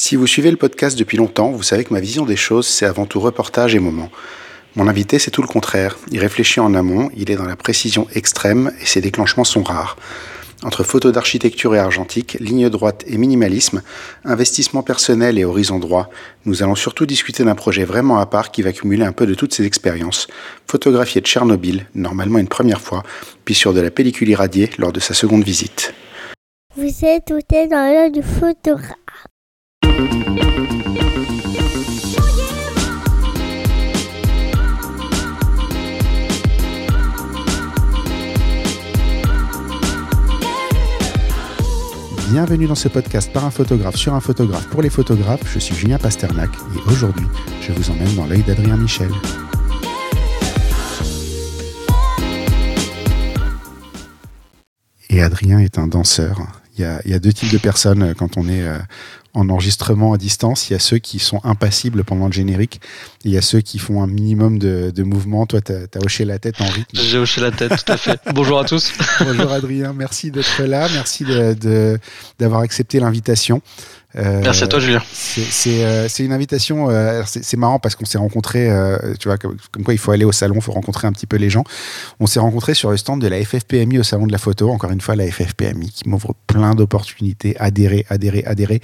Si vous suivez le podcast depuis longtemps, vous savez que ma vision des choses, c'est avant tout reportage et moment. Mon invité, c'est tout le contraire. Il réfléchit en amont, il est dans la précision extrême et ses déclenchements sont rares. Entre photos d'architecture et argentique, ligne droite et minimalisme, investissement personnel et horizon droit, nous allons surtout discuter d'un projet vraiment à part qui va cumuler un peu de toutes ces expériences. Photographier de Tchernobyl, normalement une première fois, puis sur de la pellicule irradiée lors de sa seconde visite. Vous êtes tout dans l'heure du. Bienvenue dans ce podcast par un photographe sur un photographe pour les photographes. Je suis Julien Pasternak et aujourd'hui, je vous emmène dans l'œil d'Adrien Michel. Et Adrien est un danseur. Il y, a, il y a deux types de personnes quand on est euh, en enregistrement à distance. Il y a ceux qui sont impassibles pendant le générique. il y a ceux qui font un minimum de, de mouvement. Toi, tu as, hoché la tête en rythme. J'ai hoché la tête, tout à fait. Bonjour à tous. Bonjour Adrien, merci d'être là. Merci d'avoir de, d'avoir accepté l'invitation. Euh, Merci à toi, Julien. C'est euh, une invitation. Euh, c'est marrant parce qu'on s'est rencontrés, tu vois, comme, quoi il faut aller au salon, il faut rencontrer un petit peu les gens. On s'est rencontrés sur le stand de la FFPMI au salon de la photo. Encore une fois, la FFPMI qui m'ouvre plein d'opportunités. Adhérer, adhérer, adhérer.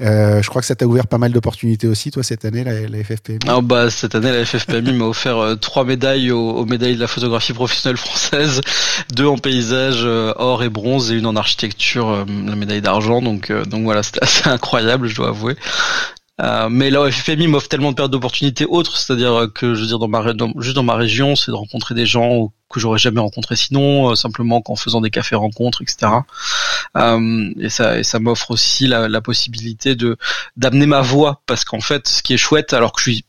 je crois que ça t'a ouvert pas mal d'opportunités aussi, toi, cette année, la, FFPMI. Ah, bah, cette année, la FFPMI m'a offert trois médailles aux, médailles de la photographie professionnelle française, deux en paysage or et bronze et une en architecture, la médaille d'argent. Donc, donc voilà, c'était assez incroyable incroyable, je dois avouer. Euh, mais là, FFMI m'offre tellement de périodes d'opportunités autres, c'est-à-dire que je veux dire dans ma juste dans ma région, c'est de rencontrer des gens que j'aurais jamais rencontrés sinon, euh, simplement qu'en faisant des cafés rencontres, etc. Euh, et ça, et ça m'offre aussi la, la possibilité de d'amener ma voix, parce qu'en fait, ce qui est chouette, alors que je suis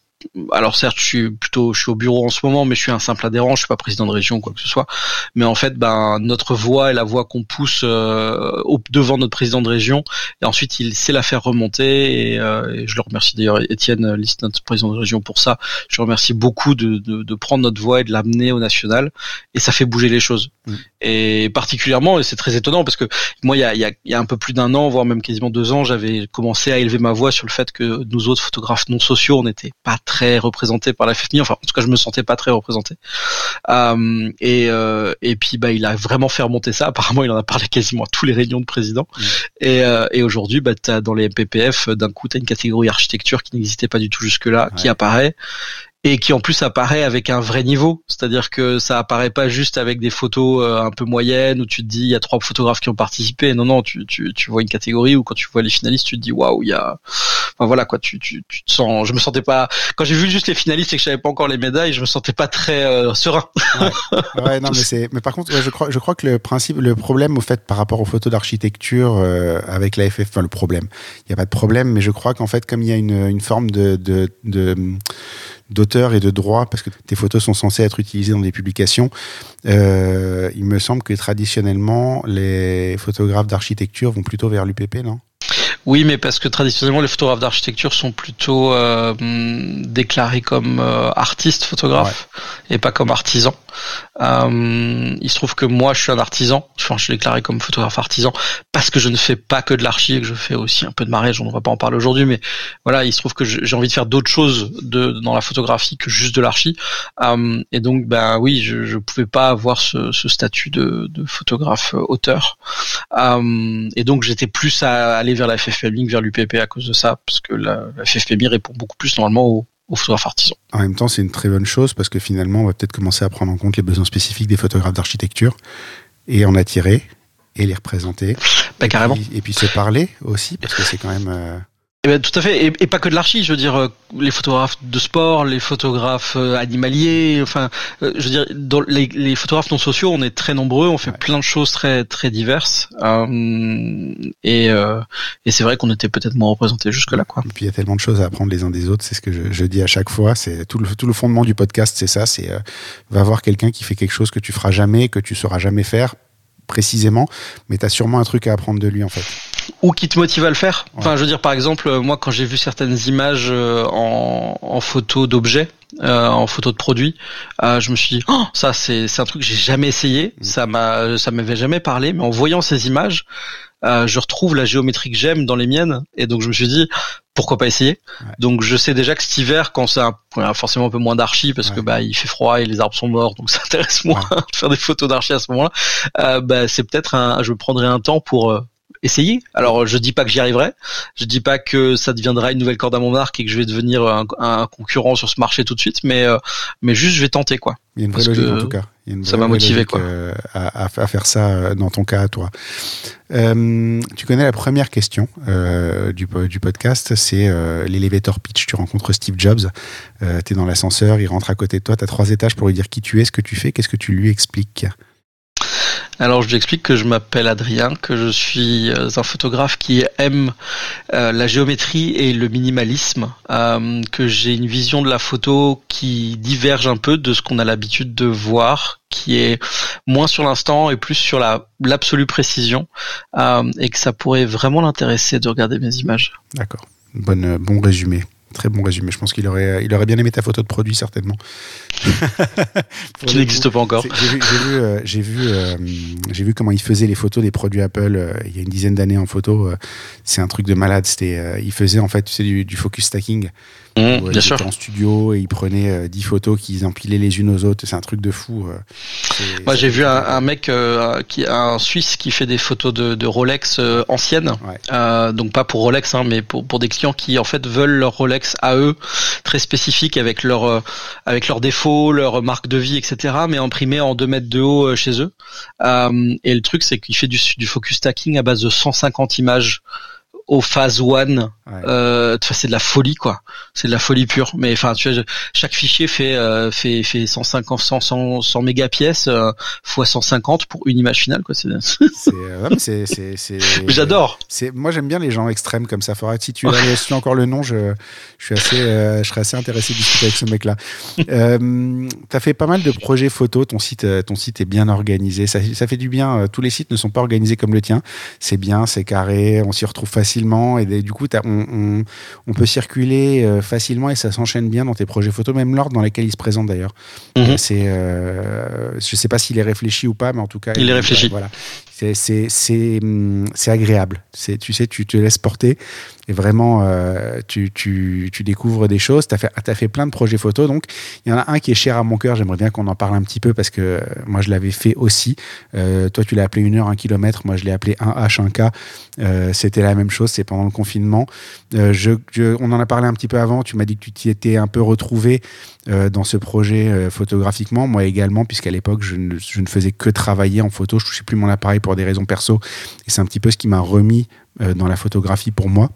alors certes, je suis plutôt, je suis au bureau en ce moment, mais je suis un simple adhérent, je suis pas président de région quoi que ce soit. Mais en fait, ben notre voix est la voix qu'on pousse euh, au, devant notre président de région, et ensuite il sait la faire remonter. Et, euh, je le remercie d'ailleurs, Étienne Liste, notre président de région, pour ça. Je remercie beaucoup de, de, de prendre notre voix et de l'amener au national, et ça fait bouger les choses. Mm. Et particulièrement, et c'est très étonnant parce que moi, il y a, y, a, y a un peu plus d'un an, voire même quasiment deux ans, j'avais commencé à élever ma voix sur le fait que nous autres photographes non sociaux, on n'était pas très très représenté par la FFMI. Enfin, en tout cas, je me sentais pas très représenté. Euh, et euh, et puis bah, il a vraiment fait remonter ça. Apparemment, il en a parlé quasiment à tous les réunions de président. Mmh. Et, euh, et aujourd'hui, bah, as, dans les MPPF, d'un coup, tu as une catégorie architecture qui n'existait pas du tout jusque-là, qui apparaît et qui en plus apparaît avec un vrai niveau, c'est-à-dire que ça apparaît pas juste avec des photos euh, un peu moyennes où tu te dis il y a trois photographes qui ont participé. Non non, tu, tu, tu vois une catégorie où quand tu vois les finalistes, tu te dis waouh, il y a enfin voilà quoi, tu, tu, tu te sens je me sentais pas quand j'ai vu juste les finalistes et que je savais pas encore les médailles, je me sentais pas très euh, serein. Ouais. non mais c'est mais par contre je crois je crois que le principe le problème au fait par rapport aux photos d'architecture euh, avec la FF enfin le problème, il y a pas de problème mais je crois qu'en fait comme il y a une, une forme de, de, de d'auteur et de droit, parce que tes photos sont censées être utilisées dans des publications, euh, il me semble que traditionnellement, les photographes d'architecture vont plutôt vers l'UPP, non? Oui, mais parce que traditionnellement, les photographes d'architecture sont plutôt euh, déclarés comme euh, artistes photographes et pas comme artisans. Euh, il se trouve que moi, je suis un artisan. Enfin, je suis déclaré comme photographe artisan parce que je ne fais pas que de l'archi et que je fais aussi un peu de mariage. On ne va pas en parler aujourd'hui, mais voilà, il se trouve que j'ai envie de faire d'autres choses de, dans la photographie que juste de l'archi. Euh, et donc, ben oui, je, je pouvais pas avoir ce, ce statut de, de photographe auteur. Euh, et donc, j'étais plus à aller vers la FF FFPMI vers l'UPP à cause de ça, parce que la, la répond beaucoup plus normalement aux, aux photographes artisans. En même temps, c'est une très bonne chose parce que finalement, on va peut-être commencer à prendre en compte les besoins spécifiques des photographes d'architecture et en attirer et les représenter. Bah, carrément. et puis se parler aussi, parce que c'est quand même. Euh, eh ben, tout à fait, et, et pas que de l'archi. Je veux dire, euh, les photographes de sport, les photographes euh, animaliers. Enfin, euh, je veux dire, dans les, les, photographes non sociaux, on est très nombreux, on fait plein de choses très très diverses. et et c'est vrai qu'on était peut-être moins représentés jusque là, quoi. Et puis il y a tellement de choses à apprendre les uns des autres. C'est ce que je, je, dis à chaque fois. C'est tout le tout le fondement du podcast, c'est ça. C'est va voir quelqu'un qui fait quelque chose que tu feras jamais, que tu sauras jamais faire précisément, mais tu as sûrement un truc à apprendre de lui en fait ou qui te motive à le faire. Enfin, je veux dire, par exemple, moi, quand j'ai vu certaines images euh, en, en photo d'objets, en photo de produit. je me suis dit, oh, ça c'est c'est un truc que j'ai jamais essayé, mm. ça m'a ça m'avait jamais parlé, mais en voyant ces images, je retrouve la géométrie que j'aime dans les miennes, et donc je me suis dit, pourquoi pas essayer? Donc je sais déjà que cet hiver, quand c'est forcément un peu moins d'archi parce que bah il fait froid et les arbres sont morts, donc ça intéresse moins de faire des photos d'archi à ce moment-là. Euh, bah c'est peut-être un, je prendrai un temps pour euh, essayer. Alors je dis pas que j'y arriverai, je dis pas que ça deviendra une nouvelle corde à mon arc et que je vais devenir un, concurrent sur ce marché tout de suite, mais euh, mais juste je vais tenter quoi. Il y a une vraie logique en tout cas. ça m'a motivé quoi. Euh, à, à, faire ça euh, dans ton cas toi. tu connais la première question du, du podcast, c'est l'elevator pitch. Tu rencontres Steve Jobs, tu es dans l'ascenseur, il rentre à côté de toi, tu as trois étages pour lui dire qui tu es, ce que tu fais, qu'est-ce que tu lui expliques? Alors je lui explique que je m'appelle Adrien, que je suis euh, un photographe qui aime euh, la géométrie et le minimalisme, euh, que j'ai une vision de la photo qui diverge un peu de ce qu'on a l'habitude de voir, qui est moins sur l'instant et plus sur la l'absolue précision, et que ça pourrait vraiment l'intéresser de regarder mes images. D'accord, bon résumé. Très bon résumé. Je pense qu'il aurait, il aurait bien aimé ta photo de produit, certainement. Qui n'existe pas encore. J'ai vu, j'ai vu, euh, j'ai vu, comment il faisait les photos des produits Apple euh, il y a une dizaine d'années en photo. Euh, c'est un truc de malade. C'était, il faisait en fait, tu sais, du focus stacking. Mmh, bien sûr. en studio et il prenait 10 euh, photos qu'ils empilaient les unes aux autres. C'est un truc de fou. Euh. Moi, j'ai vu un, mec euh, qui un Suisse qui fait des photos de, de Rolex anciennes. donc pas pour Rolex, hein, mais pour, pour des clients qui en fait veulent leur Rolex à eux, très spécifique avec leur avec leurs défauts, leur marque de vie, etc. Mais imprimé en 2 mètres de haut chez eux. et le truc, c'est qu'il fait du, du focus stacking à base de 150 images au phase one. Euh, c'est de la folie quoi. C'est de la folie pure. Mais enfin, tu vois, chaque fichier fait euh, fait fait 150 100 100, 100 mégapièces euh, fois 150 pour une image finale quoi. C'est c'est c'est J'adore. C'est moi j'aime bien les gens extrêmes comme ça. Faudra si tu as encore le nom, je je suis assez euh, je serais assez intéressé de discuter avec ce mec là. euh, T'as fait pas mal de projets photos. Ton site ton site est bien organisé. Ça ça fait du bien. Tous les sites ne sont pas organisés comme le tien. C'est bien, c'est carré. On s'y retrouve facilement et du coup on, peut circuler euh, facilement et ça s'enchaîne bien dans tes projets photos, même l'ordre dans lequel il se présente d'ailleurs. Mhm. Euh, c'est, euh, je sais pas s'il est réfléchi ou pas, mais en tout cas, il, est réfléchi. Voilà, c'est hum, c'est agréable. C'est tu sais, tu te laisses porter et vraiment euh, tu, découvres des choses. Tu as fait, plein de projets photos. Donc, il y en a un qui est cher à mon cœur. J'aimerais bien qu'on en parle un petit peu parce que euh, moi, je l'avais fait aussi. Euh, toi, tu l'as appelé une heure, un kilomètre. Moi, je l'ai appelé un H, un K. Euh, C'était la même chose. C'est pendant le confinement. On en a parlé un petit peu avant. Tu m'as dit que tu t'y étais un peu retrouvé dans ce projet photographiquement. Moi également, puisqu'à l'époque, je ne, je ne faisais que travailler en photo. Je touchais plus mon appareil pour des raisons perso. Et c'est un petit peu ce qui m'a remis dans la photographie pour moi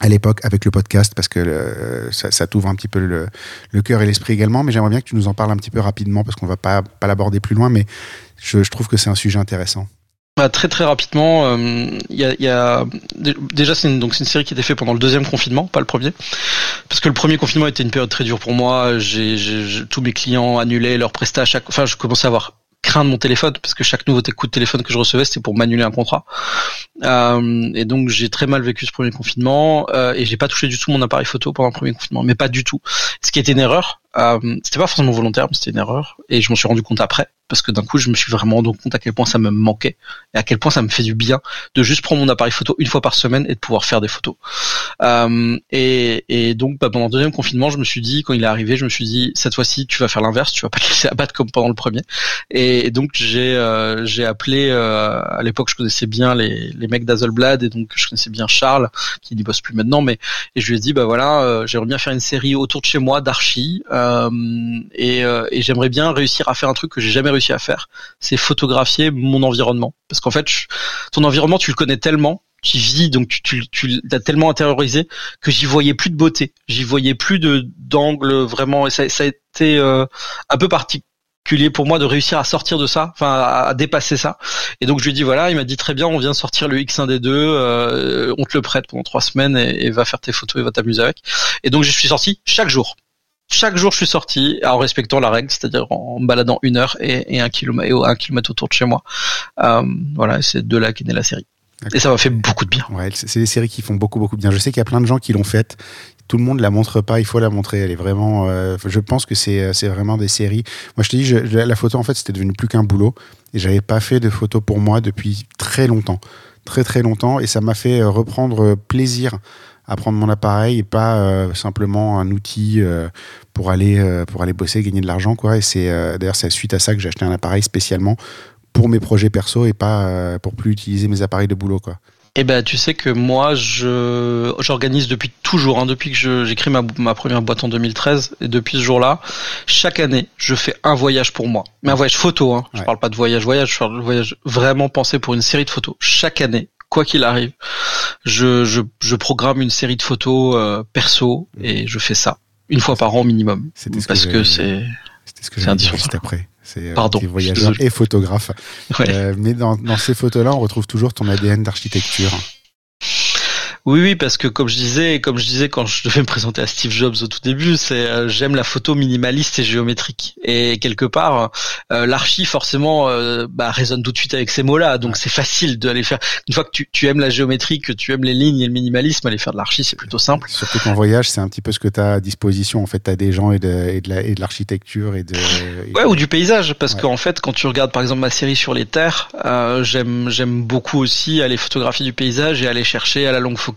à l'époque avec le podcast parce que ça, t'ouvre un petit peu le, cœur et l'esprit également. Mais j'aimerais bien que tu nous en parles un petit peu rapidement parce qu'on va pas, pas l'aborder plus loin, mais je, trouve que c'est un sujet intéressant. Bah, très très rapidement, il euh, y, a, déjà c'est une, série qui été faite pendant le deuxième confinement, pas le premier, parce que le premier confinement était une période très dure pour moi. J'ai tous mes clients annulaient leurs prestats à chaque, enfin je commençais à avoir craindre mon téléphone parce que chaque nouveau coup de téléphone que je recevais c'était pour m'annuler un contrat. Euh, et donc j'ai très mal vécu ce premier confinement euh, et j'ai pas touché du tout mon appareil photo pendant le premier confinement mais pas du tout. Ce qui était une erreur euh, c'était pas forcément volontaire mais c'était une erreur et je m'en suis rendu compte après parce que d'un coup je me suis vraiment rendu compte à quel point ça me manquait et à quel point ça me fait du bien de juste prendre mon appareil photo une fois par semaine et de pouvoir faire des photos. Euh, et, donc bah, pendant le deuxième confinement, je me suis dit quand il est arrivé, je me suis dit cette fois-ci tu vas faire l'inverse, tu vas pas te laisser abattre comme pendant le premier. Et, donc j'ai euh, appelé euh, à l'époque je connaissais bien les, mecs d'Azelblad et donc je connaissais bien Charles qui n'y bosse plus maintenant, mais et je lui ai dit bah voilà j'aimerais bien faire une série autour de chez moi d'archi et, et j'aimerais bien réussir à faire un truc que j'ai jamais réussi à faire, c'est photographier mon environnement. Parce qu'en fait, ton environnement, tu le connais tellement, tu vis, donc tu, tu, l'as tellement intériorisé que j'y voyais plus de beauté, j'y voyais plus de d'angle vraiment. Et ça, a été euh, un peu particulier pour moi de réussir à sortir de ça, enfin à, dépasser ça. Et donc je lui dit voilà, il m'a dit très bien, on vient sortir le X1D2, euh, on te le prête pendant trois semaines et, et va faire tes photos et va t'amuser avec. Et donc je suis sorti chaque jour chaque jour je suis sorti en respectant la règle, c'est-à-dire en baladant une heure et, un kilomètre autour de chez moi. Euh, voilà, c'est de là qu'est née la série. Et ça m'a fait beaucoup de bien. C'est des séries qui font beaucoup beaucoup de bien. Je sais qu'il y a plein de gens qui l'ont faite. tout le monde la montre pas. Il faut la montrer. Elle est vraiment. Euh, je pense que c'est c'est vraiment des séries. Moi, je te dis, la photo en fait, c'était devenu plus qu'un boulot et j'avais pas fait de photos pour moi depuis très longtemps, très très longtemps, et ça m'a fait euh, reprendre plaisir à prendre mon appareil et pas euh, simplement un outil pour aller pour aller bosser, gagner de l'argent quoi. Et c'est d'ailleurs c'est suite à ça que j'ai acheté un appareil spécialement pour mes projets perso et pas pour plus utiliser mes appareils de boulot quoi. Eh ben, tu sais que moi, je j'organise depuis toujours, hein, depuis que j'écris ma, ma première boîte en 2013, et depuis ce jour-là, chaque année, je fais un voyage pour moi, mais un voyage photo. Hein. Je parle pas de voyage, voyage, je parle de voyage vraiment pensé pour une série de photos. Chaque année, quoi qu'il arrive, je, je, je, programme une série de photos euh, perso mmh. et je fais ça une fois par an minimum, parce que, c'est c'est indispensable. après. C'est euh, voyageur et photographe. Euh, mais dans, dans ces photos-là, on retrouve toujours ton ADN d'architecture. Oui, oui, parce que comme je disais, comme je disais quand je devais me présenter à Steve Jobs au tout début, c'est euh, j'aime la photo minimaliste et géométrique. Et quelque part, euh, l'archi forcément euh, bah, résonne tout de suite avec ces mots-là, donc c'est facile d'aller faire. Une fois que tu, tu, aimes la géométrie, que tu aimes les lignes et le minimalisme, aller faire de l'archi, c'est plutôt simple. Surtout qu'en voyage, c'est un petit peu ce que tu as à disposition. En fait, tu as des gens et de, et de l'architecture et de. ouais, ou du paysage, parce qu'en fait, quand tu regardes par exemple ma série sur les terres, j'aime j'aime beaucoup aussi aller photographier du paysage et aller chercher à la longue photo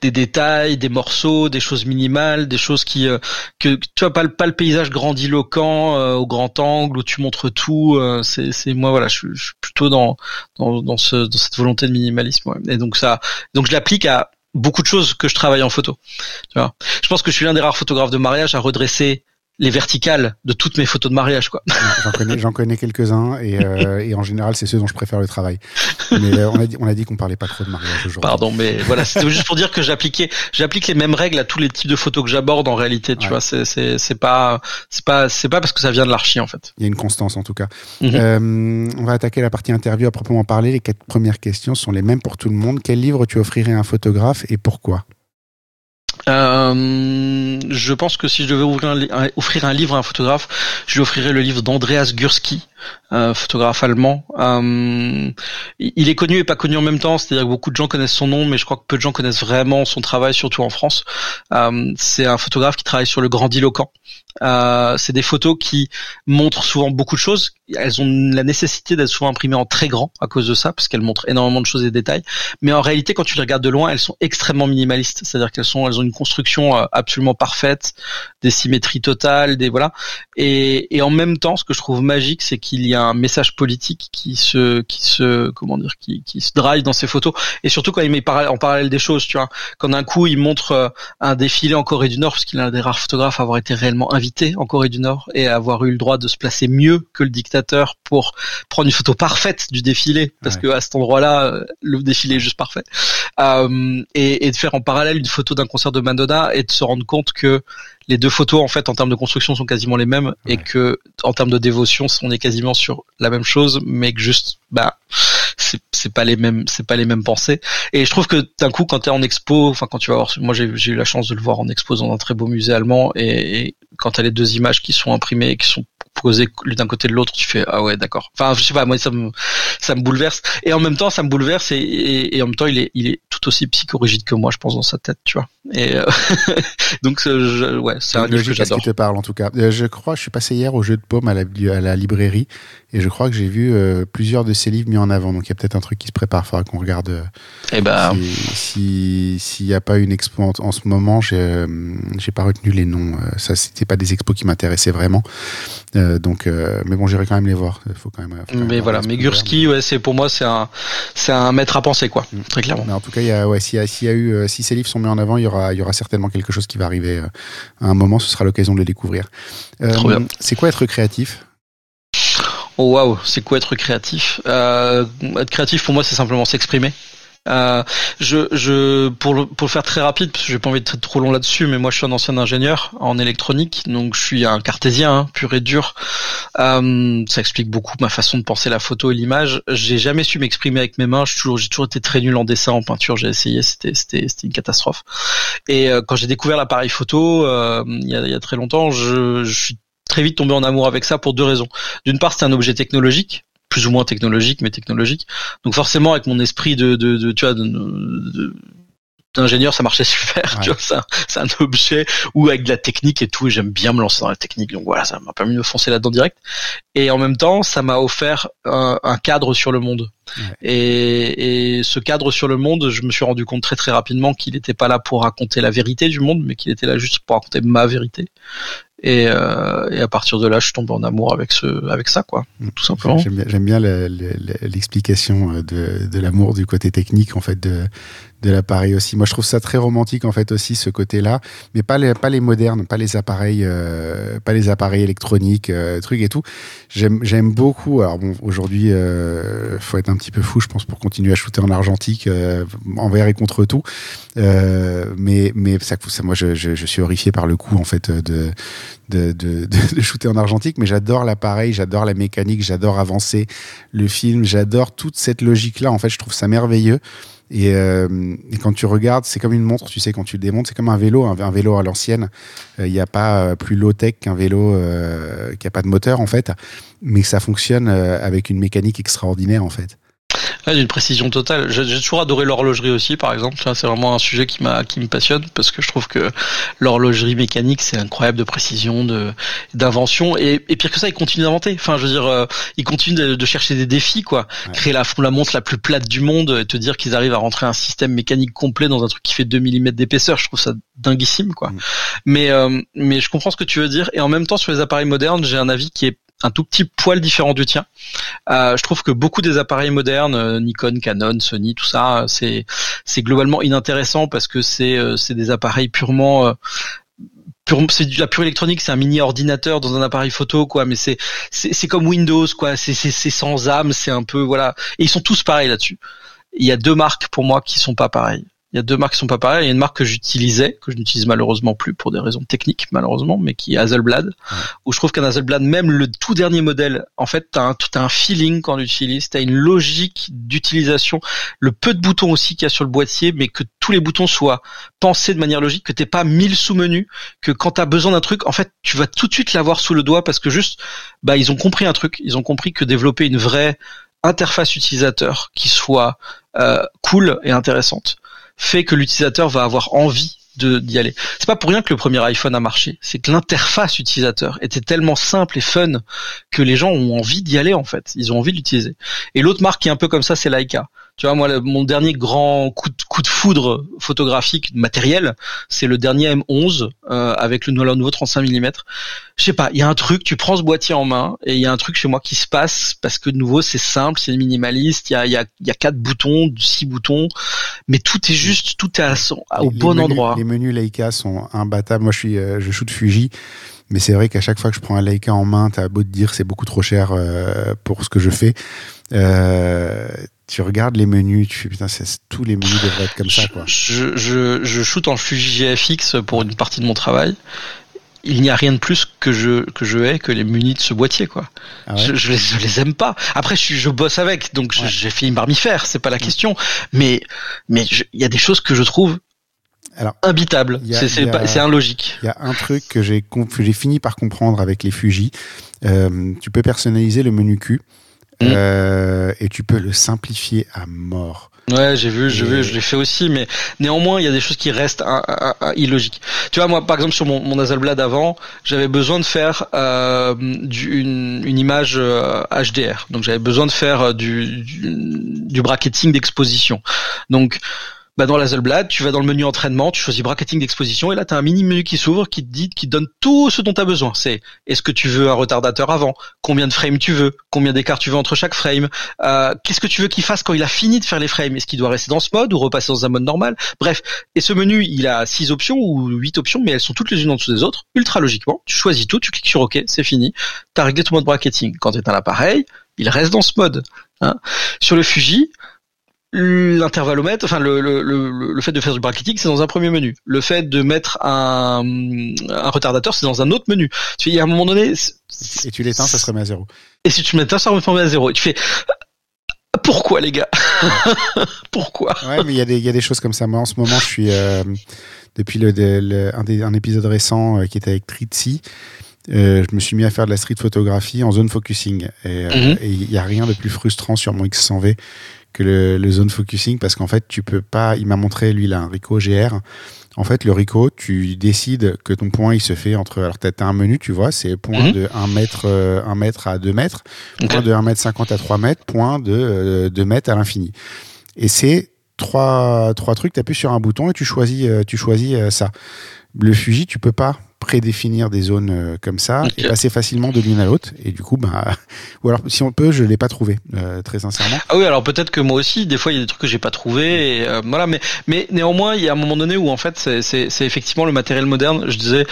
des détails, des morceaux, des choses minimales, des choses qui euh, que tu vois pas le paysage grandiloquent euh, au grand angle où tu montres tout. Euh, c'est moi voilà, je, suis plutôt dans dans ce, dans cette volonté de minimalisme. Et donc ça, donc je l'applique à beaucoup de choses que je travaille en photo. Je pense que je suis l'un des rares photographes de mariage à redresser les verticales de toutes mes photos de mariage, quoi. J'en connais, j'en connais quelques-uns et, euh, et, en général, c'est ceux dont je préfère le travail. Mais euh, on a dit, on a dit qu'on parlait pas trop de mariage aujourd'hui. Pardon, mais voilà, c'était juste pour dire que j'appliquais, j'applique les mêmes règles à tous les types de photos que j'aborde en réalité. Tu vois, c'est, c'est, c'est pas, c'est pas, c'est pas parce que ça vient de l'archi en fait. Il y a une constance en tout cas. Mhm. euh, on va attaquer la partie interview à proprement parler. Les quatre premières questions sont les mêmes pour tout le monde. Quel livre tu offrirais à un photographe et pourquoi? Euh, je pense que si je devais offrir un livre à un photographe, je lui offrirais le livre d'Andreas Gursky, euh, photographe allemand. Euh, il est connu et pas connu en même temps, c'est-à-dire que beaucoup de gens connaissent son nom, mais je crois que peu de gens connaissent vraiment son travail, surtout en France. Euh, c'est un photographe qui travaille sur le grandiloquent. Euh, c'est des photos qui montrent souvent beaucoup de choses. Elles ont la nécessité d'être souvent imprimées en très grand à cause de ça, parce qu'elles montrent énormément de choses et de détails. Mais en réalité, quand tu les regardes de loin, elles sont extrêmement minimalistes. C'est-à-dire qu'elles sont, elles ont une construction euh, absolument parfaite, des symétries totales, des voilà. Et, et en même temps, ce que je trouve magique, c'est qu'il y a un message politique qui se, qui se, comment dire, qui, qui se drive dans ces photos. Et surtout quand il met en parallèle des choses, tu vois. Quand d'un coup il montre euh, un défilé en Corée du Nord, parce qu'il est un des rares photographes à avoir été réellement invité en Corée du Nord et à avoir eu le droit de se placer mieux que le dictateur pour prendre une photo parfaite du défilé, parce que à cet endroit-là, euh, le défilé est juste parfait. Euh, et, et de faire en parallèle une photo d'un concert de Madonna et de se rendre compte que les deux photos en fait en termes de construction sont quasiment les mêmes et que en termes de dévotion on est quasiment sur la même chose mais que juste bah c'est pas les mêmes c'est pas les mêmes pensées. Et je trouve que d'un coup quand tu es en expo enfin quand tu vas voir moi j'ai eu la chance de le voir en expo dans un très beau musée allemand et, et quand tu as les deux images qui sont imprimées et qui sont posées d'un côté de l'autre tu fais ah ouais d'accord. Enfin je sais pas moi ça me ça me bouleverse. Et en même temps ça me bouleverse et, et, en même temps il est il est tout aussi psychorigide que moi je pense dans sa tête tu vois. Et euh, donc je, ouais c'est un livre que j'adore qui te parle en tout cas. Euh, je crois je suis passé hier au jeu de paume à la, à la librairie et je crois que j'ai vu euh, plusieurs de ces livres mis en avant. Donc il y a peut-être un truc qui se prépare. Faudra qu'on regarde et eh ben. si s'il n'y a pas une expo en, ce moment j'ai j'ai pas retenu les noms. Ça c'était pas des expos qui m'intéressaient vraiment. Donc mais bon j'irai quand même les voir. Faut quand même mais voilà mais Gursky ouais c'est pour moi c'est un c'est un maître à penser quoi mm. très clairement. Mais en tout cas il y a ouais s'il y, y, a eu si ces livres sont mis en avant il y aura il y aura certainement quelque chose qui va arriver euh, à un moment. Ce sera l'occasion de le découvrir. Euh, c'est quoi être créatif? Oh waouh, c'est quoi être créatif? Euh, Être créatif pour moi, c'est simplement s'exprimer. Euh, je, je, pour le, pour le faire très rapide, parce que j'ai pas envie d'être trop long là-dessus, mais moi je suis un ancien ingénieur en électronique, donc je suis un cartésien hein, pur et dur. Euh, ça explique beaucoup ma façon de penser la photo et l'image. J'ai jamais su m'exprimer avec mes mains. J'ai toujours, toujours été très nul en dessin, en peinture. J'ai essayé, c'était, c'était, c'était une catastrophe. Et euh, quand j'ai découvert l'appareil photo euh, il y, a, y a très longtemps, je, je suis très vite tombé en amour avec ça pour deux raisons. D'une part, c'est un objet technologique plus ou moins technologique, mais technologique. Donc forcément, avec mon esprit de, de, de tu vois, de, d'ingénieur, ça marchait super. Tu vois, c'est un, objet ou avec de la technique et tout. Et j'aime bien me lancer dans la technique. Donc voilà, ça m'a permis de me foncer là-dedans direct. Et en même temps, ça m'a offert un, cadre sur le monde. Et, et, ce cadre sur le monde, je me suis rendu compte très très rapidement qu'il n'était pas là pour raconter la vérité du monde, mais qu'il était là juste pour raconter ma vérité. Et, euh, et, à partir de là, je tombe en amour avec ce, avec ça, quoi, mm. tout simplement. J'aime bien, l'explication euh, de, de l'amour du côté technique, en fait, de, de l'appareil aussi. Moi, je trouve ça très romantique en fait aussi ce côté-là, mais pas les pas les modernes, pas les appareils, euh, pas les appareils électroniques, euh, trucs et tout. J'aime beaucoup. Alors bon, aujourd'hui, euh, faut être un petit peu fou, je pense, pour continuer à shooter en argentique euh, envers et contre tout. mais mais ça, ça moi, je, je, suis horrifié par le coup en fait de de, de, de, shooter en argentique, mais j'adore l'appareil, j'adore la mécanique, j'adore avancer le film, j'adore toute cette logique-là. En fait, je trouve ça merveilleux. Euh, et, quand tu regardes, c'est comme une montre, tu sais, quand tu le démontes, c'est comme un vélo, un, vélo à l'ancienne. Euh, il n'y a pas euh, plus low-tech qu'un vélo qui n'a pas de moteur, en fait, mais ça fonctionne avec une mécanique extraordinaire, en fait. Ah, d'une précision totale. J'ai toujours adoré l'horlogerie aussi, par exemple. C'est vraiment un sujet qui m'a qui me passionne parce que je trouve que l'horlogerie mécanique c'est incroyable de précision, de d'invention et, et pire que ça, ils continuent d'inventer. Enfin, je veux dire, euh, ils continuent de, de, chercher des défis, quoi. Créer la, la montre la plus plate du monde et te dire qu'ils arrivent à rentrer un système mécanique complet dans un truc qui fait 2 mm d'épaisseur. Je trouve ça dinguissime, quoi. Mm. Mais euh, mais je comprends ce que tu veux dire et en même temps sur les appareils modernes, j'ai un avis qui est un tout petit poil différent du tien. Euh, je trouve que beaucoup des appareils modernes, euh, Nikon, Canon, Sony, tout ça, c'est c'est globalement inintéressant parce que c'est euh, des appareils purement euh, c'est de la pure électronique, c'est un mini ordinateur dans un appareil photo quoi, mais c'est c'est comme Windows quoi, c'est sans âme, c'est un peu voilà, et ils sont tous pareils là-dessus. Il y a deux marques pour moi qui sont pas pareilles. Il y a deux marques qui sont pas pareilles. Il y a une marque que j'utilisais, que je n'utilise malheureusement plus pour des raisons techniques, malheureusement, mais qui est Hazelblad, où je trouve qu'un Hazelblad, même le tout dernier modèle, en fait, t'as un, as un feeling quand tu l'utilises, t'as une logique d'utilisation, le peu de boutons aussi qu'il y a sur le boîtier, mais que tous les boutons soient pensés de manière logique, que t'aies pas mille sous-menus, que quand t'as besoin d'un truc, en fait, tu vas tout de suite l'avoir sous le doigt parce que juste, bah, ils ont compris un truc, ils ont compris que développer une vraie interface utilisateur qui soit euh, cool et intéressante fait que l'utilisateur va avoir envie d'y aller. C'est pas pour rien que le premier iPhone a marché. C'est que l'interface utilisateur était tellement simple et fun que les gens ont envie d'y aller en fait. Ils ont envie de l'utiliser. Et l'autre marque qui est un peu comme ça, c'est Leica. Tu vois, moi, mon dernier grand coup de, coup de foudre photographique matériel, c'est le dernier M11 euh, avec le, nouveau 35 mm. Je sais pas, il y a un truc, tu prends ce boîtier en main et il y a un truc chez moi qui se passe parce que de nouveau c'est simple, c'est minimaliste, il y a, y, a, y a quatre boutons, six boutons, mais tout est juste, tout est à au bon endroit. Les menus Leica sont imbattables. Moi, je suis, euh, je shoot Fuji. Mais c'est vrai qu'à chaque fois que je prends un Leica en main, t'as beau te dire c'est beaucoup trop cher euh, pour ce que je fais. Euh, tu regardes les menus, tu fais putain, tous les menus devraient être comme ça quoi. Je, je, je shoot en Fuji GFX pour une partie de mon travail. Il n'y a rien de plus que je que je hais que les menus de ce boîtier quoi. Ah je, je, les, je, les, aime pas. Après je, je bosse avec donc j'ai fini par m'y faire, c'est pas la mm. question. Mais mais il y a des choses que je trouve alors, imbitable. C'est logique. Il y a un truc que j'ai j'ai fini par comprendre avec les Fuji. Euh, tu peux personnaliser le menu Q. Mm. Euh, et tu peux le simplifier à mort. Ouais, j'ai vu, je, vu, je l'ai fait aussi, mais néanmoins, il y a des choses qui restent illogiques. Tu vois, moi, par exemple, sur mon, mon Hazelblad avant, j'avais besoin de faire euh, du, une, une, image HDR, euh, donc j'avais besoin de faire euh, du, du, du bracketing d'exposition. Donc bah dans l'Hazelblad, tu vas dans le menu entraînement, tu choisis bracketing d'exposition et là tu as un mini menu qui s'ouvre qui te dit qui donne tout ce dont tu as besoin. C'est est-ce que tu veux un retardateur avant, combien de frames tu veux, combien d'écart tu veux entre chaque frame, euh, qu'est-ce que tu veux qu'il fasse quand il a fini de faire les frames, est-ce qu'il doit rester dans ce mode ou repasser dans un mode normal? Bref, et ce menu, il a six options ou huit options mais elles sont toutes les unes en dessous des autres, ultra logiquement. Tu choisis tout, tu cliques sur OK, c'est fini. Tu as réglé ton mode bracketing. Quand tu es un appareil, il reste dans ce mode. Hein. Sur le Fuji, l'intervalomètre, enfin le, le, le, le, fait de faire du bracketing, c'est dans un premier menu. Le fait de mettre un, un retardateur, c'est dans un autre menu. Tu fais, à un moment donné... Et tu l'éteins, ça se remet à zéro. Et si tu l'éteins, ça se remet à zéro. Et tu fais... Pourquoi les gars? Pourquoi? Ouais, mais il y, a des, y a des choses comme ça. Moi, en ce moment, je suis... Euh, depuis le, un, des, un, épisode récent euh, qui était avec Tritsi, euh, je me suis mis à faire de la street photographie en zone focusing. Et mhm. il n'y a rien de plus frustrant sur mon X100V que le, le zone focusing parce qu'en fait, tu peux pas. Il m'a montré, lui, là, un Ricoh GR. En fait, le Ricoh, tu décides que ton point, il se fait entre. Alors, tu as un menu, tu vois, c'est point Mhm. de 1 mètre, euh, 1 mètre à 2 mètres, point de 1 mètre 50 à 3 mètres, point de euh, 2 mètres à l'infini. Et c'est trois, trois trucs, tu appuies sur un bouton et tu choisis, euh, tu choisis euh, ça. Le Fuji, tu peux pas prédéfinir des zones euh, comme ça Ok. et passer facilement de l'une à l'autre. Et du coup, bah, ou alors si on peut, je l'ai pas trouvé, euh, très sincèrement. Ah oui, alors peut-être que moi aussi, des fois il y a des trucs que j'ai pas trouvé, et euh, voilà. Mais mais néanmoins, il y a un moment donné où en fait, c'est effectivement le matériel moderne, je disais,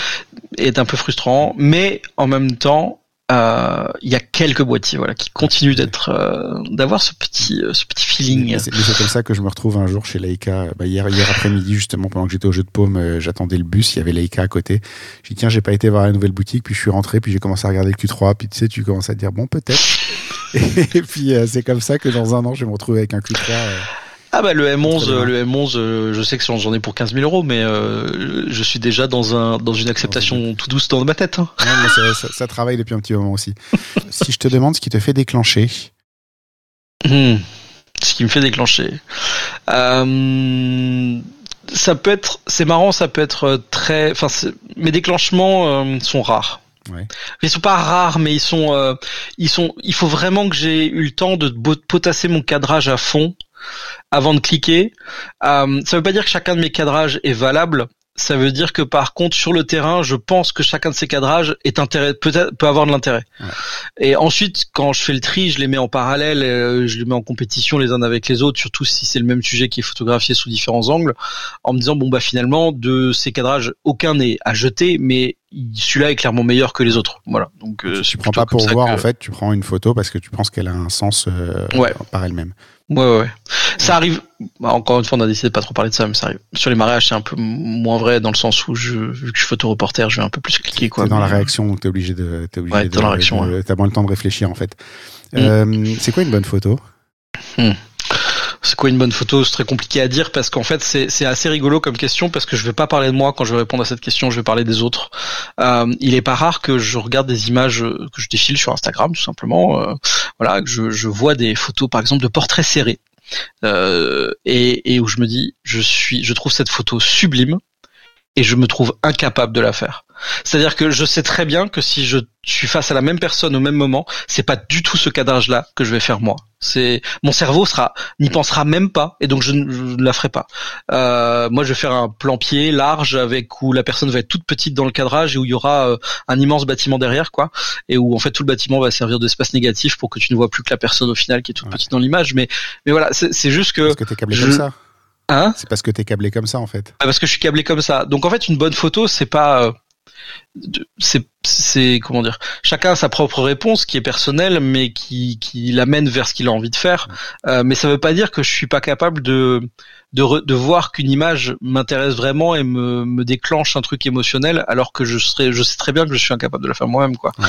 est un peu frustrant, mais en même temps. Euh, Il y a quelques boîtiers voilà qui continuent d'être euh, d'avoir ce petit euh, ce petit feeling c'est comme ça que je me retrouve un jour chez Leica. Bah, hier, hier après-midi, justement, pendant que j'étais au jeu de paume, j'attendais le bus, il y avait Leica à côté. J'ai dit, tiens, j'ai pas été voir la nouvelle boutique, puis je suis rentré, puis j'ai commencé à regarder le Q3, puis tu sais, tu commences à te dire, bon, peut-être. Et puis, euh, c'est comme ça que dans un an, je vais me retrouver avec un Q3. Ah bah le M11, Très bien. euh, le M11, euh, je sais que j'en ai pour 15 000 euros, mais euh, je suis déjà dans un dans une acceptation tout douce dans ma tête. hein. Non, mais ça, ça- ça travaille depuis un petit moment aussi. si je te demande ce qui te fait déclencher, Hmm. Ce qui me fait déclencher. Euh, ça peut être, c'est marrant, ça peut être très, enfin, mes déclenchements euh, sont rares. Ouais. Ils sont pas rares, mais ils sont, euh, ils sont. Il faut vraiment que j'ai eu le temps de potasser mon cadrage à fond avant de cliquer. Euh, ça veut pas dire que chacun de mes cadrages est valable. Ça veut dire que par contre sur le terrain, je pense que chacun de ces cadrages est intérêt, peut-être peut avoir de l'intérêt. Ouais. Et ensuite, quand je fais le tri, je les mets en parallèle, euh, je les mets en compétition les uns avec les autres, surtout si c'est le même sujet qui est photographié sous différents angles, en me disant bon bah finalement de ces cadrages, aucun n'est à jeter, mais celui-là est clairement meilleur que les autres. Voilà. Donc euh, tu prends pas pour voir, que- en fait, tu prends une photo parce que tu penses qu'elle a un sens euh, Ouais. par elle-même. Ouais, ouais, ouais. Ça arrive. bah, encore une fois, on a décidé de pas trop parler de ça, mais ça arrive. Sur les mariages, c'est un peu moins vrai dans le sens où je, vu que je suis photoreporter, je vais un peu plus cliquer, quoi. T'es dans la mais- réaction, t'es obligé de, t'es obligé Ouais, de, dans la réaction, de- t'as moins le temps de réfléchir en fait. Mm. Euh, c'est quoi une bonne photo? C'est quoi une bonne photo C'est très compliqué à dire parce qu'en fait, c'est assez rigolo comme question parce que je vais pas parler de moi quand je vais répondre à cette question, je vais parler des autres. Euh, il est pas rare que je regarde des images euh, que je défile sur Instagram, tout simplement. euh, voilà, que je, je vois des photos, par exemple, de portraits serrés. Euh, et, et où je me dis, je suis, je trouve cette photo sublime et je me trouve incapable de la faire. C'est-à-dire que je sais très bien que si je suis face à la même personne au même moment, c'est pas du tout ce cadrage-là que je vais faire moi. C'est mon cerveau sera n'y pensera même pas et donc je ne, je ne la ferai pas. Euh, moi, je vais faire un plan pied large avec où la personne va être toute petite dans le cadrage et où il y aura euh, un immense bâtiment derrière, quoi, et où en fait tout le bâtiment va servir d'espace négatif pour que tu ne vois plus que la personne au final qui est toute Ouais. petite dans l'image. Mais mais voilà, c'est juste que Parce que t'es câblé je- comme ça. Hein? C'est parce que t'es câblé comme ça en fait. ah, parce que je suis câblé comme ça. Donc en fait, une bonne photo, c'est pas, euh, c'est, c'est comment dire. Chacun a sa propre réponse qui est personnelle, mais qui qui l'amène vers ce qu'il a envie de faire. Euh, mais ça veut pas dire que je suis pas capable de de, re- de voir qu'une image m'intéresse vraiment et me me déclenche un truc émotionnel, alors que je serais, je sais très bien que je suis incapable de la faire moi-même, quoi. Ouais.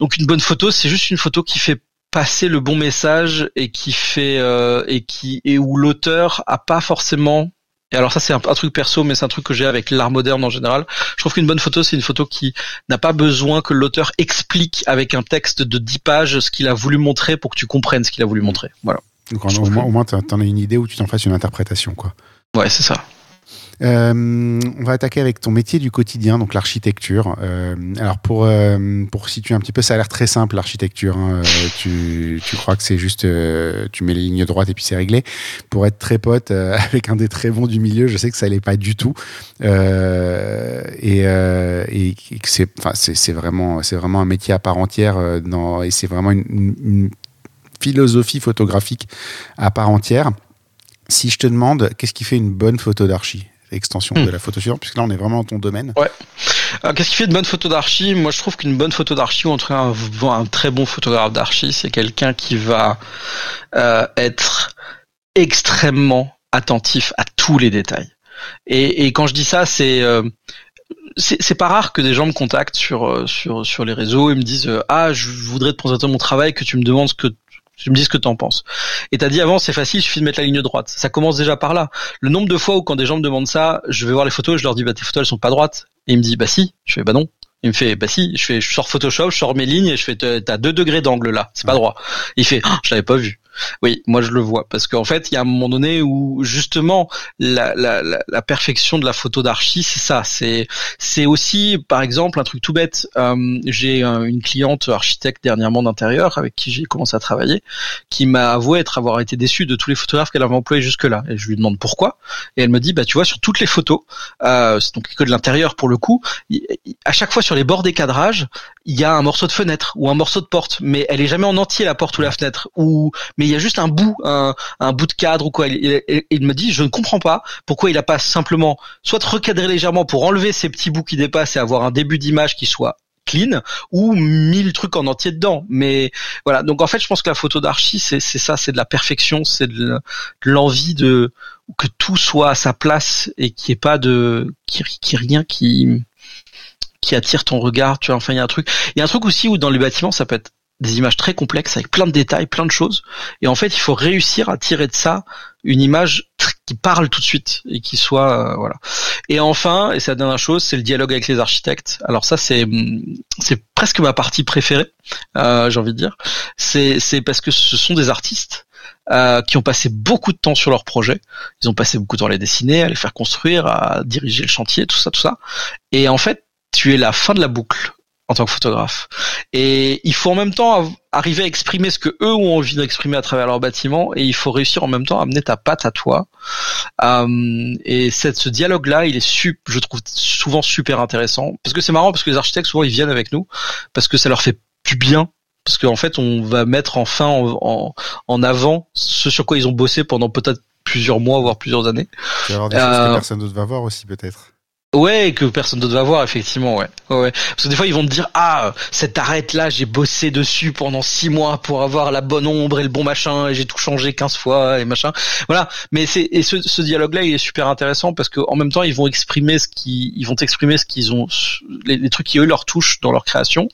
Donc une bonne photo, c'est juste une photo qui fait passer le bon message et qui fait euh, et qui et où l'auteur a pas forcément et alors ça c'est un, un truc perso mais c'est un truc que j'ai avec l'art moderne en général. Je trouve qu'une bonne photo c'est une photo qui n'a pas besoin que l'auteur explique avec un texte de 10 pages ce qu'il a voulu montrer pour que tu comprennes ce qu'il a voulu montrer. Voilà. Donc en- au moins, que- au moins t'en t'en as une idée où tu t'en fasses une interprétation quoi. Ouais, c'est ça. Euh, on va attaquer avec ton métier du quotidien, donc l'architecture. Euh, alors pour euh, pour situer un petit peu, ça a l'air très simple l'architecture. hein. Euh, tu tu crois que c'est juste euh, tu mets les lignes droites et puis c'est réglé. Pour être très pote euh, avec un des très bons du milieu, je sais que ça l'est pas du tout. Et et que c'est enfin c'est vraiment c'est vraiment un métier à part entière dans et c'est vraiment une, une- une philosophie photographique à part entière. Si je te demande, qu'est-ce qui fait une bonne photo d'archi? Extension Hmm. de la photo suivante, puisque là on est vraiment dans ton domaine. Euh, Qu'est-ce qui fait une bonne photo d'archi? Moi, je trouve qu'une bonne photo d'archi, ou en tout cas un, un très bon photographe d'archi, c'est quelqu'un qui va euh, être extrêmement attentif à tous les détails. Et, et quand je dis ça, c'est euh, c'est c'est pas rare que des gens me contactent sur sur sur les réseaux et me disent ah je voudrais te présenter mon travail que tu me demandes ce que tu me dis ce que t'en penses. Et t'as dit avant c'est facile, il suffit de mettre la ligne droite. Ça commence déjà par là. Le nombre de fois où quand des gens me demandent ça, je vais voir les photos, et je leur dis bah tes photos elles sont pas droites. Et il me dit bah si. Je fais bah non. Il me fait bah si. Je fais je sors Photoshop, je sors mes lignes et je fais t'as deux degrés d'angle là, c'est pas droit. Il fait Ah, je l'avais pas vu. Oui, moi je le vois parce qu'en fait, il y a un moment donné où justement la, perfection de la photo d'archi, c'est ça. C'est c'est aussi, par exemple, un truc tout bête. Euh, j'ai une cliente architecte dernièrement d'intérieur avec qui j'ai commencé à travailler, qui m'a avoué être avoir été déçue de tous les photographes qu'elle avait employés jusque-là. Et je lui demande pourquoi. Et elle me dit, bah tu vois, sur toutes les photos, euh, donc que de l'intérieur pour le coup, à chaque fois sur les bords des cadrages, il y a un morceau de fenêtre ou un morceau de porte, mais elle est jamais en entier la porte ou la fenêtre. Il y a juste un bout, un, bout de cadre ou quoi. Il, me dit, je ne comprends pas pourquoi il a pas simplement soit recadré légèrement pour enlever ces petits bouts qui dépassent et avoir un début d'image qui soit clean ou mille trucs en entier dedans. Mais voilà, donc en fait, je pense que la photo d'archi, c'est ça, c'est de la perfection, c'est de l'envie de que tout soit à sa place et qu'il n'y ait pas de qui, qui rien qui qui attire ton regard. Tu vois, enfin, il y a un truc. Il y a un truc aussi où dans les bâtiments, ça peut être des images très complexes avec plein de détails, plein de choses. Et en fait, il faut réussir à tirer de ça une image qui parle tout de suite et qui soit euh, voilà. Et enfin, et c'est la dernière chose, c'est le dialogue avec les architectes. Alors ça, c'est c'est presque ma partie préférée, euh, j'ai envie de dire. C'est c'est parce que ce sont des artistes euh, qui ont passé beaucoup de temps sur leur projet. Ils ont passé beaucoup de temps à les dessiner, à les faire construire, à diriger le chantier, tout ça, tout ça. Et en fait, tu es la fin de la boucle en tant que photographe. Et il faut en même temps arriver à exprimer ce que eux ont envie d'exprimer à travers leur bâtiment, et il faut réussir en même temps à amener ta patte à toi. Euh, et cette, ce dialogue-là, il est super, je trouve souvent super intéressant, parce que c'est marrant, parce que les architectes souvent ils viennent avec nous, parce que ça leur fait du bien. Parce qu'en fait, on va mettre enfin en, en, avant ce sur quoi ils ont bossé pendant peut-être plusieurs mois, voire plusieurs années. Il y avoir des choses que euh, personne d'autre va voir aussi, peut-être. Ouais, que personne d'autre va voir, effectivement, ouais. ouais. Parce que des fois, ils vont te dire, ah, cette arête-là, j'ai bossé dessus pendant six mois pour avoir la bonne ombre et le bon machin, et j'ai tout changé 15 fois, et machin. Voilà. Mais c'est, et ce, ce dialogue-là, il est super intéressant parce qu'en même temps, ils vont exprimer ce qui, ils vont exprimer ce qu'ils ont, les, trucs qui eux leur touchent dans leur création,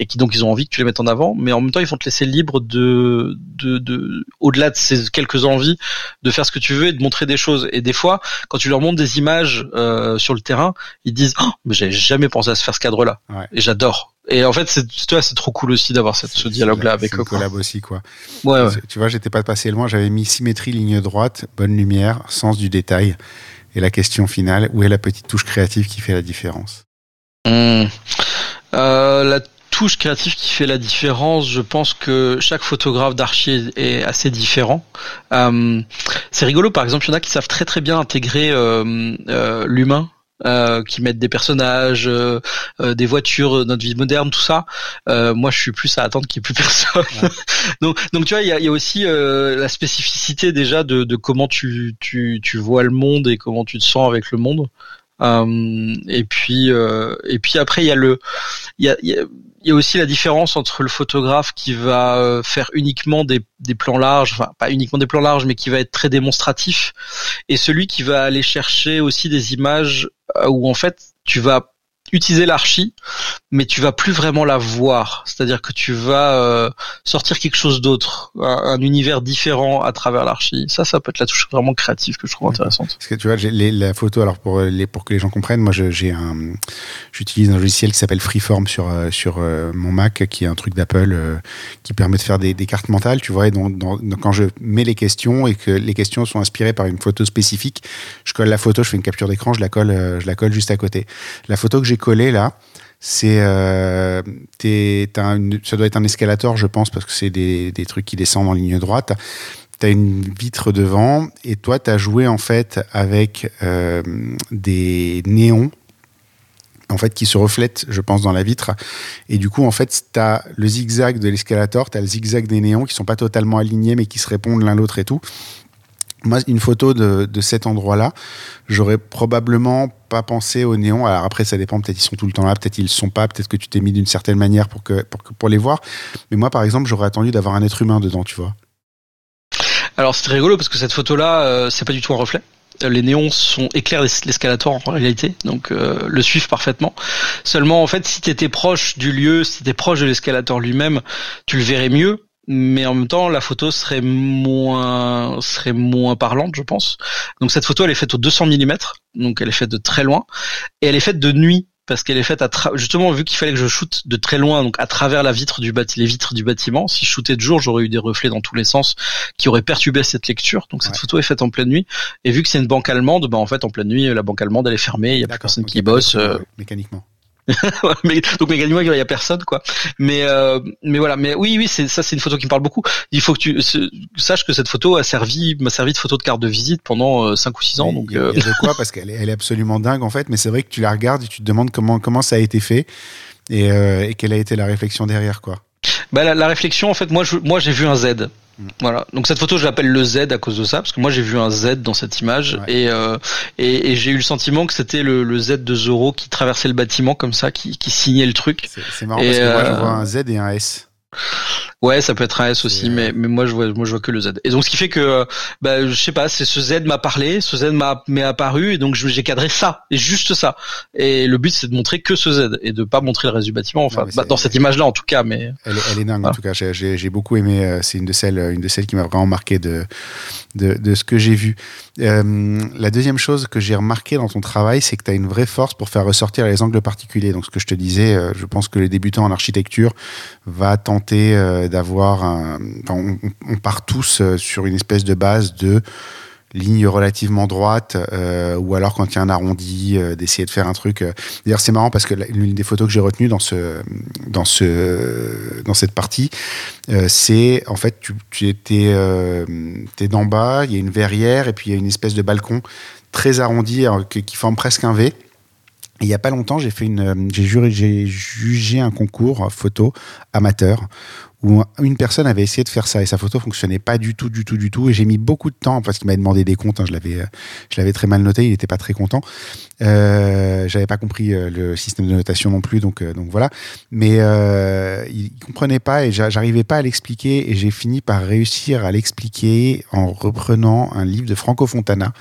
et qui donc ils ont envie que tu les mettes en avant, mais en même temps, ils vont te laisser libre de, de, de, au-delà de ces quelques envies, de faire ce que tu veux et de montrer des choses. Et des fois, quand tu leur montres des images, euh, sur le terrain, ils disent oh, mais j'avais jamais pensé à se faire ce cadre-là. Et j'adore. Et en fait, c'est toi, c'est trop cool aussi d'avoir ce dialogue-là avec eux. collab aussi, quoi. Ouais, ouais. Tu vois, j'étais pas passé loin. J'avais mis symétrie, ligne droite, bonne lumière, sens du détail. Et la question finale, où est la petite touche créative qui fait la différence? Hmm. euh, La touche créative qui fait la différence, je pense que chaque photographe d'archi est, assez différent. Euh, c'est rigolo, par exemple, il y en a qui savent très très bien intégrer euh, l'humain euh, qui mettent des personnages, euh, euh, des voitures, notre vie moderne, tout ça. moi, je suis plus à attendre qu'il n'y ait plus personne. donc, donc tu vois, il y a, y a, aussi la spécificité déjà de, de comment tu, tu, tu vois le monde et comment tu te sens avec le monde. Et puis, et puis après, il y a le, il y a, y a il y a aussi la différence entre le photographe qui va euh, faire uniquement des, des, plans larges, enfin pas uniquement des plans larges, mais qui va être très démonstratif, et celui qui va aller chercher aussi des images euh, où en fait tu vas utiliser l'archi, mais tu vas plus vraiment la voir. C'est-à-dire que tu vas euh, sortir quelque chose d'autre, un, univers différent à travers l'archi. Ça, ça peut être la touche vraiment créative que je trouve intéressante. Parce que tu vois, la photo, alors pour les pour que les gens comprennent, moi j'ai un, j'utilise un logiciel qui s'appelle Freeform sur euh, sur euh, mon Mac, qui est un truc d'Apple qui permet de faire des, des, cartes mentales, tu vois. Et donc, quand je mets les questions et que les questions sont inspirées par une photo spécifique, je colle la photo, je fais une capture d'écran, je la colle, je la colle juste à côté. La photo que j'ai collé là, c'est euh, ça doit être un escalator, je pense, parce que c'est des, des, trucs qui descendent en ligne droite. Tu as une vitre devant et toi, tu as joué en fait avec euh, des néons en fait qui se reflètent, je pense, dans la vitre. Et du coup, en fait, tu as le zigzag de l'escalator, tu as le zigzag des néons qui sont pas totalement alignés mais qui se répondent l'un l'autre et tout. Moi, une photo de, de cet endroit-là, j'aurais probablement pas pensé aux néons. Alors après, ça dépend. Peut-être ils sont tout le temps là, peut-être ils sont pas. Peut-être que tu t'es mis d'une certaine manière pour que, pour pour les voir. Mais moi, par exemple, j'aurais attendu d'avoir un être humain dedans, tu vois. Alors c'est rigolo parce que cette photo-là, euh, c'est pas du tout un reflet. Les néons sont éclairent l'escalator en réalité, donc euh, le suivent parfaitement. Seulement, en fait, si tu étais proche du lieu, si tu étais proche de l'escalator lui-même, tu le verrais mieux mais en même temps la photo serait moins serait moins parlante je pense donc cette photo elle est faite au 200 mm donc elle est faite de très loin et elle est faite de nuit parce qu'elle est faite à justement vu qu'il fallait que je shoote de très loin, donc à travers la vitre du bâti les vitres du bâtiment. Si je shootais de jour, j'aurais eu des reflets dans tous les sens qui auraient perturbé cette lecture. Donc cette photo est faite en pleine nuit. Et vu que c'est une banque allemande, bah en fait en pleine nuit, la banque allemande elle est fermée, il y a plus personne qui bosse. Euh, mécaniquement. mais, donc mécaniquement il y a personne quoi. Mais euh, mais voilà. Mais oui oui c'est ça c'est une photo qui me parle beaucoup. Il faut que tu saches que cette photo a servi m'a servi de photo de carte de visite pendant 5 euh, ou 6 ans donc il y, a, euh, de quoi parce qu'elle est, elle est absolument dingue en fait. Mais c'est vrai que tu la regardes et tu te demandes comment comment ça a été fait et, et quelle a été la réflexion derrière quoi bah la, la réflexion en fait moi je, moi j'ai vu un Z voilà. Donc cette photo, je l'appelle le Z à cause de ça, parce que moi j'ai vu un Z dans cette image et, euh, et, et j'ai eu le sentiment que c'était le, le, Z de Zoro qui traversait le bâtiment comme ça, qui, qui signait le truc. C'est marrant parce que moi je vois un Z et un S. Ouais, ça peut être un S aussi, mais, mais moi je vois moi je vois que le Z. Et donc ce qui fait que bah je sais pas, c'est ce Z m'a parlé, ce Z m'a m'est apparu et donc j'ai cadré ça et juste ça. Et le but c'est de montrer que ce Z et de pas montrer le reste du bâtiment. Enfin, bah, dans cette image là en tout cas, mais elle, elle est dingue en tout cas. J'ai beaucoup aimé. Euh, c'est une de celles une de celles qui m'a vraiment marqué de de, de ce que j'ai vu. Euh, la deuxième chose que j'ai remarqué dans ton travail, c'est que tu as une vraie force pour faire ressortir les angles particuliers. Donc ce que je te disais, euh, je pense que les débutants en architecture va tenter euh, d'avoir un... On, part tous sur une espèce de base de ligne relativement droite euh, ou alors quand il y a un arrondi euh, d'essayer de faire un truc euh. d'ailleurs c'est marrant parce que l'une des photos que j'ai retenues dans ce dans ce dans cette partie c'est en fait tu, tu étais es d'en bas il y a une verrière et puis il y a une espèce de balcon très arrondi qui, forme presque un V il y a pas longtemps, j'ai fait une, j'ai juré, j'ai jugé un concours photo amateur où une personne avait essayé de faire ça et sa photo fonctionnait pas du tout, du tout, du tout. Et j'ai mis beaucoup de temps parce qu'il m'avait demandé des comptes. Hein, je l'avais, je l'avais très mal noté. Il n'était pas très content. Euh, j'avais pas compris euh, le système de notation non plus, donc, euh, donc voilà. Mais euh, il comprenait pas et j'arrivais pas à l'expliquer. Et j'ai fini par réussir à l'expliquer en reprenant un livre de Franco Fontana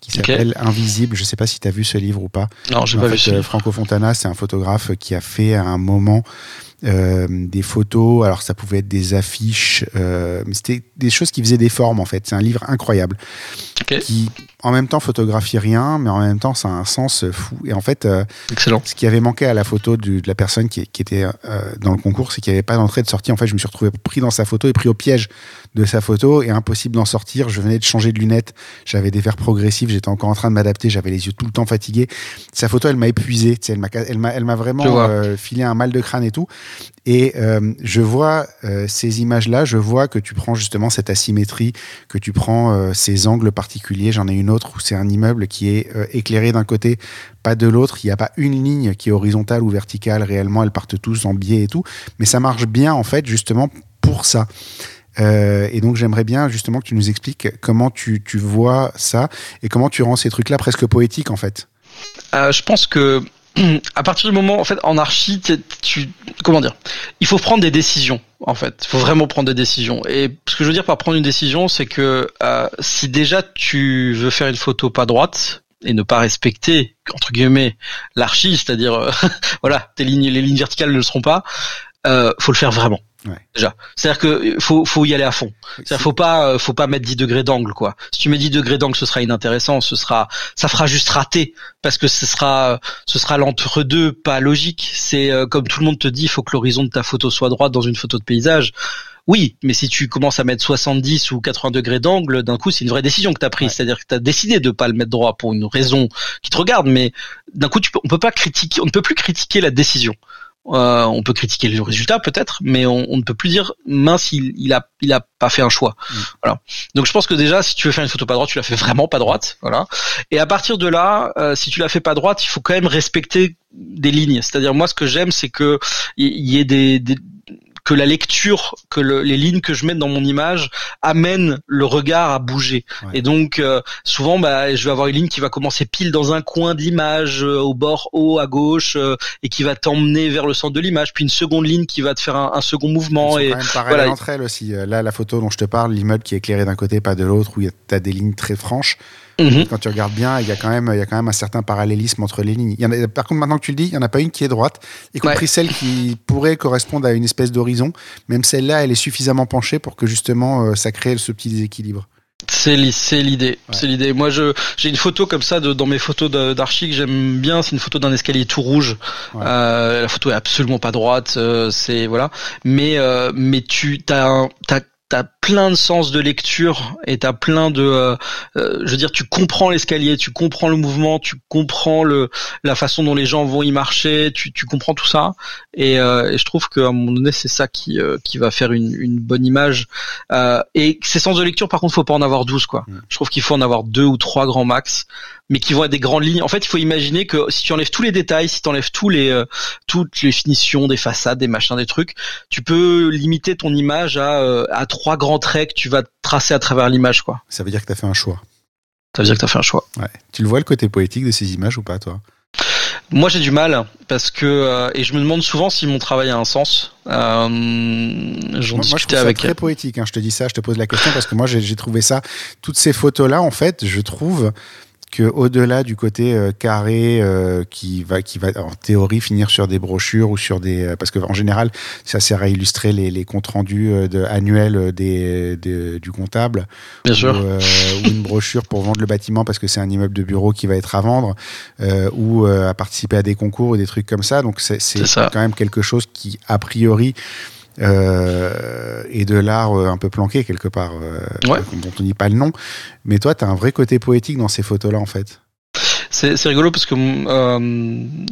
qui s'appelle okay. Invisible. Je sais pas si tu as vu ce livre ou pas. Non, j'ai pas fait, vu ce Franco Fontana, c'est un photographe qui a fait à un moment euh, des photos. Alors ça pouvait être des affiches, euh, c'était des choses qui faisaient des formes en fait. C'est un livre incroyable okay. qui en même temps photographie rien, mais en même temps ça a un sens fou. Et en fait, euh, Excellent. ce qui avait manqué à la photo de, de la personne qui, qui était euh, dans le concours, c'est qu'il n'y avait pas d'entrée de sortie. En fait, je me suis retrouvé pris dans sa photo et pris au piège de sa photo et impossible d'en sortir. Je venais de changer de lunettes, j'avais des verres progressifs, j'étais encore en train de m'adapter, j'avais les yeux tout le temps fatigués. Sa photo, elle m'a épuisé, elle m'a, elle m'a, elle m'a vraiment euh, filé un mal de crâne et tout. Et euh, je vois euh, ces images-là, je vois que tu prends justement cette asymétrie, que tu prends euh, ces angles particuliers. J'en ai une autre où c'est un immeuble qui est éclairé d'un côté, pas de l'autre. Il n'y a pas une ligne qui est horizontale ou verticale réellement. Elles partent tous en biais et tout. Mais ça marche bien en fait justement pour ça. Et donc j'aimerais bien justement que tu nous expliques comment tu, vois ça et comment tu rends ces trucs-là presque poétiques en fait. Je pense que à partir du moment, en fait, en archi, tu, comment dire, il faut prendre des décisions. En fait, il faut vraiment prendre des décisions. Et ce que je veux dire par prendre une décision, c'est que euh, si déjà tu veux faire une photo pas droite et ne pas respecter entre guillemets l'archi, c'est-à-dire euh, voilà, tes lignes, les lignes verticales ne le seront pas, euh, faut le faire vraiment. Ouais. Déjà, c'est-à-dire que faut faut y aller à fond. C'est-à-dire faut pas faut pas mettre 10 degrés d'angle quoi. Si tu mets 10 degrés d'angle, ce sera inintéressant, ce sera ça fera juste rater parce que ce sera ce sera l'entre deux pas logique. C'est euh, comme tout le monde te dit, il faut que l'horizon de ta photo soit droite dans une photo de paysage. Oui, mais si tu commences à mettre 70 ou 80 degrés d'angle, d'un coup, c'est une vraie décision que tu as prise. Ouais. C'est-à-dire que tu as décidé de pas le mettre droit pour une raison qui te regarde, mais d'un coup, tu peux, on peut pas critiquer, on ne peut plus critiquer la décision. Euh, on peut critiquer le résultat peut-être, mais on, on, ne peut plus dire mince il, il a il a pas fait un choix. Mm. Voilà. Donc je pense que déjà si tu veux faire une photo pas droite, tu la fais vraiment pas droite. Voilà. Et à partir de là, euh, si tu la fais pas droite, il faut quand même respecter des lignes. C'est-à-dire moi ce que j'aime c'est que il y, y ait des, des que la lecture, que le, les lignes que je mets dans mon image amènent le regard à bouger. Ouais. Et donc euh, souvent, bah, je vais avoir une ligne qui va commencer pile dans un coin de l'image, euh, au bord haut à gauche, euh, et qui va t'emmener vers le centre de l'image. Puis une seconde ligne qui va te faire un, un second mouvement. Elles et quand même voilà. entre elles aussi. Là, la photo dont je te parle, l'immeuble qui est éclairé d'un côté, pas de l'autre, où tu as des lignes très franches. Mmh. Quand tu regardes bien, il y a quand même, il y a quand même un certain parallélisme entre les lignes. Il y en a, par contre, maintenant que tu le dis, il y en a pas une qui est droite, y compris ouais. celle qui pourrait correspondre à une espèce d'horizon. Même celle-là, elle est suffisamment penchée pour que justement, euh, ça crée ce petit déséquilibre. C'est l'idée, c'est l'idée. Moi, je j'ai une photo comme ça de, dans mes photos d'archi que j'aime bien. C'est une photo d'un escalier tout rouge. Euh, la photo est absolument pas droite. Euh, c'est voilà. Mais euh, mais tu t'as t'as t'as plein de sens de lecture et t'as plein de, euh, euh, je veux dire, tu comprends l'escalier, tu comprends le mouvement, tu comprends le la façon dont les gens vont y marcher, tu, tu comprends tout ça. Et, euh, et je trouve qu'à un moment donné, c'est ça qui qui va faire une, une bonne image. et ces sens de lecture, par contre, faut pas en avoir 12 quoi. Je trouve qu'il faut en avoir deux ou trois grands max, mais qui vont être des grandes lignes. En fait, il faut imaginer que si tu enlèves tous les détails, si tu enlèves tous les toutes les finitions des façades, des machins, des trucs, tu peux limiter ton image à à trois grands traits que tu vas tracer à travers l'image, quoi. Ça veut dire que tu as fait un choix. Ça veut dire que tu as fait un choix. Ouais. Tu le vois le côté poétique de ces images ou pas, toi? Moi j'ai du mal parce que euh, et je me demande souvent si mon travail a un sens. Euh, J'en discutais avec. Très poétique. Hein, je te dis ça, je te pose la question parce que moi j'ai trouvé ça. Toutes ces photos là, en fait, je trouve que au-delà du côté euh, carré euh, qui va qui va en théorie finir sur des brochures ou sur des euh, parce que en général ça sert à illustrer les, les comptes rendus de, annuels des, du comptable. Bien sûr. ou une brochure pour vendre le bâtiment parce que c'est un immeuble de bureau qui va être à vendre ou à participer à des concours ou des trucs comme ça. Donc c'est quand même quelque chose qui a priori euh, et de l'art euh, un peu planqué quelque part, euh, dont on dit pas le nom. Mais toi, tu as un vrai côté poétique dans ces photos-là, en fait. C'est rigolo parce que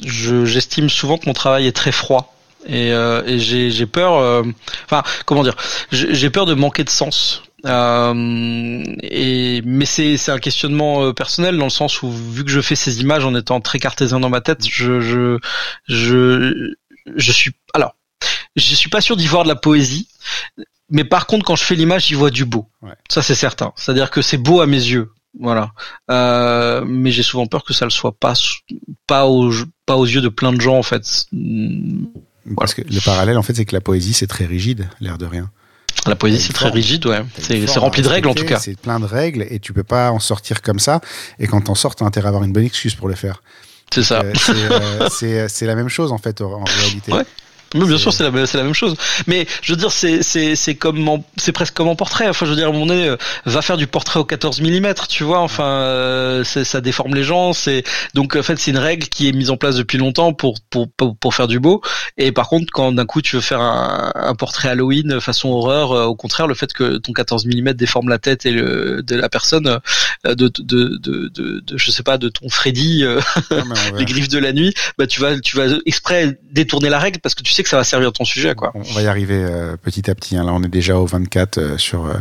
j'estime souvent que mon travail est très froid. Et, et j'ai peur, enfin, comment dire, j'ai peur de manquer de sens. Euh, et mais c'est un questionnement personnel dans le sens où vu que je fais ces images en étant très cartésien dans ma tête, je je je, je suis alors je suis pas sûr d'y voir de la poésie, mais par contre, quand je fais l'image, j'y vois du beau. Ça, c'est certain. C'est-à-dire que c'est beau à mes yeux. Voilà. Euh, mais j'ai souvent peur que ça le soit pas, pas aux, pas aux yeux de plein de gens en fait. Parce que le parallèle, en fait, c'est que la poésie, c'est très rigide, l'air de rien. La poésie, c'est très rigide, ouais. C'est rempli de règles, en tout cas. C'est plein de règles et tu peux pas en sortir comme ça. Et quand t'en sors, t'as intérêt à avoir une bonne excuse pour le faire. C'est ça. Euh, euh, c'est la même chose, en fait, en réalité. Ouais. Mais bien sûr, c'est la, la même chose. Mais je veux dire, c'est, comme c'est presque comme en portrait. Enfin, je veux dire, à un moment donné, euh, va faire du portrait au 14 mm, tu vois. Enfin, euh, ça déforme les gens. C'est donc en fait, c'est une règle qui est mise en place depuis longtemps pour pour pour, faire du beau. Et par contre, quand d'un coup tu veux faire un, un portrait Halloween façon horreur, euh, au contraire, le fait que ton 14 mm déforme la tête et le, de la personne, de de, de de, de, je sais pas, de ton Freddy, les griffes de la nuit, bah tu vas tu vas exprès détourner la règle parce que tu que ça va servir ton sujet, quoi. On va y arriver euh, petit à petit. Hein. Là, on est déjà au 24 euh, sur euh,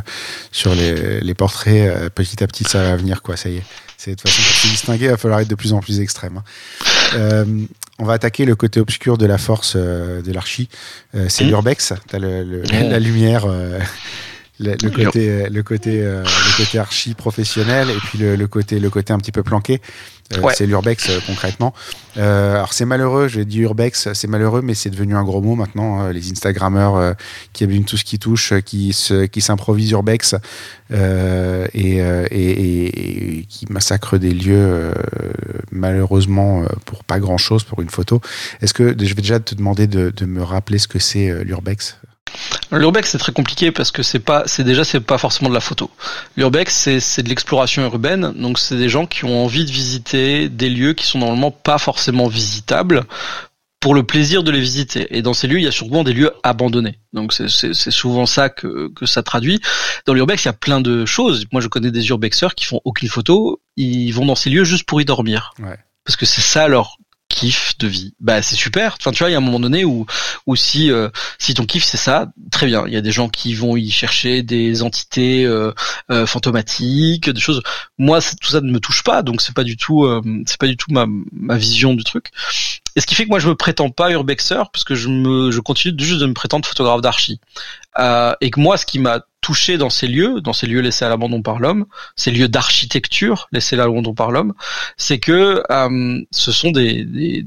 sur les, les portraits. petit à petit, ça va venir, quoi. Ça y est. C'est de toute façon pour se distinguer, il va falloir être de plus en plus extrême. Hein. on va attaquer le côté obscur de la force de l'archi. c'est mmh. l'urbex. Le, le, mmh. la lumière. Le, le, côté le côté le côté archi professionnel et puis le, le, côté le côté un petit peu planqué euh, c'est l'urbex euh, concrètement. Euh, alors c'est malheureux, j'ai dit urbex, c'est malheureux, mais c'est devenu un gros mot maintenant. Les Instagrammeurs qui abîment tout ce qui touche, qui se, qui s'improvisent urbex et, et, qui massacrent des lieux malheureusement pour pas grand chose pour une photo. Est-ce que je vais déjà te demander de, de me rappeler ce que c'est l'urbex? L'urbex c'est très compliqué parce que c'est pas, c'est déjà c'est pas forcément de la photo. L'urbex c'est c'est de l'exploration urbaine, donc c'est des gens qui ont envie de visiter des lieux qui sont normalement pas forcément visitables pour le plaisir de les visiter. Et dans ces lieux, il y a souvent des lieux abandonnés. Donc c'est souvent ça que que ça traduit. Dans l'urbex, il y a plein de choses. Moi, je connais des urbexeurs qui font aucune photo, ils vont dans ces lieux juste pour y dormir. Ouais parce que c'est ça leur kiff de vie. Bah c'est super. Tu vois, il y a un moment donné où où si euh, si ton kiff c'est ça, très bien. Il y a des gens qui vont y chercher des entités euh, euh, fantomatiques, des choses. Moi tout ça ne me touche pas, donc c'est pas du tout c'est pas du tout ma ma vision du truc. Et ce qui fait que moi je me prétends pas urbexeur parce que je me je continue juste de me prétendre photographe d'archi. et que moi ce qui m'a touché dans ces lieux, dans ces lieux laissés à l'abandon par l'homme, ces lieux d'architecture laissés à l'abandon par l'homme, c'est que euh, ce sont des,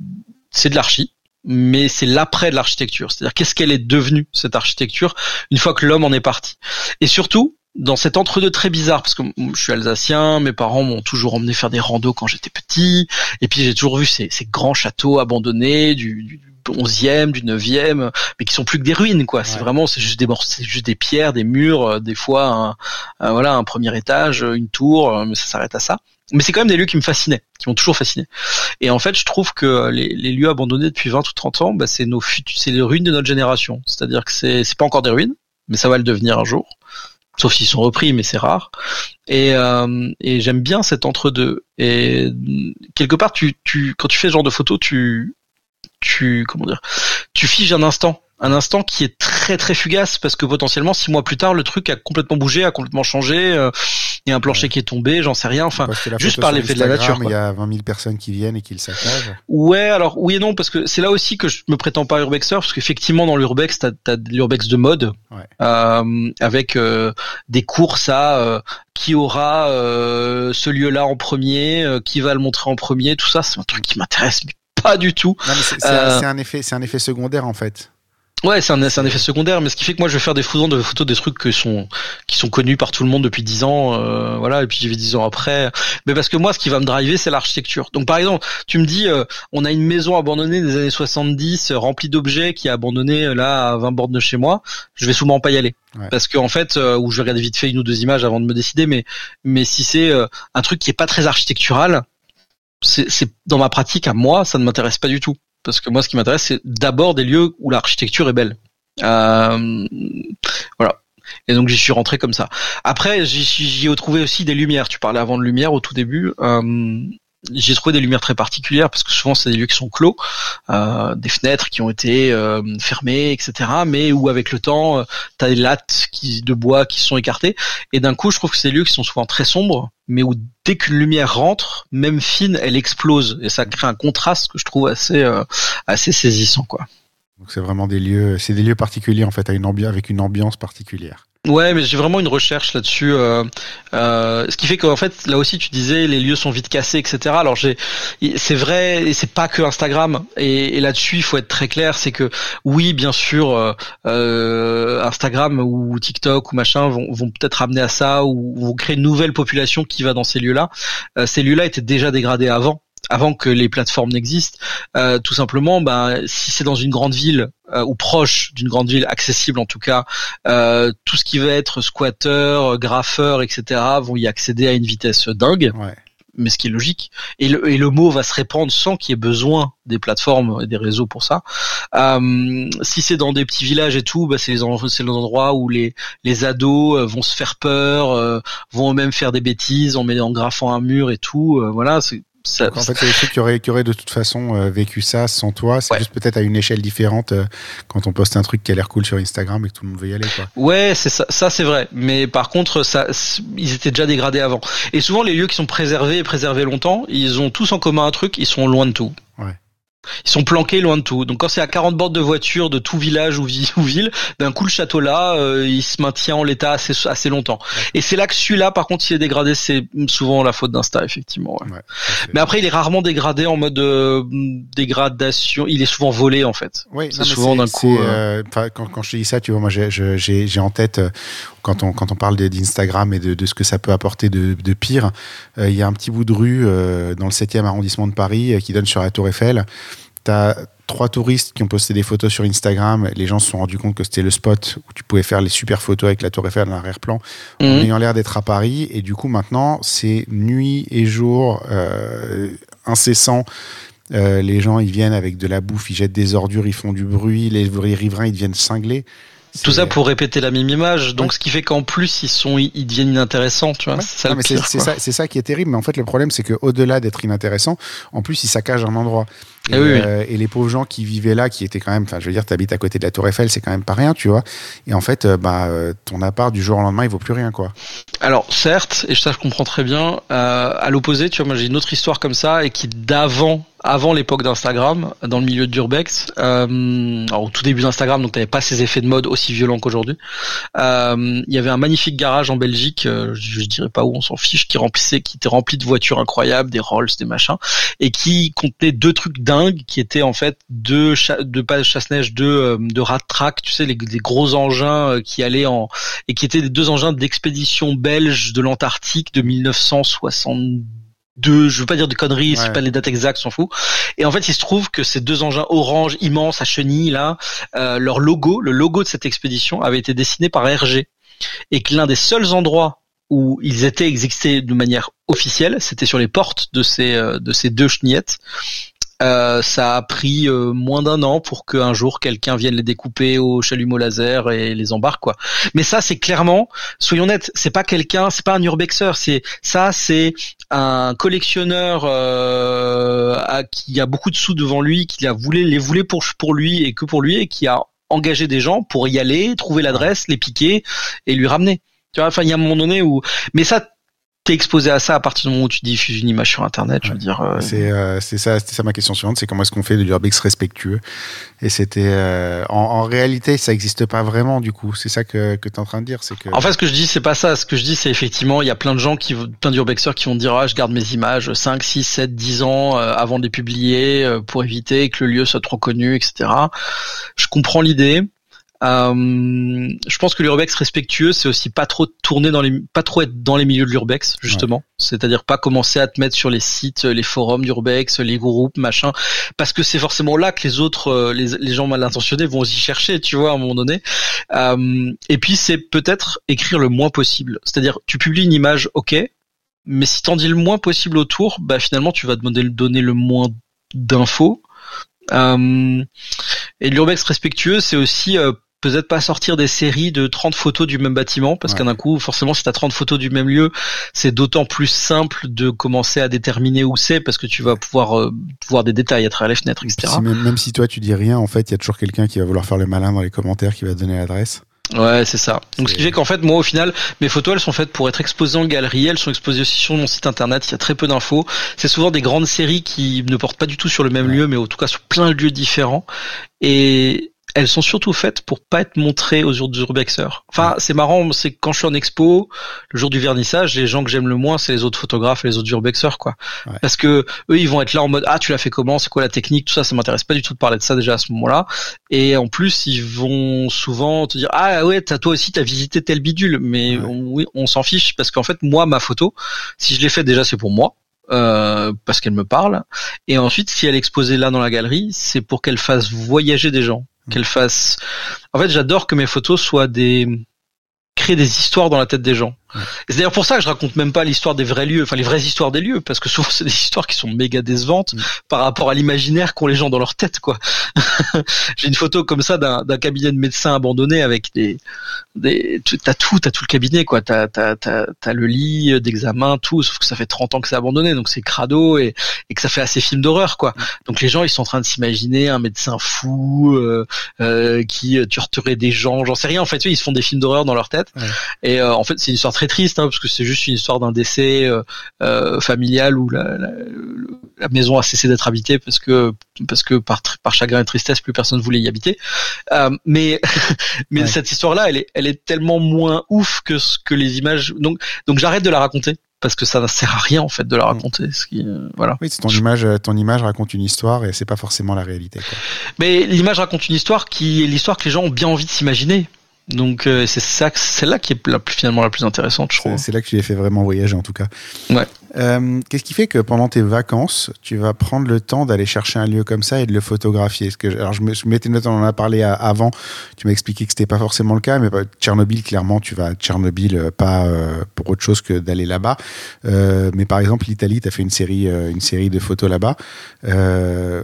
c'est de l'archi, mais c'est l'après de l'architecture. C'est-à-dire qu'est-ce qu'elle est devenue cette architecture une fois que l'homme en est parti? Et surtout dans cet entre-deux très bizarre, parce que je suis alsacien, mes parents m'ont toujours emmené faire des randos quand j'étais petit, et puis j'ai toujours vu ces, grands châteaux abandonnés, du 11e, du 9e, mais qui sont plus que des ruines, quoi. C'est vraiment, c'est juste des c'est juste des pierres, des murs, euh, des fois, un, un- voilà, un premier étage, une tour, euh, mais ça s'arrête à ça. Mais c'est quand même des lieux qui me fascinaient, qui m'ont toujours fasciné. Et en fait, je trouve que les, les lieux abandonnés depuis 20 ou 30 ans, bah, c'est nos c'est les ruines de notre génération. C'est-à-dire que c'est, c'est pas encore des ruines, mais ça va le devenir un jour. Sauf s'ils sont repris, mais c'est rare. Et, euh, et j'aime bien cet entre-deux. Et quelque part, tu, tu, quand tu fais ce genre de photos, tu, tu, comment dire, tu figes un instant, un instant qui est très très fugace parce que potentiellement six mois plus tard, le truc a complètement bougé, a complètement changé. euh, Il y a un plancher qui est tombé, j'en sais rien. Enfin, juste par l'effet de la nature. Il y a 20 000 personnes qui viennent et qui le saccagent. Ouais, alors oui et non, parce que c'est là aussi que je me prétends pas urbexeur, parce qu'effectivement dans l'urbex, t'as as de l'urbex de mode, Ouais. euh, avec euh, des courses à euh, qui aura euh, ce lieu-là en premier, euh, qui va le montrer en premier, tout ça, c'est un truc qui m'intéresse mais pas du tout. C'est un effet, c'est un effet secondaire en fait. Ouais, c'est un, c'est un effet secondaire, mais ce qui fait que moi je vais faire des photos de photos des trucs qui sont qui sont connus par tout le monde depuis 10 ans, euh, voilà, et puis j'y vais 10 ans après. Mais parce que moi, ce qui va me driver, c'est l'architecture. Donc par exemple, tu me dis, euh, on a une maison abandonnée des années 70, euh, remplie d'objets, qui est abandonnée euh, là à 20 bornes de chez moi. Je vais souvent pas y aller, Ouais. parce que en fait, euh, ou je vais regarder vite fait une ou deux images avant de me décider. Mais mais si c'est euh, un truc qui est pas très architectural, c'est c'est- dans ma pratique à moi, ça ne m'intéresse pas du tout. Parce que moi, ce qui m'intéresse, c'est d'abord des lieux où l'architecture est belle. Euh, voilà. Et donc j'y suis rentré comme ça. Après, j'y ai trouvé aussi des lumières. Tu parlais avant de lumière au tout début. Euh, j'ai trouvé des lumières très particulières parce que souvent c'est des lieux qui sont clos, euh, des fenêtres qui ont été euh, fermées, etc. Mais où avec le temps, euh, t'as des lattes de bois qui sont écartées. Et d'un coup, je trouve que c'est des lieux qui sont souvent très sombres, mais où dès qu'une lumière rentre, même fine, elle explose et ça crée un contraste que je trouve assez euh, assez saisissant, quoi. Donc c'est vraiment des lieux, c'est des lieux particuliers en fait, avec une ambiance particulière. Ouais, mais j'ai vraiment une recherche là-dessus. Euh, euh, ce qui fait qu'en fait, là aussi, tu disais, les lieux sont vite cassés, etc. Alors j'ai, c'est vrai, et c'est pas que Instagram. Et, et là-dessus, il faut être très clair, c'est que oui, bien sûr, euh, euh, Instagram ou TikTok ou machin vont, vont peut-être amener à ça ou vont créer une nouvelle population qui va dans ces lieux-là. Euh, ces lieux-là étaient déjà dégradés avant avant que les plateformes n'existent, euh, tout simplement, ben, si c'est dans une grande ville euh, ou proche d'une grande ville, accessible en tout cas, euh, tout ce qui va être squatter, graffeur, etc., vont y accéder à une vitesse dingue, Ouais. mais ce qui est logique. Et le, et le mot va se répandre sans qu'il y ait besoin des plateformes et des réseaux pour ça. Euh, si c'est dans des petits villages et tout, bah, c'est les, endroits où les, les ados euh, vont se faire peur, euh, vont eux-mêmes faire des bêtises en, en graffant un mur et tout. euh, voilà, c'est ça, Donc, en fait, c'est des trucs qui auraient, qui auraient de toute façon euh, vécu ça sans toi. C'est Ouais. juste peut-être à une échelle différente euh, quand on poste un truc qui a l'air cool sur Instagram et que tout le monde veut y aller. Quoi. Ouais, c'est ça, ça c'est vrai. Mais par contre, ça, ils étaient déjà dégradés avant. Et souvent, les lieux qui sont préservés et préservés longtemps, ils ont tous en commun un truc, ils sont loin de tout. Ils sont planqués loin de tout. Donc quand c'est à 40 bornes de voiture de tout village ou, vi- ou ville, d'un coup le château là, euh, il se maintient en l'état assez, assez longtemps. Et c'est là que celui-là, par contre, s'il est dégradé, c'est souvent la faute d'Insta, effectivement. ouais. Mais après, il est rarement dégradé en mode euh, dégradation. Il est souvent volé en fait. Oui, C'est souvent d'un coup, euh, enfin, quand, quand je te dis ça, tu vois, moi j'ai- en tête, euh, quand on, quand on parle d'Instagram et de, de ce que ça peut apporter de, de pire, euh, il y a un petit bout de rue euh, dans le 7e arrondissement de Paris euh, qui donne sur la Tour Eiffel. Tu as trois touristes qui ont posté des photos sur Instagram. Les gens se sont rendus compte que c'était le spot où tu pouvais faire les super photos avec la Tour Eiffel dans l'arrière-plan en Mhm. ayant l'air d'être à Paris. Et du coup, maintenant, c'est nuit et jour euh, incessant. Euh, les gens, ils viennent avec de la bouffe, ils jettent des ordures, ils font du bruit. Les, riverains, ils deviennent cinglés. Tout ça pour répéter la même image, donc Ouais. ce qui fait qu'en plus ils sont, ils deviennent inintéressants, tu vois. Ouais. C'est ça qui est terrible. Mais en fait, le problème, c'est qu'au-delà d'être inintéressant, en plus, ils saccagent un endroit. Et, Eh oui, oui. euh, et les pauvres gens qui vivaient là, qui étaient quand même, enfin, je veux dire, t'habites à côté de la Tour Eiffel, c'est quand même pas rien, tu vois. Et en fait, euh, bah, euh, ton appart du jour au lendemain, il vaut plus rien, quoi. Alors certes, et ça je comprends très bien. euh, à l'opposé, tu vois, moi j'ai une autre histoire comme ça et qui d'avant, avant l'époque d'Instagram, dans le milieu d'urbex, euh, au tout début d'Instagram, donc t'avais pas ces effets de mode aussi violents qu'aujourd'hui. Euh, Il y avait un magnifique garage en Belgique, euh, je, je dirais pas où, on s'en fiche, qui remplissait, qui était rempli de voitures incroyables, des Rolls, des machins, et qui contenait deux trucs dingues, qui étaient en fait deux, deux pas de chasse-neige, deux euh, de rat track, tu sais, les, des gros engins qui allaient en et qui étaient des deux engins d'expédition belge de l'Antarctique de 1970 deux, je veux pas dire de conneries, c'est pas les dates exactes, s'en fout. Et en fait, il se trouve que ces deux engins orange immenses à chenilles là, euh, leur logo, le logo de cette expédition avait été dessiné par RG, et que l'un des seuls endroits où ils étaient exécutés de manière officielle, c'était sur les portes de ces euh, de ces deux chenillettes. Euh, ça a pris euh, moins d'un an pour qu'un jour quelqu'un vienne les découper au chalumeau laser et les embarque quoi. Mais ça c'est clairement, soyons nets, c'est pas quelqu'un, c'est pas un urbexer, c'est ça c'est un collectionneur euh, qui a beaucoup de sous devant lui, qui a voulu les voulait pour pour lui et que pour lui et qui a engagé des gens pour y aller, trouver l'adresse, les piquer et lui ramener. Tu vois, enfin il y a un moment donné où, mais ça t'es exposé à ça à partir du moment où tu diffuses une image sur internet je veux dire euh, c'est euh, c'est ça ça ma question suivante c'est comment est-ce qu'on fait de l'urbex respectueux? Et c'était euh, en, en, réalité ça n'existe pas vraiment du coup. C'est ça que que tu es en train de dire c'est que en fait ce que je dis c'est pas ça. Ce que je dis c'est effectivement il y a plein de gens qui plein d'urbexeurs qui vont dire ah je garde mes images 5 6 7 10 ans avant de les publier pour éviter que le lieu soit trop connu etc je comprends l'idée euh, je pense que l'urbex respectueux, c'est aussi pas trop tourner dans les, pas trop être dans les milieux de l'urbex justement. C'est-à-dire pas commencer à te mettre sur les sites, les forums d'urbex, les groupes, machin, parce que c'est forcément là que les autres, euh, les, les, gens mal intentionnés vont y chercher, tu vois, à un moment donné. Euh, et puis c'est peut-être écrire le moins possible. C'est-à-dire tu publies une image, ok, mais si t'en dis le moins possible autour, bah finalement tu vas demander donner le moins d'infos. Euh, et l'urbex respectueux, c'est aussi euh, peut-être pas sortir des séries de 30 photos du même bâtiment parce qu'un coup forcément si tu as 30 photos du même lieu c'est d'autant plus simple de commencer à déterminer où c'est parce que tu vas pouvoir euh, voir des détails à travers les fenêtres etc même, si toi tu dis rien en fait il y a toujours quelqu'un qui va vouloir faire le malin dans les commentaires qui va donner l'adresse Ouais, c'est ça. Donc ce qui fait qu'en fait, moi au final, mes photos elles sont faites pour être exposées en galerie, elles sont exposées aussi sur mon site internet, il y a très peu d'infos. C'est souvent des grandes séries qui ne portent pas du tout sur le même lieu, mais en tout cas sur plein de lieux différents. Et elles sont surtout faites pour pas être montrées aux urbexeurs. Enfin, c'est marrant, c'est quand je suis en expo, le jour du vernissage, les gens que j'aime le moins, c'est les autres photographes et les autres urbexeurs, quoi. Parce que eux, ils vont être là en mode, ah, tu l'as fait comment, c'est quoi la technique, tout ça, ça m'intéresse pas du tout de parler de ça déjà à ce moment-là. Et en plus, ils vont souvent te dire, ah ouais, t'as toi aussi, t'as visité tel bidule, mais oui, on s'en fiche parce qu'en fait, moi, ma photo, si je l'ai fait déjà, c'est pour moi. Euh, parce qu'elle me parle. Et ensuite, si elle est exposée là dans la galerie, c'est pour qu'elle fasse voyager des gens qu'elle fasse. En fait, j'adore que mes photos soient des créer des histoires dans la tête des gens. C'est d'ailleurs pour ça que je raconte même pas l'histoire des vrais lieux, enfin les vraies histoires des lieux, parce que souvent c'est des histoires qui sont méga décevantes mm. par rapport à l'imaginaire qu'ont les gens dans leur tête, quoi. J'ai une photo comme ça d'un cabinet de médecins abandonné avec des, des, t'as tout, t'as tout le cabinet, quoi. T'as, t'as, t'as, t'as le lit d'examen, tout, sauf que ça fait 30 ans que c'est abandonné, donc c'est crado et, et que ça fait assez film d'horreur, quoi. Mm. Donc les gens ils sont en train de s'imaginer un médecin fou euh, euh, qui tuerait des gens, j'en sais rien. En fait, ils se font des films d'horreur dans leur tête. Et euh, en fait, c'est une histoire très triste hein, parce que c'est juste une histoire d'un décès euh, euh, familial où la, la, la, maison a cessé d'être habitée parce que parce que par, par chagrin et tristesse plus personne voulait y habiter. Euh, mais mais cette histoire-là, elle est elle est tellement moins ouf que ce que les images. Donc donc j'arrête de la raconter parce que ça ne sert à rien en fait de la mm. raconter. Ce qui, euh, voilà. Oui, ton image, ton image raconte une histoire et c'est pas forcément la réalité. Quoi. Mais l'image raconte une histoire qui est l'histoire que les gens ont bien envie de s'imaginer. Donc euh, c'est ça, c'est là qui est la, finalement la plus intéressante, je trouve. C'est là que tu les fait vraiment voyager en tout cas. Ouais. Euh, Qu'est-ce qui fait que pendant tes vacances, tu vas prendre le temps d'aller chercher un lieu comme ça et de le photographier? Que, Alors je me je m'étais on en a parlé avant. Tu m'as expliqué que c'était pas forcément le cas, mais Tchernobyl, clairement, tu vas à Tchernobyl euh, pas euh, pour autre chose que d'aller là-bas. Euh, mais par exemple, l'Italie, tu as fait une série, une série de photos là-bas.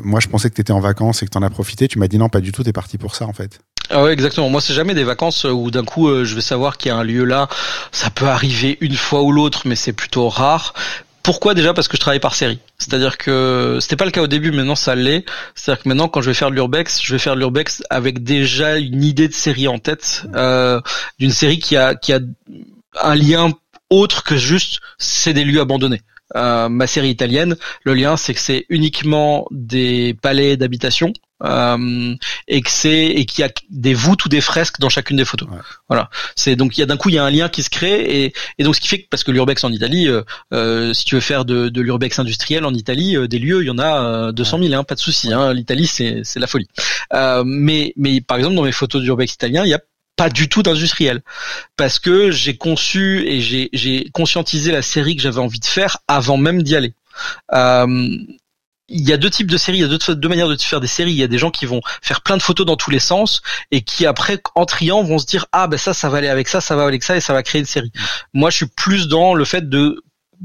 moi, je pensais que tu étais en vacances et que tu en as profité. Tu m'as dit non, pas du tout. Tu es parti pour ça en fait. Ah ouais, exactement. Moi, c'est jamais des vacances où d'un coup, euh, je vais savoir qu'il y a un lieu là. Ça peut arriver une fois ou l'autre, mais c'est plutôt rare. Pourquoi déjà? Parce que je travaille par série. C'est-à-dire que c'était pas le cas au début, maintenant ça l'est. C'est-à-dire que maintenant, quand je vais faire de l'urbex, je vais faire de l'urbex avec déjà une idée de série en tête, euh, d'une série qui a qui a un lien autre que juste c'est des lieux abandonnés. Euh, ma série italienne, le lien c'est que c'est uniquement des palais d'habitation euh, et que c'est et qu'il y a des voûtes ou des fresques dans chacune des photos. Voilà. C'est donc il y a d'un coup il y a un lien qui se crée et, et donc ce qui fait que parce que l'urbex en Italie, euh, euh si tu veux faire de, de l'urbex industriel en Italie, euh, des lieux il y en a 200 000, hein, pas de souci. Hein, L'Italie c'est c'est la folie. mais mais par exemple dans mes photos d'urbex italien, il y a pas du tout d'industriel parce que j'ai conçu et j'ai j'ai conscientisé la série que j'avais envie de faire avant même d'y aller. Il y a deux types de séries, il y a deux, deux, manières de faire des séries. Il y a des gens qui vont faire plein de photos dans tous les sens et qui après, en triant, vont se dire ah ben ça, ça va aller avec ça, ça va aller avec ça et ça va créer une série. Moi, je suis plus dans le fait de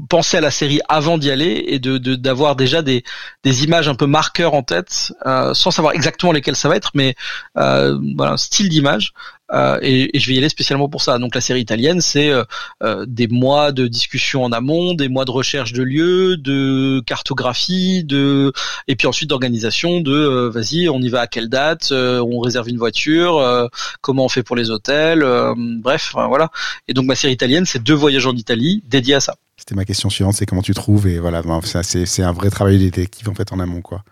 penser à la série avant d'y aller et de d'avoir déjà des des images un peu marqueurs en tête euh, sans savoir exactement lesquelles ça va être mais euh, voilà style d'image euh, et, et, je vais y aller spécialement pour ça. Donc la série italienne c'est euh, euh, des mois de discussion en amont des mois de recherche de lieux de cartographie de et puis ensuite d'organisation de vas-y on y va à quelle date on réserve une voiture comment on fait pour les hôtels bref voilà. Et donc ma série italienne c'est deux voyages en Italie dédiés à ça. C'était ma question suivante, c'est comment tu trouves et voilà, c'est un vrai travail détective en fait en amont quoi.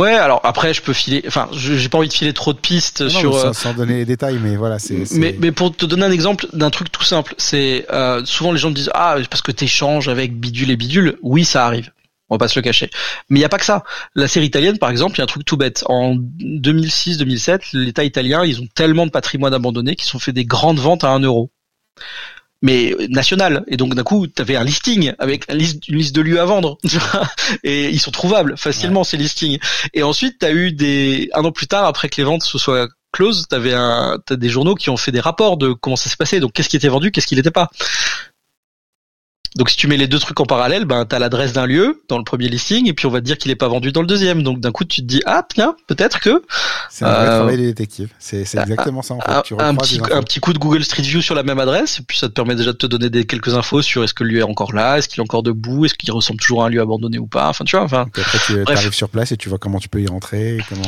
Ouais, alors après je peux filer, enfin j'ai pas envie de filer trop de pistes sur. Euh, sans, donner les détails, mais voilà, c'est. Mais, mais pour te donner un exemple d'un truc tout simple, c'est euh, souvent les gens me disent ah parce que t'échanges avec bidule et bidule, oui ça arrive. On va pas se le cacher. Mais il y a pas que ça. La série italienne, par exemple, il y a un truc tout bête. En 2006-2007, l'État italien, ils ont tellement de patrimoine abandonné qu'ils ont fait des grandes ventes à un euro mais national. Et donc d'un coup, tu avais un listing avec une liste, une liste de lieux à vendre. et ils sont trouvables facilement ces listings. Et ensuite, tu as eu des un an plus tard, après que les ventes se soient closes, t'avais un t'as des journaux qui ont fait des rapports de comment ça s'est passé. Donc qu'est-ce qui était vendu, qu'est-ce qui n'était pas. Donc si tu mets les deux trucs en parallèle, ben t'as l'adresse d'un lieu dans le premier listing et puis on va te dire qu'il est pas vendu dans le deuxième. Donc d'un coup tu te dis ah tiens peut-être que c'est un vrai euh, travail des détectives. C'est exactement ça en fait. Tu un, petit un petit coup de Google Street View sur la même adresse et puis ça te permet déjà de te donner des quelques infos sur est-ce que le lieu est encore là, est-ce qu'il est encore debout, est-ce qu'il ressemble toujours à un lieu abandonné ou pas. Enfin tu vois. Enfin. après tu arrives sur place et tu vois comment tu peux y rentrer, comment.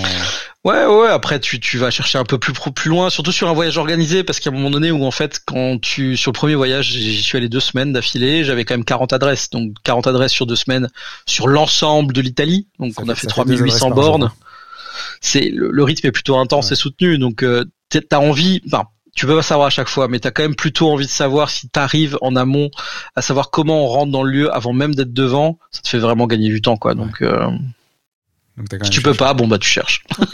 Ouais, ouais. Après, tu, tu vas chercher un peu plus plus loin, surtout sur un voyage organisé, parce qu'à un moment donné où en fait, quand tu sur le premier voyage, j'y suis allé deux semaines d'affilée, j'avais quand même 40 adresses, donc 40 adresses sur deux semaines sur l'ensemble de l'Italie. Donc on a fait 3800 bornes. C'est le, rythme est plutôt intense et soutenu, donc euh, t'as envie. Enfin, tu peux pas savoir à chaque fois, mais t'as quand même plutôt envie de savoir si t'arrives en amont à savoir comment on rentre dans le lieu avant même d'être devant. Ça te fait vraiment gagner du temps, quoi. Donc euh, si tu peux pas, bon bah tu cherches.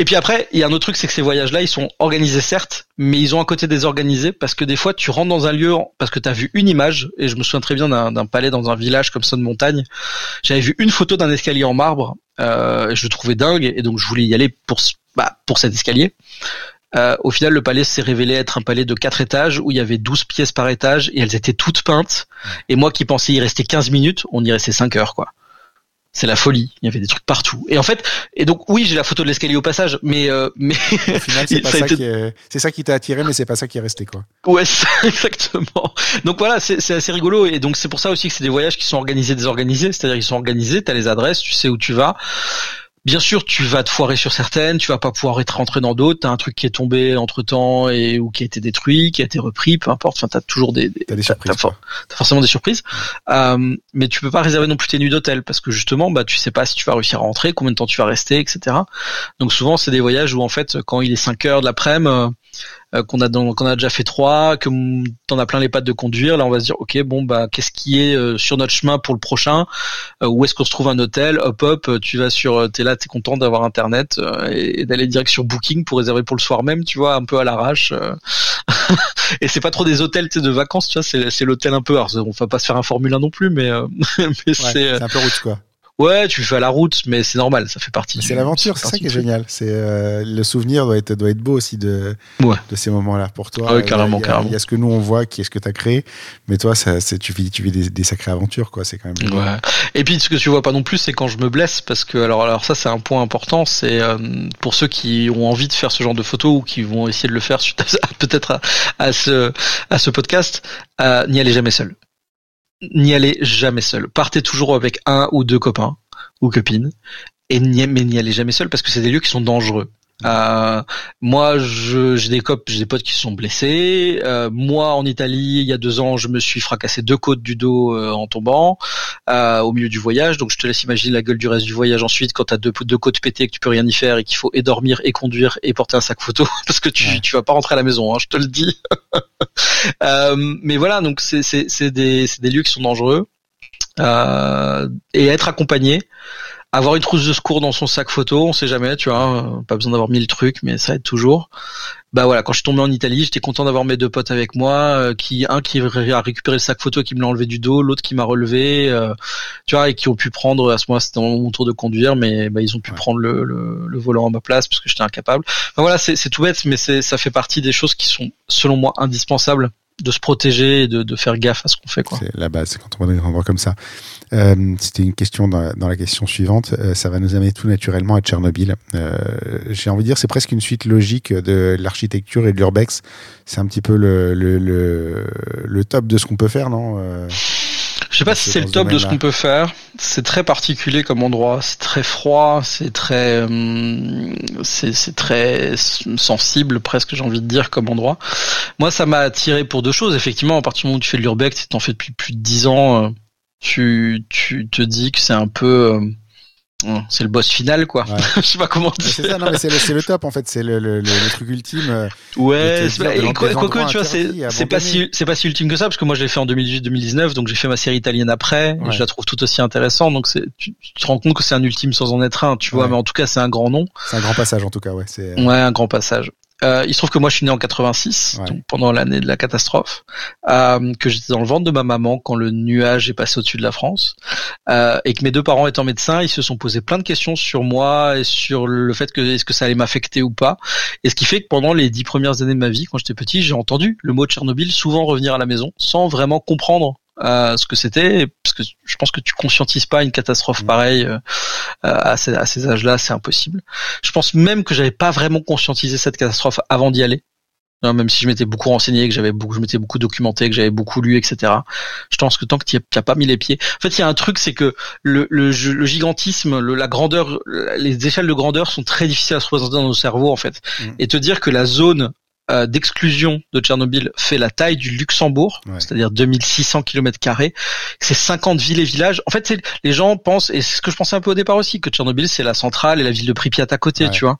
Et puis après, il y a un autre truc, c'est que ces voyages-là, ils sont organisés certes, mais ils ont un côté désorganisé parce que des fois, tu rentres dans un lieu parce que tu as vu une image, et je me souviens très bien d'un palais dans un village comme ça de montagne. J'avais vu une photo d'un escalier en marbre, euh, je le trouvais dingue, et donc je voulais y aller pour, bah, pour cet escalier. Euh, au final, le palais s'est révélé être un palais de quatre étages où il y avait 12 pièces par étage et elles étaient toutes peintes. Et moi qui pensais y rester 15 minutes, on y restait 5 heures, quoi c'est la folie. Il y avait des trucs partout. Et en fait, et donc oui, j'ai la photo de l'escalier au passage, mais euh, mais au final, c'est ça, qui ça qui t'a attiré, mais c'est pas ça qui est resté quoi. Ouais, exactement. Donc voilà, c'est assez rigolo et donc c'est pour ça aussi que c'est des voyages qui sont organisés désorganisés, c'est-à-dire ils sont organisés, t'as les adresses, tu sais où tu vas. Bien sûr, tu vas te foirer sur certaines, tu vas pas pouvoir être rentré dans d'autres. T'as un truc qui est tombé entre temps et ou qui a été détruit, qui a été repris, peu importe. Enfin, t'as toujours des, t'as des surprises. T'as, forcément des surprises. Euh, mais tu peux pas réserver non plus tes nuits d'hôtel parce que justement, bah, tu sais pas si tu vas réussir à rentrer, combien de temps tu vas rester, etc. Donc souvent, c'est des voyages où en fait, quand il est 5 heures de l'après-midi, euh, qu'on a qu'on a déjà fait trois, que t'en as plein les pattes de conduire. Là, on va se dire, ok, bon bah, qu'est-ce qui est euh, sur notre chemin pour le prochain? Euh, Où est-ce qu'on se trouve un hôtel? Hop, hop, tu vas sur, t'es là, t'es content d'avoir internet et, d'aller direct sur Booking pour réserver pour le soir même, tu vois, un peu à l'arrache. et c'est pas trop des hôtels de vacances, tu vois, c'est l'hôtel un peu. Alors, on va pas se faire un Formule 1 non plus, mais, mais c'est un peu route quoi. Ouais, tu fais à la route, mais c'est normal, ça fait partie. C'est l'aventure, c'est ça qui est génial. C'est euh, le souvenir doit être doit être beau aussi de de ces moments-là pour toi. Ah carrément, il y, a, carrément. Il y a ce que nous on voit, qui est ce que tu as créé, mais toi, ça, c'est tu vis tu vis des, des sacrées aventures, quoi. C'est quand même. Ouais. Et puis ce que tu vois pas non plus, c'est quand je me blesse, parce que alors alors ça c'est un point important, c'est euh, pour ceux qui ont envie de faire ce genre de photos ou qui vont essayer de le faire suite peut-être à, à, ce à ce podcast, euh, n'y allez jamais seul n'y allez jamais seul. Partez toujours avec un ou deux copains ou copines, et mais n'y allez jamais seul parce que c'est des lieux qui sont dangereux. Euh, moi, j'ai des copes, j'ai des potes qui sont blessés. Euh, moi, en Italie, il y a deux ans, je me suis fracassé deux côtes du dos euh, en tombant euh, au milieu du voyage. Donc, je te laisse imaginer la gueule du reste du voyage ensuite quand t'as deux, deux côtes pétées, que tu peux rien y faire et qu'il faut et dormir et conduire et porter un sac photo parce que tu, tu vas pas rentrer à la maison, hein, je te le dis. mais voilà, donc c'est des, des lieux qui sont dangereux et être accompagné. Avoir une trousse de secours dans son sac photo, on sait jamais, tu vois, pas besoin d'avoir mille trucs, mais ça aide toujours. Bah voilà, quand je suis tombé en Italie, j'étais content d'avoir mes deux potes avec moi, euh, qui un qui a récupéré le sac photo qui me l'a enlevé du dos, l'autre qui m'a relevé, euh, tu vois, et qui ont pu prendre à ce moment c'était mon tour de conduire, mais bah, ils ont pu prendre le, le, le, volant à ma place parce que j'étais incapable. Enfin, voilà, c'est tout bête, mais ça fait partie des choses qui sont selon moi indispensables de se protéger et de, de faire gaffe à ce qu'on fait. C'est la base, quand on va dans des endroits comme ça. Euh, C'était une question dans la, dans la question suivante. Euh, ça va nous amener tout naturellement à Tchernobyl. Euh, J'ai envie de dire, c'est presque une suite logique de l'architecture et de l'urbex. C'est un petit peu le, le, le, le, top de ce qu'on peut faire, non? Euh, je sais pas si c'est le top de ce qu'on peut faire. C'est très particulier comme endroit. C'est très froid. C'est très, hum, c'est très sensible presque. J'ai envie de dire comme endroit. Moi, ça m'a attiré pour deux choses. Effectivement, à partir du moment où tu fais de l'urbex, tu t'en fais depuis plus de dix ans. Euh, tu, tu te dis que c'est un peu euh, c'est le boss final quoi. je sais pas comment dire. C'est ça, non mais c'est le, le, top en fait, c'est le, le, le, truc ultime. Euh, ouais, quoi, quoi que tu vois, c'est pas si c'est pas si ultime que ça parce que moi je l'ai fait en 2018-2019 donc j'ai fait ma série italienne après et je la trouve tout aussi intéressante donc c'est tu, te rends compte que c'est un ultime sans en être un, tu vois, mais en tout cas c'est un grand nom. C'est un grand passage en tout cas, ouais. Euh, ouais, un grand passage. Euh, il se trouve que moi je suis né en 86, donc pendant l'année de la catastrophe, euh, que j'étais dans le ventre de ma maman quand le nuage est passé au-dessus de la France, euh, et que mes deux parents étant médecins, ils se sont posés plein de questions sur moi et sur le fait que est-ce que ça allait m'affecter ou pas. Et ce qui fait que pendant les dix premières années de ma vie, quand j'étais petit, j'ai entendu le mot Tchernobyl souvent revenir à la maison sans vraiment comprendre euh, ce que c'était, parce que je pense que tu conscientises pas une catastrophe mmh. pareille euh, à ces, à ces âges-là, c'est impossible. Je pense même que j'avais pas vraiment conscientisé cette catastrophe avant d'y aller. même si je m'étais beaucoup renseigné, que j'avais beaucoup, je m'étais beaucoup documenté, que j'avais beaucoup lu, etc. Je pense que tant que tu n'as pas mis les pieds, en fait, il y a un truc, c'est que le, le, le gigantisme, le, la grandeur, les échelles de grandeur sont très difficiles à se représenter dans nos cerveaux, en fait. Mmh. Et te dire que la zone euh, d'exclusion de Tchernobyl fait la taille du Luxembourg, c'est-à-dire 2600 km carrés. C'est 50 villes et villages. En fait, les gens pensent, et c'est ce que je pensais un peu au départ aussi, que Tchernobyl c'est la centrale et la ville de Pripyat à côté, tu vois.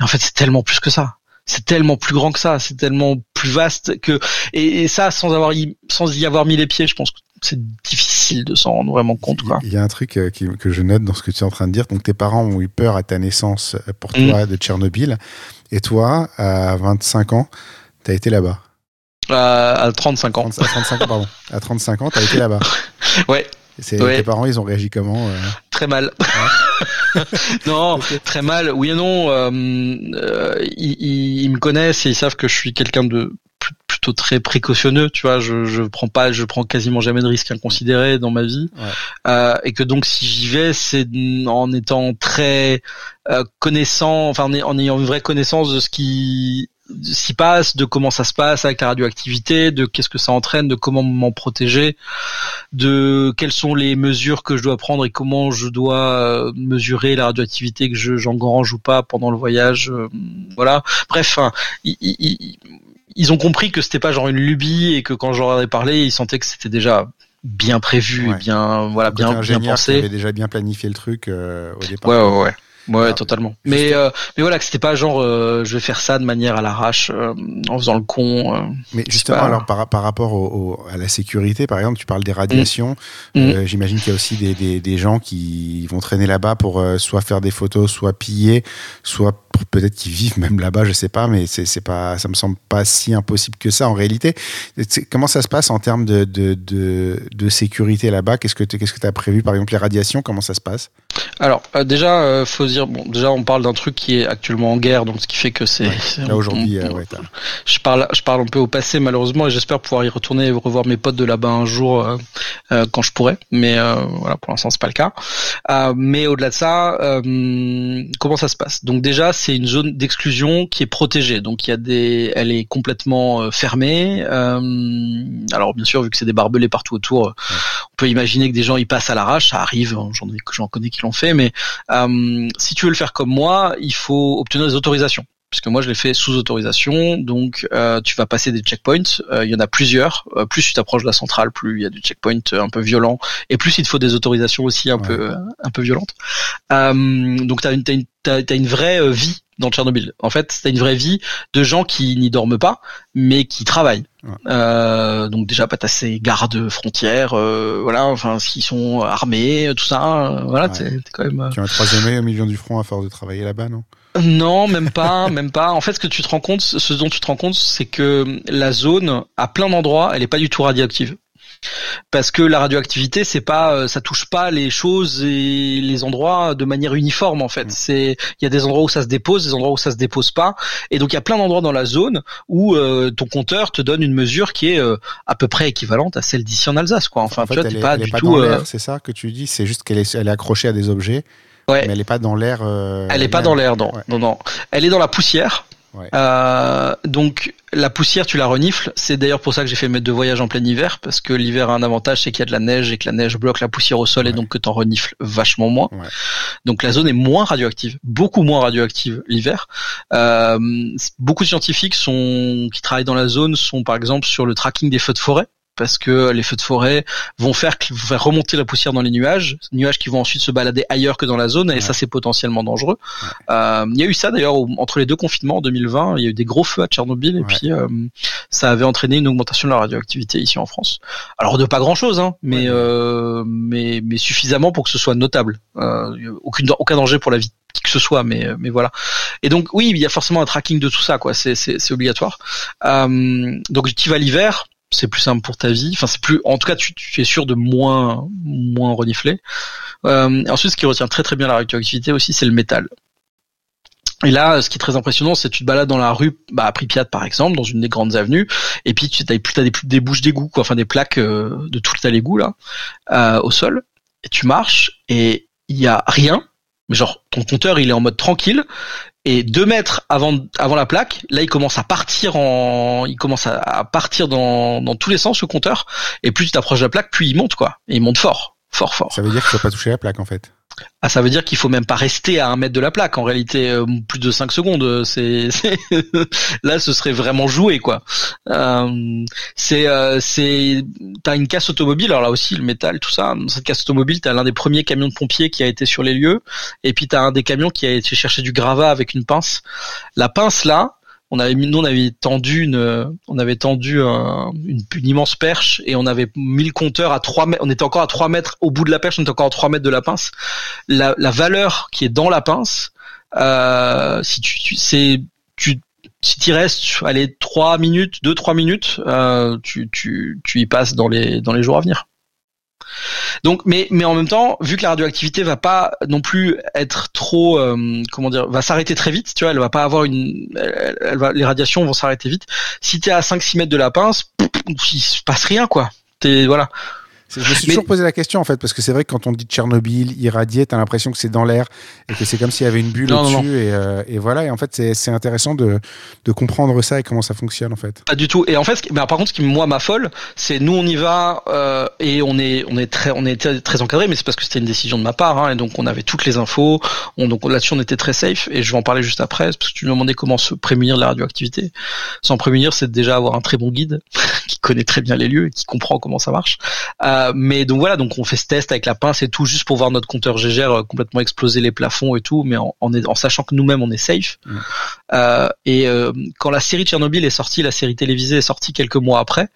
Et en fait, c'est tellement plus que ça. C'est tellement plus grand que ça. C'est tellement plus vaste que et, ça sans avoir y, sans y avoir mis les pieds, je pense que c'est difficile de s'en rendre vraiment compte. Quoi. Il y a un truc euh, que je note dans ce que tu es en train de dire. Donc tes parents ont eu peur à ta naissance euh, pour mm. toi de Tchernobyl. Et toi, à 25 ans, tu as été là-bas euh, À 35 ans. À 35 ans, pardon. À 35 ans, tu as été là-bas. ouais. Tes parents, ils ont réagi comment euh Très mal. non, très mal. Oui et non. Euh, ils, ils, me connaissent et ils savent que je suis quelqu'un de plutôt très précautionneux. Tu vois, je, je prends pas, je prends quasiment jamais de risques inconsidérés dans ma vie, ouais. et que donc si j'y vais, c'est en étant très connaissant, enfin en ayant une vraie connaissance de ce qui s'y passe, de comment ça se passe avec la radioactivité, de qu'est-ce que ça entraîne, de comment m'en protéger, de quelles sont les mesures que je dois prendre et comment je dois euh, mesurer la radioactivité que je j'engrange ou pas pendant le voyage. Euh, voilà. Bref, hein, ils, ont compris que c'était pas genre une lubie et que quand j'en ai parlé, ils sentaient que c'était déjà bien prévu et bien voilà bien bien pensé. Avait déjà bien planifié le truc euh, au départ. Ouais ouais ouais. Ouais, totalement. Mais euh, mais voilà, que c'était pas genre euh, je vais faire ça de manière à l'arrache euh, en faisant le con. mais justement, alors par, par rapport au, à la sécurité, par exemple, tu parles des radiations. Mm. Mm. J'imagine qu'il y a aussi des, des, des, gens qui vont traîner là-bas pour soit faire des photos, soit piller, soit peut-être qu'ils vivent même là-bas, je sais pas, mais c'est pas, ça me semble pas si impossible que ça en réalité. Comment ça se passe en termes de, de, de, de sécurité là-bas? Qu'est-ce que tu qu'est-ce que as prévu, par exemple les radiations Comment ça se passe? Alors déjà, faut dire, bon, déjà on parle d'un truc qui est actuellement en guerre, donc ce qui fait que c'est là aujourd'hui. Euh, ouais, je parle, je parle un peu au passé malheureusement, et j'espère pouvoir y retourner et revoir mes potes de là-bas un jour euh, euh quand je pourrai, mais voilà, pour l'instant c'est pas le cas. mais au-delà de ça, comment ça se passe? Donc déjà c'est une zone d'exclusion qui est protégée. Donc il y a des, elle est complètement euh, fermée. Euh, alors bien sûr, vu que c'est des barbelés partout autour, euh, on peut imaginer que des gens y passent à l'arrache. Ça arrive, hein, j'en connais qui l'ont fait. Mais si tu veux le faire comme moi, il faut obtenir des autorisations puisque moi je l'ai fait sous autorisation, donc euh, tu vas passer des checkpoints, euh, il y en a plusieurs, euh, plus tu t'approches de la centrale, plus il y a des checkpoints un peu violents, et plus il te faut des autorisations aussi un peu un peu violentes. donc tu as une, une, t'as, une vraie vie dans Tchernobyl. En fait, c'est une vraie vie de gens qui n'y dorment pas, mais qui travaillent. Euh, donc déjà, pas assez gardes frontières, euh, voilà, enfin, s'ils sont armés, tout ça, euh, voilà, t'es quand même. Qui ont un troisième au milieu du front à force de travailler là-bas, non? Non, même pas, même pas. En fait, ce que tu te rends compte, ce dont tu te rends compte, c'est que la zone, à plein d'endroits, elle est pas du tout radioactive parce que la radioactivité c'est pas euh, ça touche pas les choses et les endroits de manière uniforme en fait. Mm. c'est il y a des endroits où ça se dépose des endroits où ça se dépose pas. Et donc il y a plein d'endroits dans la zone où euh, ton compteur te donne une mesure qui est euh, à peu près équivalente à celle d'ici en Alsace quoi. Enfin tu vois t'es pas du tout c'est ça que tu dis? C'est juste qu'elle est elle est accrochée à des objets ouais. mais elle est pas dans l'air elle est pas dans l'air non. Non non. Elle est dans la poussière euh, donc la poussière, tu la renifles. C'est d'ailleurs pour ça que j'ai fait mes deux voyages en plein hiver, parce que l'hiver a un avantage, c'est qu'il y a de la neige et que la neige bloque la poussière au sol et donc que t'en renifles vachement moins. Donc la zone est moins radioactive, beaucoup moins radioactive l'hiver. Euh, beaucoup de scientifiques sont qui travaillent dans la zone sont par exemple sur le tracking des feux de forêt parce que les feux de forêt vont faire, faire remonter la poussière dans les nuages, nuages qui vont ensuite se balader ailleurs que dans la zone, et ça c'est potentiellement dangereux. Euh, il y a eu ça d'ailleurs entre les deux confinements en 2020, il y a eu des gros feux à Tchernobyl, et puis euh, ça avait entraîné une augmentation de la radioactivité ici en France. Alors de pas grand chose, hein, mais, euh, mais mais suffisamment pour que ce soit notable. aucune aucun danger pour la vie qui que ce soit, mais mais voilà. Et donc oui, il y a forcément un tracking de tout ça, quoi. C'est c'est obligatoire. donc tu vas l'hiver? C'est plus simple pour ta vie. Enfin, c'est plus, en tout cas, tu, tu es sûr de moins, moins renifler. Euh, ensuite, ce qui retient très très bien la radioactivité aussi, c'est le métal. Et là, ce qui est très impressionnant, c'est que tu te balades dans la rue, bah, à Pripyat par exemple, dans une des grandes avenues, et puis tu as, des, des bouches d'égout, quoi, enfin des plaques euh, de tout le l'égout là, euh, au sol, et tu marches et il y a rien, mais genre ton compteur il est en mode tranquille, et deux mètres avant avant la plaque, là il commence à partir en, il commence à, partir dans dans tous les sens le compteur. Et plus tu t'approches de la plaque, plus il monte quoi. Et il monte fort, fort, fort. Ça veut dire que tu vas pas toucher la plaque en fait. Ah, ça veut dire qu'il faut même pas rester à un mètre de la plaque. En réalité, euh, plus de 5 secondes, euh, c'est là, ce serait vraiment joué quoi. Euh, c'est euh, c'est t'as une casse automobile. Alors là aussi, le métal, tout ça. cette casse automobile, t'as l'un des premiers camions de pompiers qui a été sur les lieux, et puis t'as un des camions qui a été chercher du gravat avec une pince. La pince là, on avait nous on avait tendu une on avait tendu une, immense perche et on avait mis le compteur à 3 mètres on était encore à 3 mètres au bout de la perche on était encore à 3 mètres de la pince. La, la valeur qui est dans la pince euh, si tu, tu c'est tu si tu restes allez 3 minutes 2 3 minutes euh, tu, tu tu y passes dans les dans les jours à venir donc, mais mais en même temps, vu que la radioactivité va pas non plus être trop, euh, comment dire, va s'arrêter très vite. Tu vois, elle va pas avoir une, elle, va, les radiations vont s'arrêter vite. Si tu es à 5-6 mètres de la pince, il se passe rien quoi. T'es voilà. Je me suis toujours posé la question en fait, parce que c'est vrai que quand on dit Tchernobyl, irradié, t'as l'impression que c'est dans l'air et que c'est comme s'il y avait une bulle au-dessus. Et, euh, et, voilà, et en fait, c'est intéressant de, de, comprendre ça et comment ça fonctionne en fait. Pas du tout. Et en fait, mais par contre, ce qui moi m'affole, c'est nous on y va euh, et on est on est très on est très encadré, mais c'est parce que c'était une décision de ma part, hein, et donc on avait toutes les infos. On, donc là-dessus on était très safe et je vais en parler juste après parce que tu me demandais comment se prémunir de la radioactivité. Sans prémunir, c'est déjà avoir un très bon guide qui connaît très bien les lieux et qui comprend comment ça marche. Euh, euh, mais donc voilà, donc on fait ce test avec la pince et tout, juste pour voir notre compteur GGR euh, complètement exploser les plafonds et tout, mais en, en, sachant que nous-mêmes on est safe. Euh, et quand la série Tchernobyl est sortie, la série télévisée est sortie quelques mois après.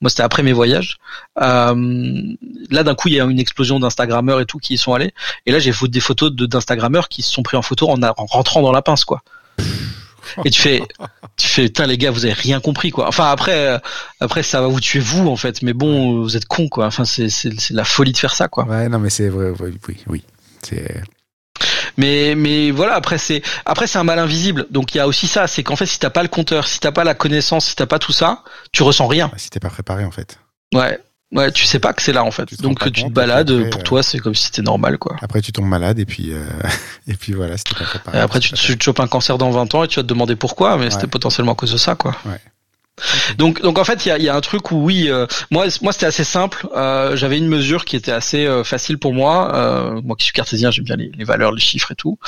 Moi, c'était après mes voyages. là, d'un coup, il y a une explosion d'Instagrammeurs et tout qui y sont allés. Et là, j'ai des photos d'Instagrammeurs qui se sont pris en photo en, en rentrant dans la pince, quoi et tu fais tu fais putain les gars vous avez rien compris quoi. Enfin après euh, après ça va vous tuer vous en fait. Mais bon vous êtes con quoi. Enfin c'est c'est la folie de faire ça quoi. Ouais non mais c'est vrai oui oui, oui. c'est mais mais voilà après c'est après c'est un mal invisible. Donc il y a aussi ça c'est qu'en fait si t'as pas le compteur si t'as pas la connaissance si t'as pas tout ça tu ressens rien. Si t'es pas préparé en fait. Ouais Ouais, tu sais pas que c'est là en fait. Donc tu te balades, pour toi c'est comme si c'était normal quoi. Après tu tombes malade et puis euh, et puis voilà, c'était pas préparé. Et après tu, tu te chopes un cancer dans 20 ans et tu vas te demander pourquoi, mais c'était potentiellement à cause de ça quoi. Ouais. Donc, donc en fait, il y a, un truc où oui, euh, moi, moi c'était assez simple. Euh, J'avais une mesure qui était assez euh, facile pour moi. Euh, moi qui suis cartésien, j'aime bien les, les, valeurs, les chiffres et tout.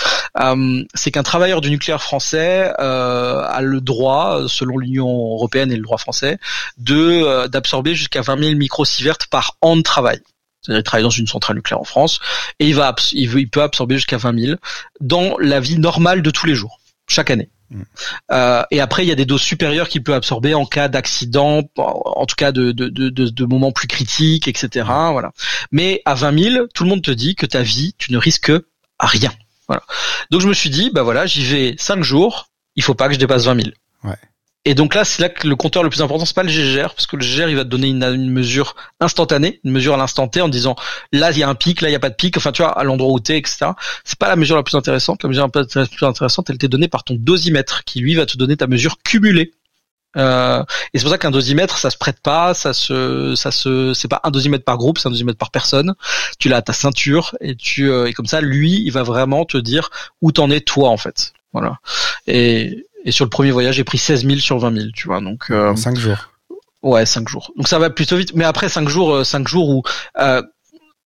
C'est qu'un travailleur du nucléaire français a le droit, selon l'Union européenne et le droit français, de d'absorber jusqu'à 20 000 microsieverts par an de travail. C'est-à-dire il travaille dans une centrale nucléaire en France et il va il, veut, il peut absorber jusqu'à 20 000 dans la vie normale de tous les jours. chaque année. Euh, et après, il y a des doses supérieures qu'il peut absorber en cas d'accident, en tout cas de, de, de, de, moments plus critiques, etc. Voilà. Mais à 20 000, tout le monde te dit que ta vie, tu ne risques rien. Voilà. Donc je me suis dit, bah voilà, j'y vais 5 jours, il faut pas que je dépasse 20 000. Ouais. Et donc là, c'est là que le compteur le plus important, c'est pas le GGR, parce que le GGR, il va te donner une, une mesure instantanée, une mesure à l'instant T, en disant là il y a un pic, là il y a pas de pic, enfin tu vois à l'endroit où t'es, etc. C'est pas la mesure la plus intéressante. La mesure la plus intéressante, elle t'est donnée par ton dosimètre, qui lui va te donner ta mesure cumulée. Euh, et c'est pour ça qu'un dosimètre, ça se prête pas, ça se, ça se, c'est pas un dosimètre par groupe, c'est un dosimètre par personne. Tu l'as à ta ceinture et tu, euh, et comme ça, lui, il va vraiment te dire où t'en es toi en fait. Voilà. Et, et sur le premier voyage, j'ai pris 16 000 sur 20 000, tu vois. Donc euh, 5 jours. Ouais, 5 jours. Donc ça va plutôt vite. Mais après 5 jours, 5 euh, jours où euh,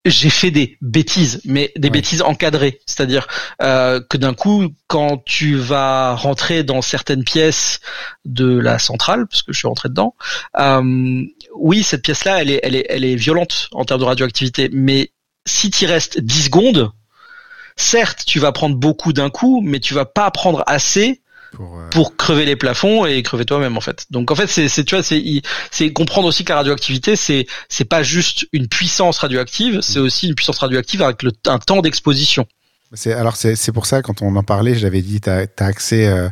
j'ai fait des bêtises, mais des bêtises encadrées. C'est-à-dire euh, que d'un coup, quand tu vas rentrer dans certaines pièces de la centrale, parce que je suis rentré dedans, euh, oui, cette pièce-là, elle est, elle est, elle est violente en termes de radioactivité. Mais si tu restes 10 secondes, certes, tu vas prendre beaucoup d'un coup, mais tu vas pas prendre assez euh, pour, crever les plafonds et crever toi-même en fait. Donc en fait c'est tu vois c'est c'est comprendre aussi que la radioactivité c'est c'est pas juste une puissance radioactive, c'est aussi une puissance radioactive avec le, un temps d'exposition. C'est alors c'est pour ça quand on en parlait, j'avais dit tu as, accès euh,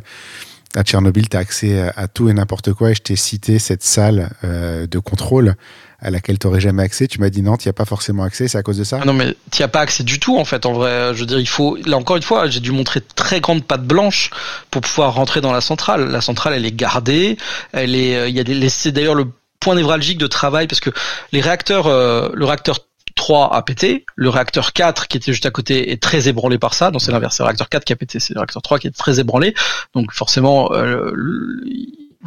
à Tchernobyl, tu as accès à, tout et n'importe quoi et je t'ai cité cette salle euh, de contrôle à laquelle tu n'aurais jamais accès. Tu m'as dit non, tu n'y as pas forcément accès, c'est à cause de ça? Ah Non, mais tu n'y as pas accès du tout en fait. En vrai, je veux dire, il faut. Là encore une fois, j'ai dû montrer très grande patte blanche pour pouvoir rentrer dans la centrale. La centrale, elle est gardée. Elle est. Euh, il y a des. C'est d'ailleurs le point névralgique de travail parce que les réacteurs, euh, le réacteur 3 a pété, le réacteur 4 qui était juste à côté est très ébranlé par ça, donc c'est l'inverse, c'est le réacteur 4 qui a pété, c'est le réacteur 3 qui est très ébranlé, donc forcément euh,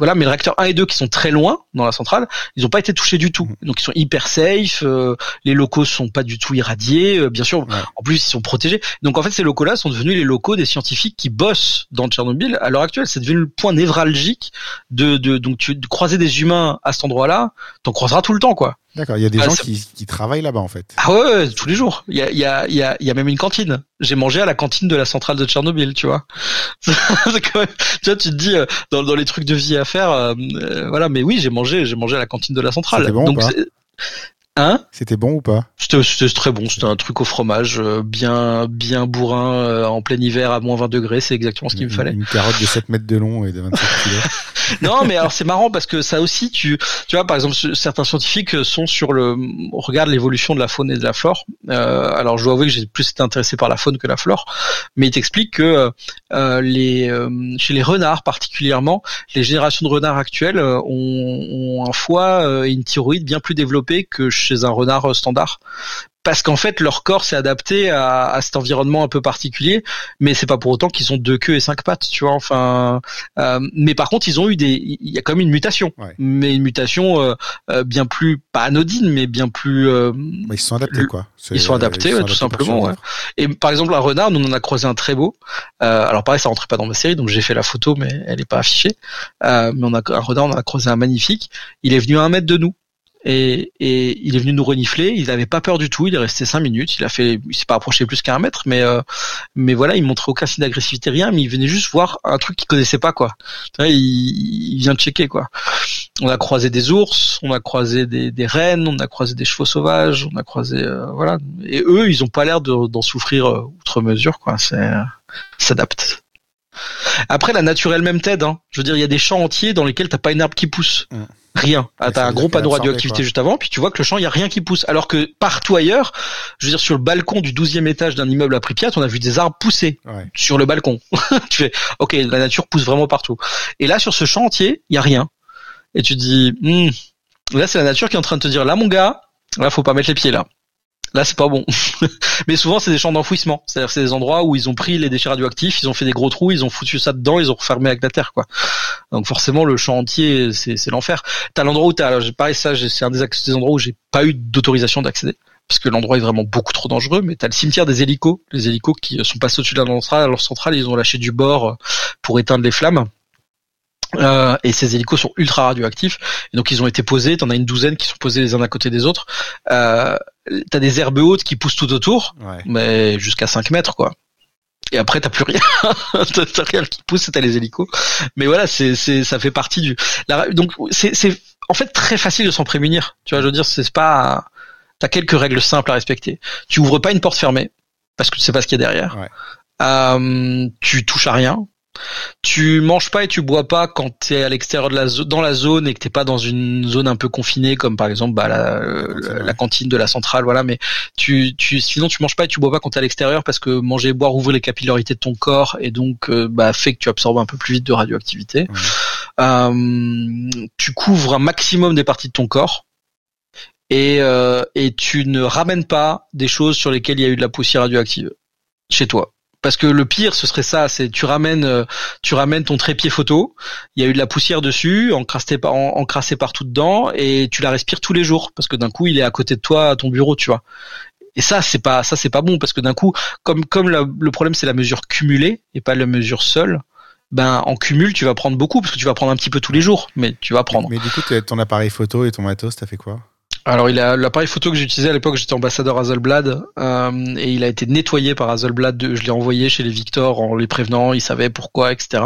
voilà, mais les réacteurs 1 et 2 qui sont très loin dans la centrale, ils n'ont pas été touchés du tout. Mmh. Donc ils sont hyper safe, euh, les locaux sont pas du tout irradiés, euh, bien sûr. En plus, ils sont protégés. Donc en fait, ces locaux-là sont devenus les locaux des scientifiques qui bossent dans Tchernobyl. À l'heure actuelle, c'est devenu le point névralgique de, de donc tu de croiser des humains à cet endroit-là, t'en croiseras tout le temps, quoi. D'accord, il y a des ah, gens qui, qui, travaillent là-bas en fait. Ah ouais, tous les jours. Il y a, y, a, y, a, y a même une cantine. J'ai mangé à la cantine de la centrale de Tchernobyl, tu vois. quand même, tu vois, tu te dis euh, dans, dans les trucs de vie à faire, euh, euh, voilà. Mais oui, j'ai mangé, j'ai mangé à la cantine de la centrale. Bon Donc, Hein? C'était bon ou pas? C'était très bon. C'était un truc au fromage, euh, bien bien bourrin euh, en plein hiver à moins 20 degrés. C'est exactement ce qu'il me fallait. Une carotte de 7 mètres de long et de 27 kilos. non, mais alors c'est marrant parce que ça aussi, tu tu vois, par exemple, certains scientifiques sont sur le regarde l'évolution de la faune et de la flore. Euh, alors je dois avouer que j'ai plus été intéressé par la faune que la flore, mais il t'explique que euh, les euh, chez les renards particulièrement, les générations de renards actuelles ont, ont un foie et une thyroïde bien plus développés que chez un renard standard parce qu'en fait leur corps s'est adapté à, à, cet environnement un peu particulier, mais c'est pas pour autant qu'ils ont deux queues et cinq pattes, tu vois. Enfin, euh, mais par contre ils ont eu des, il y a quand même une mutation, mais une mutation euh, euh, bien plus pas anodine, mais bien plus. Euh, ils sont adaptés quoi. Ils sont adaptés, tout simplement. Ouais. Et par exemple un renard, nous on en a croisé un très beau. alors pareil, ça rentrait pas dans ma série, donc j'ai fait la photo, mais elle est pas affichée. mais on a un renard, on en a croisé un magnifique. Il est venu à un mètre de nous et, et, il est venu nous renifler. Il n'avait pas peur du tout. Il est resté cinq minutes. Il a fait, il s'est pas approché plus qu'un mètre, mais euh, mais voilà, il montrait aucun signe d'agressivité, rien. Mais il venait juste voir un truc qu'il connaissait pas, quoi. Il, il, vient checker, quoi. On a croisé des ours, on a croisé des, des rennes, on a croisé des chevaux sauvages, on a croisé, euh, voilà. Et eux, ils ont pas l'air d'en souffrir euh, outre mesure, quoi. C'est s'adapte. Après, la nature elle-même t'aide. Hein. Je veux dire, il y a des champs entiers dans lesquels t'as pas une herbe qui pousse. Mm rien. Ah, t'as un gros panneau radioactivité juste avant, puis tu vois que le champ, il y a rien qui pousse. Alors que partout ailleurs, je veux dire, sur le balcon du 12e étage d'un immeuble à Pripyat, on a vu des arbres pousser sur le balcon. tu fais, ok, la nature pousse vraiment partout. Et là, sur ce champ entier, il y a rien. Et tu dis, hmm, là, c'est la nature qui est en train de te dire, là, mon gars, là, faut pas mettre les pieds là là c'est pas bon. Mais souvent c'est des champs d'enfouissement, c'est-à-dire c'est des endroits où ils ont pris les déchets radioactifs, ils ont fait des gros trous, ils ont foutu ça dedans, ils ont refermé avec la terre quoi. Donc forcément le champ entier c'est l'enfer. T'as l'endroit où t'as pareil ça c'est un des, des endroits où j'ai pas eu d'autorisation d'accéder parce que l'endroit est vraiment beaucoup trop dangereux. Mais t'as le cimetière des hélicos, les hélicos qui sont passés au-dessus de la centrale, leur centrale ils ont lâché du bord pour éteindre les flammes. Euh, et ces hélicos sont ultra radioactifs. Et donc ils ont été posés. T'en as une douzaine qui sont posés les uns à côté des autres. Euh, T'as des herbes hautes qui poussent tout autour, mais jusqu'à 5 mètres quoi. Et après, t'as plus rien. t'as rien qui pousse, t'as les hélicos. Mais voilà, c'est, c'est, ça fait partie du. donc, c'est, c'est en fait très facile de s'en prémunir. Tu vois, je veux dire, c'est pas. T'as quelques règles simples à respecter. Tu ouvres pas une porte fermée parce que tu sais pas ce qu'il y a derrière. Ouais. Euh, tu touches à rien. Tu manges pas et tu bois pas quand tu es à l'extérieur de la zone, dans la zone et que t'es pas dans une zone un peu confinée comme par exemple bah, la, la, cantine de la centrale, voilà. Mais tu, tu, sinon tu manges pas et tu bois pas quand t'es à l'extérieur parce que manger et boire ouvre les capillarités de ton corps et donc euh, bah, fait que tu absorbes un peu plus vite de radioactivité. Euh, tu couvres un maximum des parties de ton corps et, euh, et tu ne ramènes pas des choses sur lesquelles il y a eu de la poussière radioactive chez toi parce que le pire ce serait ça c'est tu ramènes euh, tu ramènes ton trépied photo il y a eu de la poussière dessus encrassé encrassé partout dedans et tu la respires tous les jours parce que d'un coup il est à côté de toi à ton bureau tu vois. Et ça c'est pas ça c'est pas bon parce que d'un coup comme comme le problème c'est la mesure cumulée et pas la mesure seule ben en cumul tu vas prendre beaucoup parce que tu vas prendre un petit peu tous les jours mais tu vas prendre. Mais du coup ton appareil photo et ton matos t'as fait quoi? Alors, il a l'appareil photo que j'utilisais à l'époque, j'étais ambassadeur Hazelblad euh, et il a été nettoyé par Hazelblad. Je l'ai envoyé chez les Victor en les prévenant, ils savaient pourquoi, etc.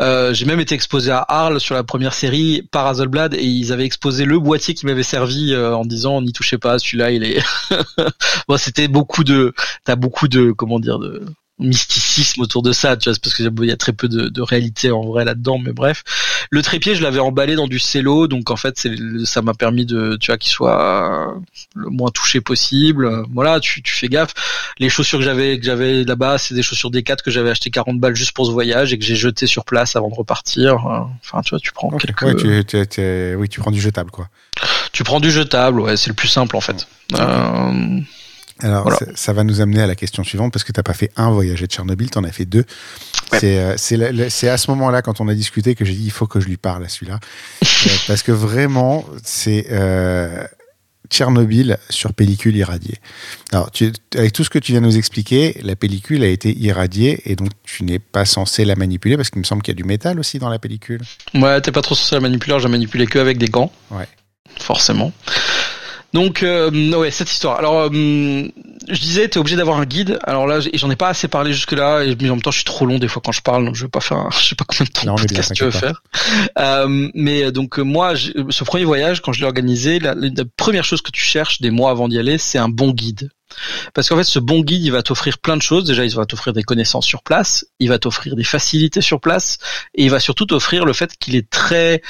Euh, J'ai même été exposé à Arles sur la première série par Hazelblad et ils avaient exposé le boîtier qui m'avait servi euh, en disant n'y touchez pas, celui-là il est. bon, c'était beaucoup de, t'as beaucoup de, comment dire, de mysticisme autour de ça, tu vois, parce que il y a très peu de, de réalité en vrai là-dedans, mais bref. Le trépied, je l'avais emballé dans du cello, donc en fait, ça m'a permis de, tu vois, qu'il soit le moins touché possible. Voilà, tu, tu fais gaffe. Les chaussures que j'avais, que j'avais là-bas, c'est des chaussures D4 que j'avais acheté 40 balles juste pour ce voyage et que j'ai jeté sur place avant de repartir. Enfin, tu vois, tu prends quelques... ouais, tu, oui, tu prends du jetable, quoi. Tu prends du jetable, ouais, c'est le plus simple en fait. Euh, alors, ça, va nous amener à la question suivante, parce que tu n'as pas fait un voyage à Tchernobyl, tu en as fait deux. Euh, c'est à ce moment-là, quand on a discuté, que j'ai dit il faut que je lui parle à celui-là. Euh, parce que vraiment, c'est euh, Tchernobyl sur pellicule irradiée. Alors, tu, avec tout ce que tu viens de nous expliquer, la pellicule a été irradiée et donc tu n'es pas censé la manipuler parce qu'il me semble qu'il y a du métal aussi dans la pellicule. Ouais, t'es pas trop censé la manipuler, j'ai manipulé que avec des gants. Ouais. Forcément. Donc euh, ouais, cette histoire. Alors euh, je disais, t'es obligé d'avoir un guide. Alors là, j'en ai pas assez parlé jusque là, et mais en même temps, je suis trop long des fois quand je parle, donc je vais pas faire, je sais pas combien de temps de podcast tu veux faire. Euh, mais donc moi, ce premier voyage, quand je l'ai organisé, la, la, première chose que tu cherches des mois avant d'y aller, c'est un bon guide. Parce qu'en fait, ce bon guide, il va t'offrir plein de choses. Déjà, il va t'offrir des connaissances sur place, il va t'offrir des facilités sur place, et il va surtout t'offrir le fait qu'il est très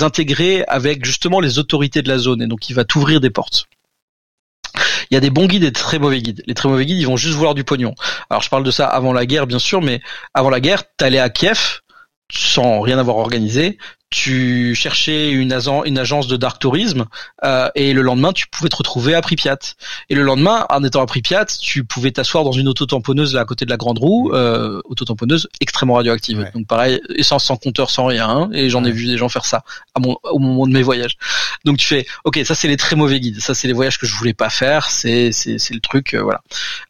intégré avec justement les autorités de la zone, et donc il va t'ouvrir des portes. Il y a des bons guides et des très mauvais guides. Les très mauvais guides, ils vont juste vouloir du pognon. Alors je parle de ça avant la guerre, bien sûr, mais avant la guerre, t'allais à Kiev sans rien avoir organisé, tu cherchais une, une agence de dark tourisme euh, et le lendemain tu pouvais te retrouver à Pripyat. Et le lendemain, en étant à Pripyat, tu pouvais t'asseur dans une auto-tamponneuse là à côté de la grande roue, euh, auto-tamponneuse extrêmement radioactive. Donc pareil, essence sans compteur, sans rien. Hein, et j'en ai vu des gens faire ça à mon, au moment de mes voyages. Donc tu fais, ok, ça c'est les très mauvais guides. Ça c'est les voyages que je voulais pas faire. C'est c'est c'est le truc, euh, voilà.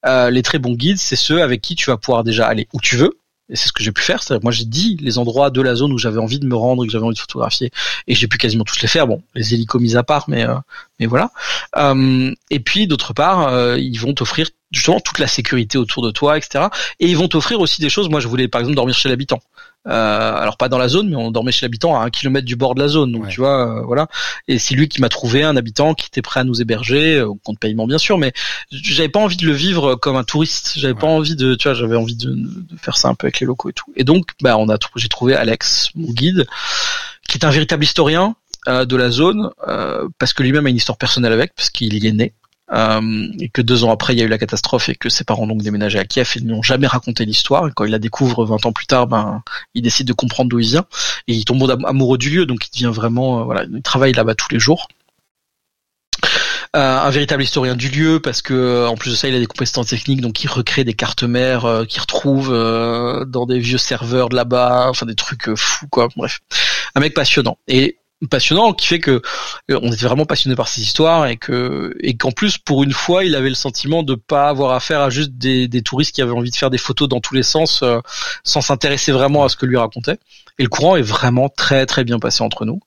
Euh, les très bons guides, c'est ceux avec qui tu vas pouvoir déjà aller où tu veux et c'est ce que j'ai pu faire. C'est-à-dire moi, j'ai dit les endroits de la zone où j'avais envie de me rendre, et que j'avais envie de photographier, et j'ai pu quasiment tous les faire. Bon, les hélicos mis à part, mais euh, mais voilà. Euh, et puis d'autre part, euh, ils vont t'offrir justement toute la sécurité autour de toi, etc. Et ils vont t'offrir aussi des choses. Moi, je voulais par exemple dormir chez l'habitant. Euh, alors pas dans la zone, mais on dormait chez l'habitant à un kilomètre du bord de la zone. Donc tu vois, euh, voilà. Et c'est lui qui m'a trouvé un habitant qui était prêt à nous héberger, au compte paiement bien sûr, mais j'avais pas envie de le vivre comme un touriste. J'avais pas envie de, tu vois, j'avais envie de, de, faire ça un peu avec les locaux et tout. Et donc, bah, on a, j'ai trouvé Alex, mon guide, qui est un véritable historien euh, de la zone, euh, parce que lui-même a une histoire personnelle avec, parce qu'il y est né. Euh, et que deux ans après il y a eu la catastrophe et que ses parents ont donc déménagé à Kiev et ne lui ont jamais raconté l'histoire. Quand il la découvre 20 ans plus tard ben il décide de comprendre d'où il vient. Et il tombe amoureux du lieu donc il devient vraiment euh, voilà il travaille là-bas tous les jours. Euh, un véritable historien du lieu parce que en plus de ça il a des compétences techniques donc il recrée des cartes mères qu'il retrouve dans des vieux serveurs de là-bas enfin des trucs fous quoi. Bref. Un mec passionnant passionnant qui fait que euh, on était vraiment passionné par ces histoires et que et qu'en plus pour une fois il avait le sentiment de pas avoir affaire à juste des, touristes qui avaient envie de faire des photos dans tous les sens euh, sans s'intéresser vraiment à ce que lui racontait. Et le courant est vraiment très très bien passé entre nous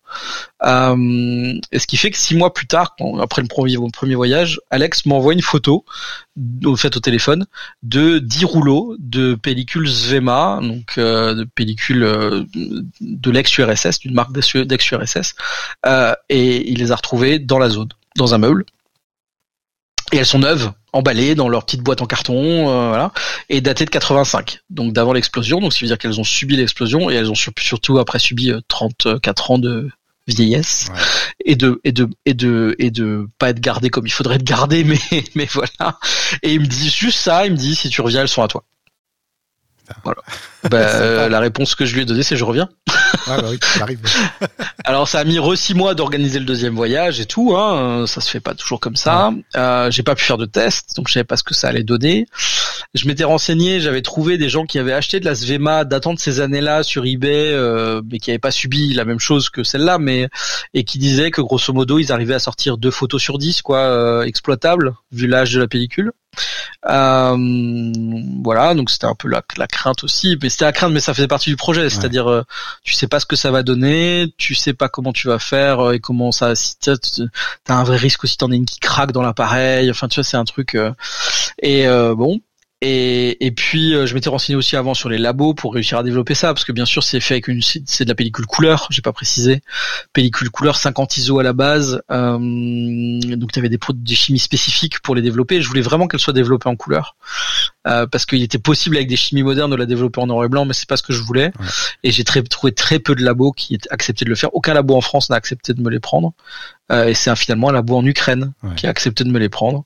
et ce qui fait que six mois plus tard, après le premier, mon premier voyage, Alex m'envoie une photo, au fait au téléphone, de 10 rouleaux de pellicules Zvema, donc euh, de pellicules euh, de l'ex-URSS, d'une marque d'ex-URSS, euh, et il les a retrouvées dans la zone, dans un meuble. Et elles sont neuves, emballées dans leur petite boîte en carton, euh, voilà, et datées de 85, donc d'avant l'explosion. Donc ça veut dire qu'elles ont subi l'explosion et elles ont surtout après subi 34 ans de vieillesse et de et de et de et de pas être gardé comme il faudrait être gardé mais mais voilà. Et il me dit juste ça il me dit si tu reviens elles sont à toi. Voilà. Bah, euh, la réponse que je lui ai donnée, c'est je reviens. Ah bah oui, ça arrive. Alors ça a mis re six mois d'organiser le deuxième voyage et tout. Hein. Ça se fait pas toujours comme ça. Euh, j'ai pas pu faire de test, donc je savais pas ce que ça allait donner. Je m'étais renseigné, j'avais trouvé des gens qui avaient acheté de la Svema datant de ces années-là sur eBay, euh, mais qui n'avaient pas subi la même chose que celle-là, mais et qui disaient que grosso modo ils arrivaient à sortir deux photos sur dix, quoi, euh, exploitables vu l'âge de la pellicule. Euh, voilà, donc c'était un peu la, la crainte aussi, mais c'était la crainte, mais ça faisait partie du projet, c'est-à-dire euh, tu sais pas ce que ça va donner, tu sais pas comment tu vas faire euh, et comment ça, si t'as un vrai risque aussi t'en as une qui craque dans l'appareil, enfin tu vois c'est un truc et bon et, et puis euh, je m'étais renseigné aussi avant sur les labos pour réussir à développer ça parce que bien sûr c'est fait avec une c'est de la pellicule couleur j'ai pas précisé. Pellicule couleur 50 ISO à la base euh, donc tu avais des produits chimies spécifiques pour les développer. Je voulais vraiment qu'elles soient développées en couleur euh, parce qu'il était possible avec des chimies modernes de la développer en noir et blanc mais c'est pas ce que je voulais et j'ai trouvé très peu de labos qui acceptaient de le faire aucun labo en France n'a accepté de me les prendre euh, et c'est finalement un labo en Ukraine qui a accepté de me les prendre.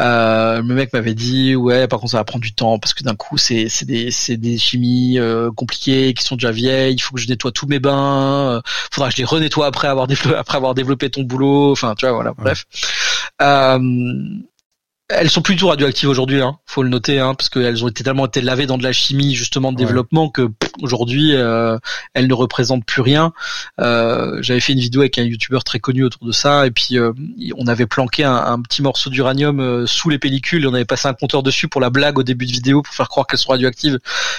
Euh, le mec m'avait dit ouais par contre ça va prendre du temps parce que d'un coup c'est c'est des c'est des chimies euh, compliquées qui sont déjà vieilles. Il faut que je nettoie tous mes bains. Faudra que je les renettoie après avoir développé, après avoir développé ton boulot. Enfin tu vois voilà bref. Euh, elles sont plutôt radioactives aujourd'hui, hein, faut le noter, hein, parce qu'elles ont été tellement été lavées dans de la chimie justement de développement que aujourd'hui euh, elles ne représentent plus rien. Euh, J'avais fait une vidéo avec un youtubeur très connu autour de ça, et puis euh, on avait planqué un, un petit morceau d'uranium euh, sous les pellicules, et on avait passé un compteur dessus pour la blague au début de vidéo pour faire croire qu'elles sont radioactives.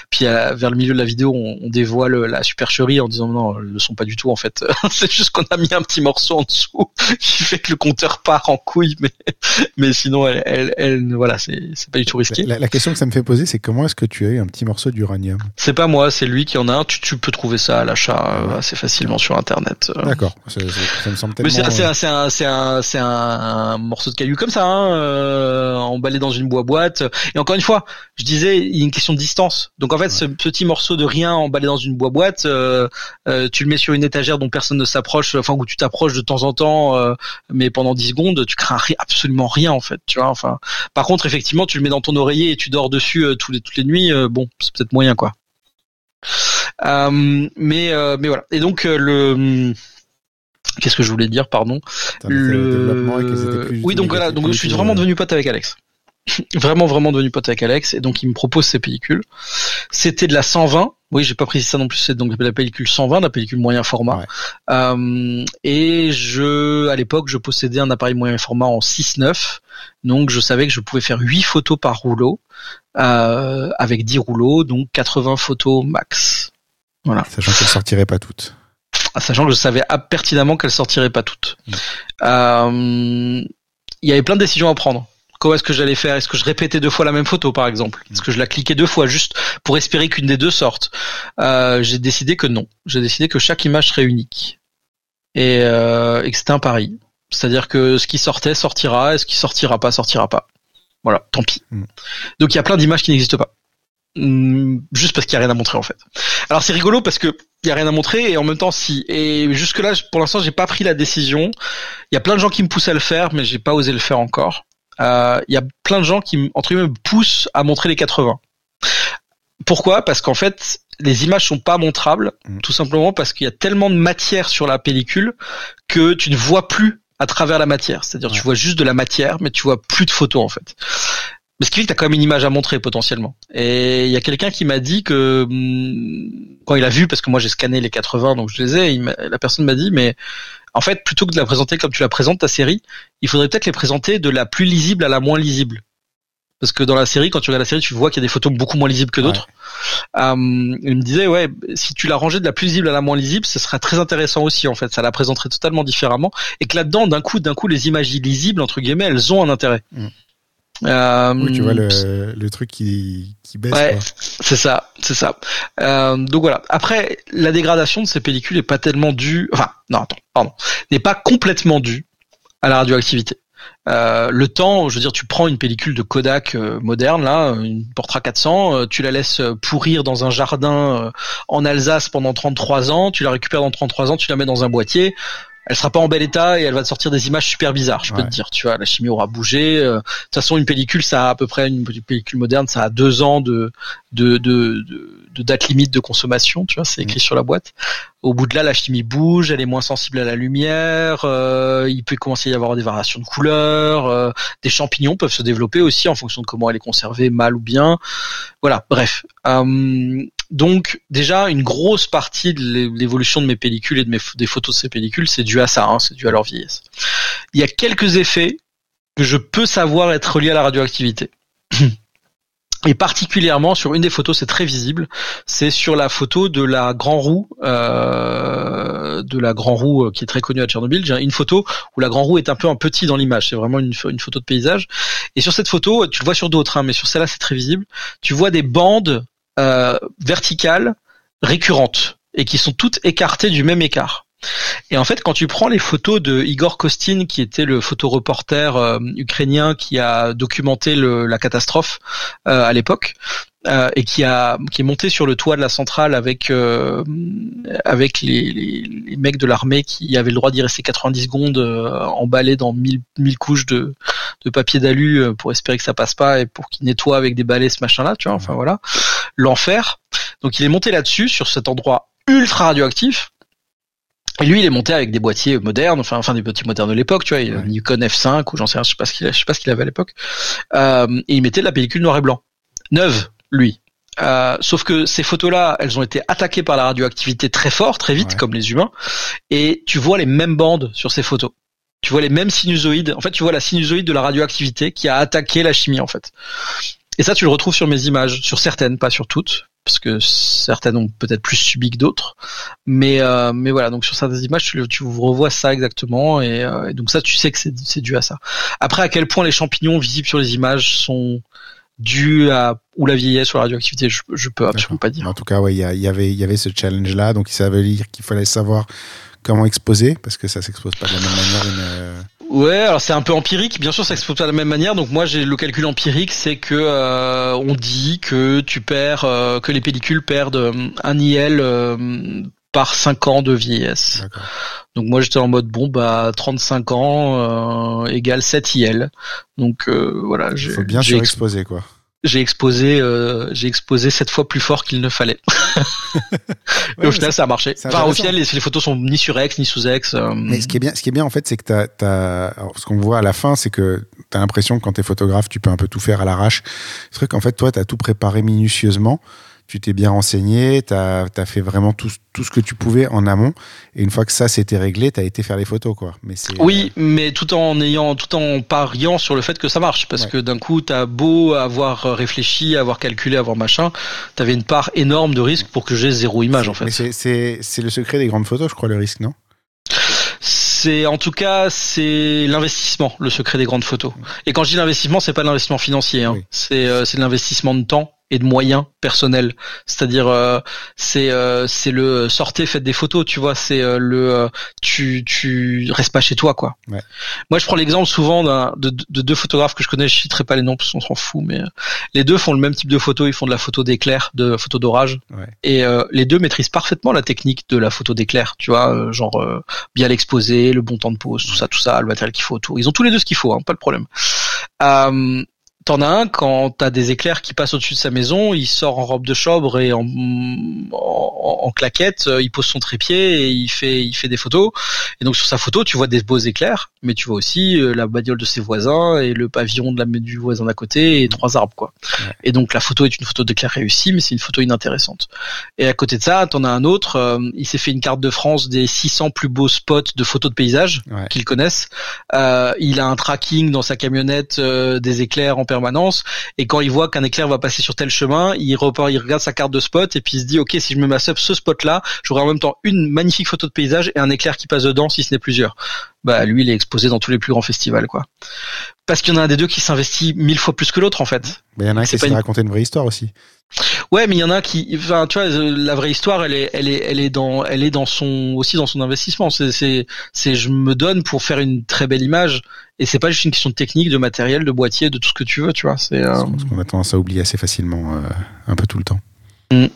Puis vers le milieu de la vidéo, on, on, dévoile la supercherie en disant non, elles ne sont pas du tout en fait. C'est juste qu'on a mis un petit morceau en dessous qui fait que le compteur part en couille, mais mais sinon elle elle, voilà, c'est pas du tout risqué. La, question que ça me fait poser, c'est comment est-ce que tu as eu un petit morceau d'uranium? C'est pas moi, c'est lui qui en a un. Tu, tu peux trouver ça à l'achat euh, assez facilement sur internet. Euh. D'accord, ça, me semble tellement. Mais c'est un, c'est un, c'est un, morceau de caillou comme ça, hein, euh, emballé dans une boîte. Et encore une fois, je disais, il y a une question de distance. Donc en fait, ce petit morceau de rien emballé dans une boîte, euh, tu le mets sur une étagère dont personne ne s'approche, enfin où tu t'approches de temps en temps, mais pendant 10 secondes, tu crains absolument rien en fait. Tu vois, enfin, par contre, effectivement, tu le mets dans ton oreiller et tu dors dessus euh, les, toutes les nuits. Euh, bon, c'est peut-être moyen, quoi. Euh, mais mais voilà. Et donc le Qu'est-ce que je voulais dire, pardon? Le... Oui, donc voilà, donc je suis vraiment devenu pote avec Alex. vraiment, vraiment devenu pote avec Alex, et donc il me propose ces pellicules. C'était de la 120, oui, j'ai pas précisé ça non plus. C'est donc la pellicule 120, la pellicule moyen format. Euh, et je, à l'époque, je possédais un appareil moyen format en 6.9, donc je savais que je pouvais faire 8 photos par rouleau euh, avec 10 rouleaux, donc 80 photos max. Voilà. Sachant qu'elles sortiraient pas toutes. Ah, sachant que je savais pertinemment qu'elles sortiraient pas toutes. Mm. Euh, il y avait plein de décisions à prendre comment est-ce que j'allais faire Est-ce que je répétais deux fois la même photo, par exemple? Est-ce que je la cliquais deux fois juste pour espérer qu'une des deux sorte? Euh, J'ai décidé que non. J'ai décidé que chaque image serait unique et, euh, et que c'était un pari. C'est-à-dire que ce qui sortait sortira, et ce qui sortira pas sortira pas. Voilà, tant pis. Mm. Donc il y a plein d'images qui n'existent pas. Mm, juste parce qu'il y a rien à montrer en fait. Alors c'est rigolo parce que il y a rien à montrer et en même temps si. Et jusque là, pour l'instant, j'ai pas pris la décision. Il y a plein de gens qui me poussent à le faire, mais j'ai pas osé le faire encore il euh, y a plein de gens qui entre guillemets me poussent à montrer les 80. Pourquoi? Parce qu'en fait, les images sont pas montrables, mm. tout simplement parce qu'il y a tellement de matière sur la pellicule que tu ne vois plus à travers la matière. C'est-à-dire tu vois juste de la matière, mais tu vois plus de photos en fait. Mais ce qui fait que tu as quand même une image à montrer potentiellement. Et il y a quelqu'un qui m'a dit que mm, quand il a vu, parce que moi j'ai scanné les 80, donc je les ai, la personne m'a dit mais en fait, plutôt que de la présenter comme tu la présentes ta série, il faudrait peut-être les présenter de la plus lisible à la moins lisible. parce que dans la série, quand tu regardes la série, tu vois qu'il y a des photos beaucoup moins lisibles que d'autres. Euh, il me disait, ouais, si tu la rangeais de la plus lisible à la moins lisible, ce serait très intéressant aussi, en fait. Ça la présenterait totalement différemment. Et que là-dedans, d'un coup, d'un coup, les images lisibles, entre guillemets, elles ont un intérêt. Mm. Euh, tu vois le, le truc qui, qui baisse. Ouais, c'est ça, c'est ça. Euh, donc voilà. Après, la dégradation de ces pellicules est pas tellement due. Enfin, non, attends, pardon, n'est pas complètement due à la radioactivité. Euh, le temps, je veux dire, tu prends une pellicule de Kodak euh, moderne, là, une Portra 400, euh, tu la laisses pourrir dans un jardin en Alsace pendant 33 ans, tu la récupères dans 33 ans, tu la mets dans un boîtier, elle sera pas en bel état et elle va te sortir des images super bizarres, je peux te dire. Tu vois, la chimie aura bougé. De toute façon, une pellicule, ça a à peu près une pellicule moderne, ça a deux ans de de, de, de, date limite de consommation, tu vois, c'est écrit mm. sur la boîte. Au bout de là, la chimie bouge, elle est moins sensible à la lumière, euh, il peut commencer à y avoir des variations de couleurs, euh, des champignons peuvent se développer aussi en fonction de comment elle est conservée, mal ou bien. Voilà, bref. Euh, donc déjà, une grosse partie de l'évolution de mes pellicules et de mes, des photos de ces pellicules, c'est dû à ça, hein, c'est dû à leur vieillesse. Il y a quelques effets que je peux savoir être reliés à la radioactivité. Et particulièrement sur une des photos, c'est très visible, c'est sur la photo de la grand roue, euh, de la grand roue euh, qui est très connue à Tchernobyl. Une photo où la grand roue est un peu un petit dans l'image, c'est vraiment une, photo de paysage. Et sur cette photo, tu le vois sur d'autres, hein, mais sur celle-là c'est très visible. Tu vois des bandes verticales récurrentes et qui sont toutes écartées du même écart. Et en fait, quand tu prends les photos de Igor Kostin, qui était le photoreporter euh, ukrainien qui a documenté la catastrophe euh, à l'époque, euh, et qui a qui est monté sur le toit de la centrale avec avec les, mecs de l'armée qui avaient le droit d'y rester 90 secondes emballés dans 1000, couches de, de papier d'alu pour espérer que ça passe pas et pour qu'ils nettoient avec des balais ce machin là tu vois enfin voilà. L'enfer. Donc il est monté là-dessus sur cet endroit ultra radioactif. Et lui, il est monté avec des boîtiers modernes, enfin, enfin des boîtiers modernes de l'époque, tu vois, il, Nikon F5 ou j'en sais rien, je sais pas ce qu'il, je sais pas ce qu'il avait à l'époque. Euh, et il mettait de la pellicule noir et blanc, neuve, lui. Euh, sauf que ces photos-là, elles ont été attaquées par la radioactivité très fort, très vite, comme les humains, et tu vois les mêmes bandes sur ces photos. Tu vois les mêmes sinusoïdes. En fait, tu vois la sinusoïde de la radioactivité qui a attaqué la chimie, en fait. Et ça, tu le retrouves sur mes images, sur certaines, pas sur toutes, parce que certaines ont peut-être plus subi que d'autres. Mais euh, mais voilà, donc sur certaines images, tu, tu revois ça exactement, euh, et, donc ça, tu sais que c'est dû à ça. Après, à quel point les champignons visibles sur les images sont dus à ou la vieillesse ou la radioactivité, je, je peux absolument pas dire. En tout cas, ouais, il y, y, avait il y avait ce challenge là, donc ça veut dire qu'il fallait savoir comment exposer, parce que ça s'expose pas de la même manière. Une, euh, Ouais, alors c'est un peu empirique. Bien sûr, ça s'expose pas de la même manière. Donc moi, j'ai le calcul empirique, c'est que euh, on dit que tu perds, euh, que les pellicules perdent euh, un IL par 5 ans de vieillesse. Donc moi, j'étais en mode bon bah 35 ans égale 7 IL. Donc voilà. Il faut bien surexposer quoi j'ai exposé euh, j'ai exposé sept fois plus fort qu'il ne fallait. et au final, ça a marché. Enfin, au final, les, les, photos sont ni sur X ni sous X. Euh. Mais ce qui est bien, ce qui est bien en fait, c'est que t'as, t'as... Alors, ce qu'on voit à la fin, c'est que t'as l'impression que quand t'es photographe, tu peux un peu tout faire à l'arrache. Ce truc, en fait, toi, t'as tout préparé minutieusement tu t'es bien renseigné, tu as, fait vraiment tout, tout, ce que tu pouvais en amont. Et une fois que ça s'était réglé, tu as été faire les photos. quoi. Mais oui, mais tout en ayant, tout en pariant sur le fait que ça marche. Parce que d'un coup, tu as beau avoir réfléchi, avoir calculé, avoir machin, tu avais une part énorme de risque pour que j'ai zéro image en fait. C'est le secret des grandes photos, je crois, le risque, non? C'est en tout cas c'est l'investissement, le secret des grandes photos. Et quand je dis l'investissement, c'est pas l'investissement financier, hein. c'est euh, c'est l'investissement de temps et de moyens personnels. C'est-à-dire euh, c'est euh, c'est le sortez faites des photos, tu vois, c'est euh, le tu tu restes pas chez toi quoi. Ouais. Moi je prends l'exemple souvent de, de, deux photographes que je connais, je citerai pas les noms parce qu'on s'en fout mais les deux font le même type de photo, ils font de la photo d'éclair, de photo d'orage ouais. et les deux maîtrisent parfaitement la technique de la photo d'éclair, tu vois, genre bien l'exposer, le bon temps de pose, tout ça tout ça, le matériel qu'il faut autour. Ils ont tous les deux ce qu'il faut, hein, pas de problème. T'en as un quand t'as des éclairs qui passent au-dessus de sa maison, il sort en robe de chambre et en, en, claquette, euh, il pose son trépied et il fait il fait des photos. Et donc sur sa photo, tu vois des beaux éclairs, mais tu vois aussi euh, la bagnole de ses voisins et le pavillon de la du voisin d'à côté et trois arbres quoi. Et donc la photo est une photo d'éclair réussie, mais c'est une photo inintéressante. Et à côté de ça, t'en as un autre, euh, il s'est fait une carte de France des 600 plus beaux spots de photos de paysage qu'il connaisse. il a un tracking dans sa camionnette des éclairs en Et quand il voit qu'un éclair va passer sur tel chemin, il repart, il regarde sa carte de spot et puis il se dit ok si je me mets à ce spot là, j'aurai en même temps une magnifique photo de paysage et un éclair qui passe dedans si ce n'est plusieurs. Bah lui il est exposé dans tous les plus grands festivals quoi. Parce qu'il y en a un des deux qui s'investit mille fois plus que l'autre en fait. Mais il y en a un qui essaie de raconter une vraie histoire aussi. Ouais, mais il y en a qui, enfin, tu vois, euh, la vraie histoire, elle est, elle est, elle est dans, elle est dans son, aussi dans son investissement. C'est, c'est, c'est, je me donne pour faire une très belle image, et c'est pas juste une question de technique, de matériel, de boîtier, de tout ce que tu veux, tu vois. C'est. Euh... Ce qu'on a tendance à oublier assez facilement, euh, un peu tout le temps. Mm.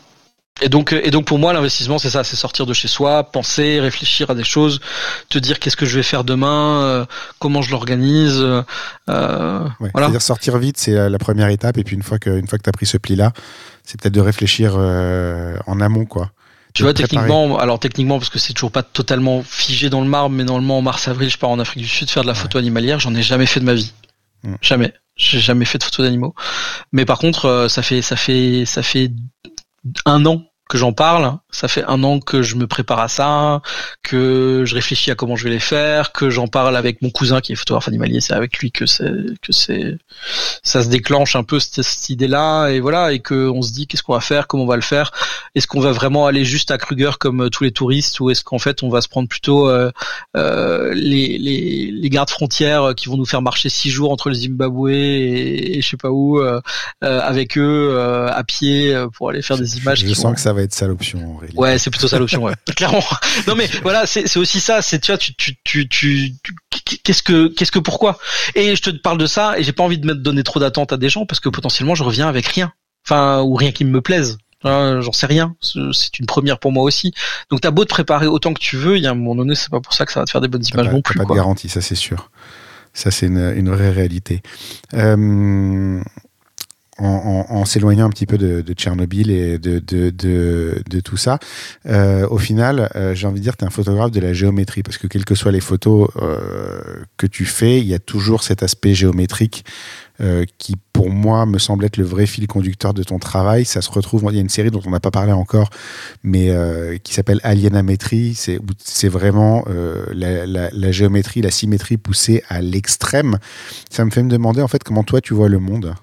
Et donc, et donc pour moi, l'investissement, c'est ça, c'est sortir de chez soi, penser, réfléchir à des choses, te dire qu'est-ce que je vais faire demain, euh, comment je l'organise. Euh, ouais, voilà. C'est-à-dire sortir vite, c'est la première étape, et puis une fois que, une fois que t'as pris ce pli-là, c'est peut-être de réfléchir euh, en amont, quoi. Tu vois, techniquement, alors techniquement, parce que c'est toujours pas totalement figé dans le marbre, mais normalement, en mars-avril, je pars en Afrique du Sud faire de la ouais. photo animalière, j'en ai jamais fait de ma vie. Mm. Jamais. J'ai jamais fait de photo d'animaux. Mais par contre, euh, ça fait, ça fait, ça fait un an que j'en parle. Ça fait un an que je me prépare à ça, que je réfléchis à comment je vais les faire, que j'en parle avec mon cousin qui est photographe animalier. C'est avec lui que c'est que c'est ça se déclenche un peu cette, cette idée-là et voilà et que on se dit qu'est-ce qu'on va faire, comment on va le faire? Est-ce qu'on va vraiment aller juste à Kruger comme euh, tous les touristes? Ou est-ce qu'en fait on va se prendre plutôt euh, euh, les, les, les gardes frontières qui vont nous faire marcher six jours entre le Zimbabwe et, et je sais pas où euh, avec eux à pied pour aller faire des images. Je, qui sens vont... que ça va être ça l'option. Ouais, c'est plutôt ça l'option, ouais. Clairement. Non mais voilà, c'est aussi ça. C'est tu vois, tu tu tu, tu qu'est-ce que qu'est-ce que pourquoi? Et je te parle de ça et j'ai pas envie de me donner trop d'attentes à des gens parce que potentiellement je reviens avec rien, enfin ou rien qui me plaise. J'en sais rien. C'est une première pour moi aussi. Donc t'as beau te préparer autant que tu veux, il y a un moment donné, c'est pas pour ça que ça va te faire des bonnes images pas, non plus. Pas quoi. de garantie, ça c'est sûr. Ça c'est une, une, vraie réalité. Euh, en, s'éloignant un petit peu de, Tchernobyl et de, tout ça, euh, au final, euh, j'ai envie de dire, tu es un photographe de la géométrie, parce que quelles que soient les photos euh, que tu fais, il y a toujours cet aspect géométrique qui, pour moi, me semble être le vrai fil conducteur de ton travail. Ça se retrouve, il y a une série dont on n'a pas parlé encore, mais qui s'appelle Alienamétrie. C'est vraiment la, géométrie, la symétrie poussée à l'extrême. Ça me fait me demander, en fait, comment toi, tu vois le monde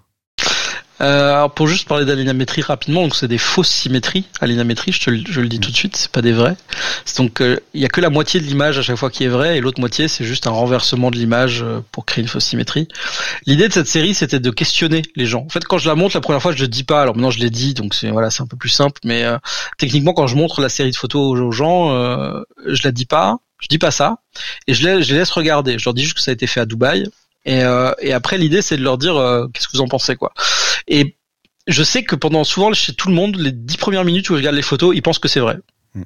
euh, alors pour juste parler d'alinéamétrie rapidement, donc c'est des fausses symétries. Alinéamétrie, je, te, je le dis tout de suite, c'est pas des vrais. Donc il euh, y a que la moitié de l'image à chaque fois qui est vraie et l'autre moitié c'est juste un renversement de l'image euh, pour créer une fausse symétrie. L'idée de cette série c'était de questionner les gens. En fait quand je la montre la première fois je le dis pas, alors maintenant je l'ai dit donc c'est voilà c'est un peu plus simple, mais euh, techniquement quand je montre la série de photos aux gens, euh, je la dis pas, je dis pas ça et je les, je les laisse regarder. Je leur dis juste que ça a été fait à Dubaï et, euh, et après, l'idée, c'est de leur dire euh, qu'est-ce que vous en pensez, quoi. Et je sais que pendant souvent chez tout le monde, les dix premières minutes où je regarde les photos, ils pensent que c'est vrai. Mm.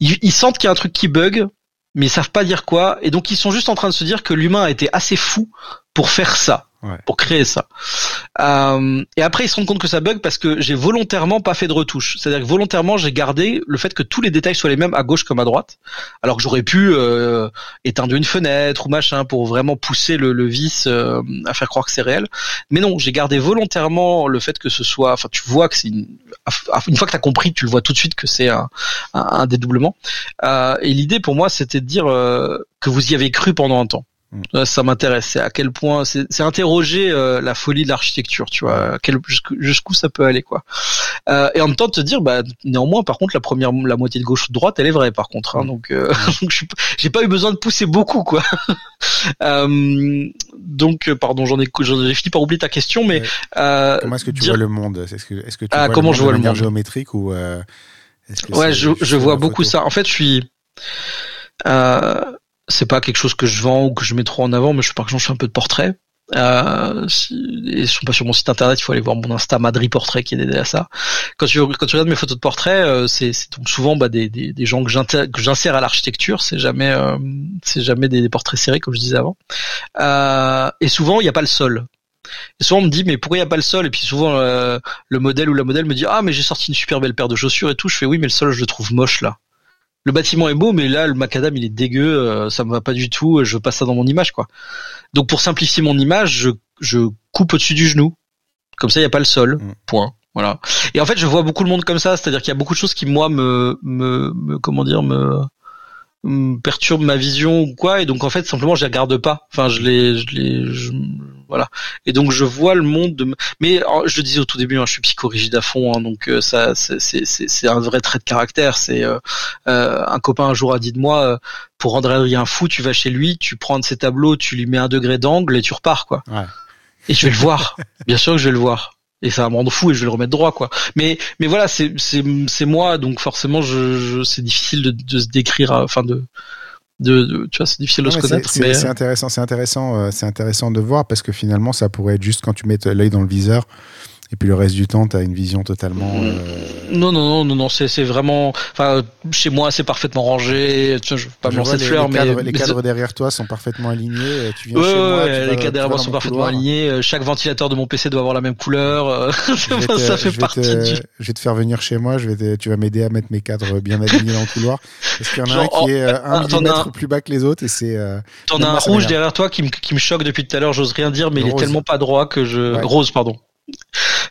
Ils, ils, sentent qu'il y a un truc qui bug, mais ils savent pas dire quoi, et donc ils sont juste en train de se dire que l'humain a été assez fou pour faire ça. Ouais. pour créer ça. Euh, et après, ils se rendent compte que ça bug parce que j'ai volontairement pas fait de retouche. C'est-à-dire que volontairement, j'ai gardé le fait que tous les détails soient les mêmes à gauche comme à droite, alors que j'aurais pu euh, éteindre une fenêtre ou machin pour vraiment pousser le, le vice euh, à faire croire que c'est réel. Mais non, j'ai gardé volontairement le fait que ce soit. Enfin, tu vois que c'est une. Une fois que t'as compris, tu le vois tout de suite que c'est un, un, un, dédoublement. Euh, et l'idée pour moi, c'était de dire euh, que vous y avez cru pendant un temps. Mmh. Ça m'intéresse. C'est à quel point c'est interroger euh, la folie de l'architecture, tu vois, jusqu'où ça peut aller, quoi. Euh, et en même temps de te dire, bah néanmoins, par contre, la première, la moitié de gauche ou de droite, elle est vraie, par contre. Hein, donc, euh, j'ai pas eu besoin de pousser beaucoup, quoi. euh, donc, pardon, j'en ai, ai fini par oublier ta question, mais euh, comment est-ce que tu dire... vois le monde? Est-ce que, est-ce que tu ah, vois comment le je vois le monde? géométrique ou euh, Ouais, je, je vois beaucoup ça. En fait, je suis euh, c'est pas quelque chose que je vends ou que je mets trop en avant, mais je par exemple je fais un peu de portraits. Euh, et suis pas sur mon site internet, il faut aller voir mon Insta Madrid Portrait qui est dédié à ça. Quand tu quand tu regardes mes photos de portraits, euh, c'est donc souvent bah, des, gens que j'insère à l'architecture. C'est jamais euh, jamais des, portraits serrés comme je disais avant. Euh, et souvent il n'y a pas le sol. Et souvent on me dit mais pourquoi il n'y a pas le sol? Et puis souvent le modèle ou la modèle me dit ah mais j'ai sorti une super belle paire de chaussures et tout. Je fais oui mais le sol je le trouve moche là le bâtiment est beau, mais là, le macadam, il est dégueu, euh, ça me va pas du tout, je passe ça dans mon image, quoi. Donc, pour simplifier mon image, je, je coupe au-dessus du genou. Comme ça, il n'y a pas le sol. Mmh. Point. Voilà. Et en fait, je vois beaucoup le monde comme ça, c'est-à-dire qu'il y a beaucoup de choses qui, moi, me, me, me comment dire, me, me perturbent ma vision ou quoi, et donc, en fait, simplement, je les regarde pas. Enfin, je les, je les, je, voilà. Et donc je vois le monde de. Mais je le disais au tout début, hein, je suis psychorigide à fond, hein, donc euh, ça c'est un vrai trait de caractère. C'est euh, euh, un copain un jour a dit de moi, pour rendre Adrien fou, tu vas chez lui, tu prends de ses tableaux, tu lui mets un degré d'angle et tu repars quoi. Ouais. Et je vais le voir. Bien sûr que je vais le voir et ça va me rendre fou et je vais le remettre droit quoi mais mais voilà c'est c'est c'est moi donc forcément je, je c'est difficile de, de se décrire enfin de de, tu vois c'est difficile de se connaître c'est, c'est intéressant c'est intéressant euh, c'est intéressant de voir parce que finalement ça pourrait être juste quand tu mets l'œil dans le viseur et puis le reste du temps, tu as une vision totalement. Mm. Euh... Non, non, non, non, non, c'est, c'est vraiment. Enfin, chez moi, c'est parfaitement rangé. Je veux pas me lancer de fleurs, mais. Cadres, les cadres derrière toi sont parfaitement alignés. Tu viens ouais, chez moi, ouais, les cadres derrière moi sont parfaitement alignés. Euh, chaque ventilateur de mon PC doit avoir la même couleur. Euh, te, ça fait partie te, du. Je vais te faire venir chez moi. Je vais te, tu vas m'aider à mettre mes cadres bien alignés dans le couloir. Parce qu'il y en a Genre, un qui est euh, un millimètre plus bas que les autres et c'est. Euh, T'en as un rouge derrière toi qui me, qui me choque depuis tout à l'heure. J'ose rien dire, mais il est tellement pas droit que je. Rose, pardon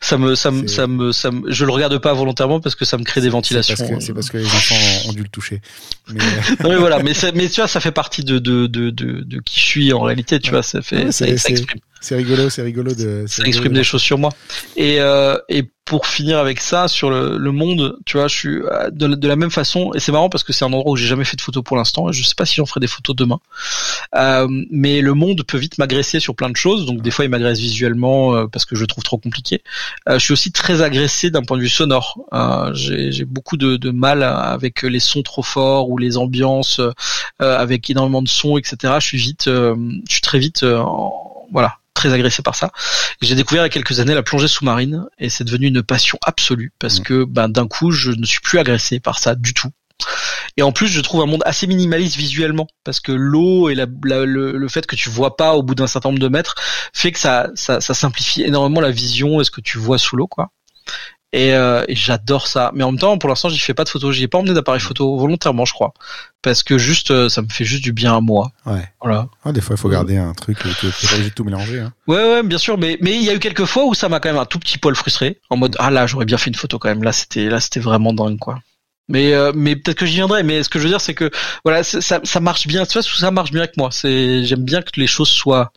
ça me, ça me, ça me, ça me, je le regarde pas volontairement parce que ça me crée des ventilations. C'est parce, que les enfants ont dû le toucher. Mais, non, mais voilà, mais, mais tu vois, ça fait partie de, de, de, de, de qui je suis en réalité, tu vois, ça fait, ouais, ça, ça exprime. C'est rigolo, c'est rigolo de. Ça exprime des choses sur moi. Et, euh, et pour finir avec ça sur le, le monde, tu vois, je suis euh, de, de, la même façon. Et c'est marrant parce que c'est un endroit où j'ai jamais fait de photos pour l'instant. Je sais pas si j'en ferai des photos demain. Euh, mais le monde peut vite m'agresser sur plein de choses. Donc des fois, il m'agresse visuellement euh, parce que je le trouve trop compliqué. Euh, je suis aussi très agressé d'un point de vue sonore. Euh, j'ai beaucoup de, de, mal avec les sons trop forts ou les ambiances avec énormément de sons, etc. Je suis vite, je suis très vite, en, voilà très agressé par ça. J'ai découvert il y a quelques années la plongée sous-marine et c'est devenu une passion absolue parce mmh. que ben, d'un coup je ne suis plus agressé par ça du tout. Et en plus, je trouve un monde assez minimaliste visuellement, parce que l'eau et la, la, le, le, fait que tu vois pas au bout d'un certain nombre de mètres fait que ça, ça, ça simplifie énormément la vision et ce que tu vois sous l'eau, quoi. Et, euh, et j'adore ça. Mais en même temps, pour l'instant, j'y fais pas de photos. J'y ai pas emmené d'appareil photo volontairement, je crois, parce que juste, euh, ça me fait juste du bien à moi. Ouais. Voilà. Des fois, il faut garder un truc. Tu pas obligé de tout mélanger. Hein. Ouais, ouais, bien sûr. Mais mais il y a eu quelques fois où ça m'a quand même un tout petit poil frustré, en mode ah là, j'aurais bien fait une photo quand même. Là, c'était là, c'était vraiment dingue, quoi. Mais euh, mais peut-être que j'y viendrai. Mais ce que je veux dire, c'est que voilà, ça ça marche bien. Tu vois, ça marche bien avec moi. C'est j'aime bien que les choses soient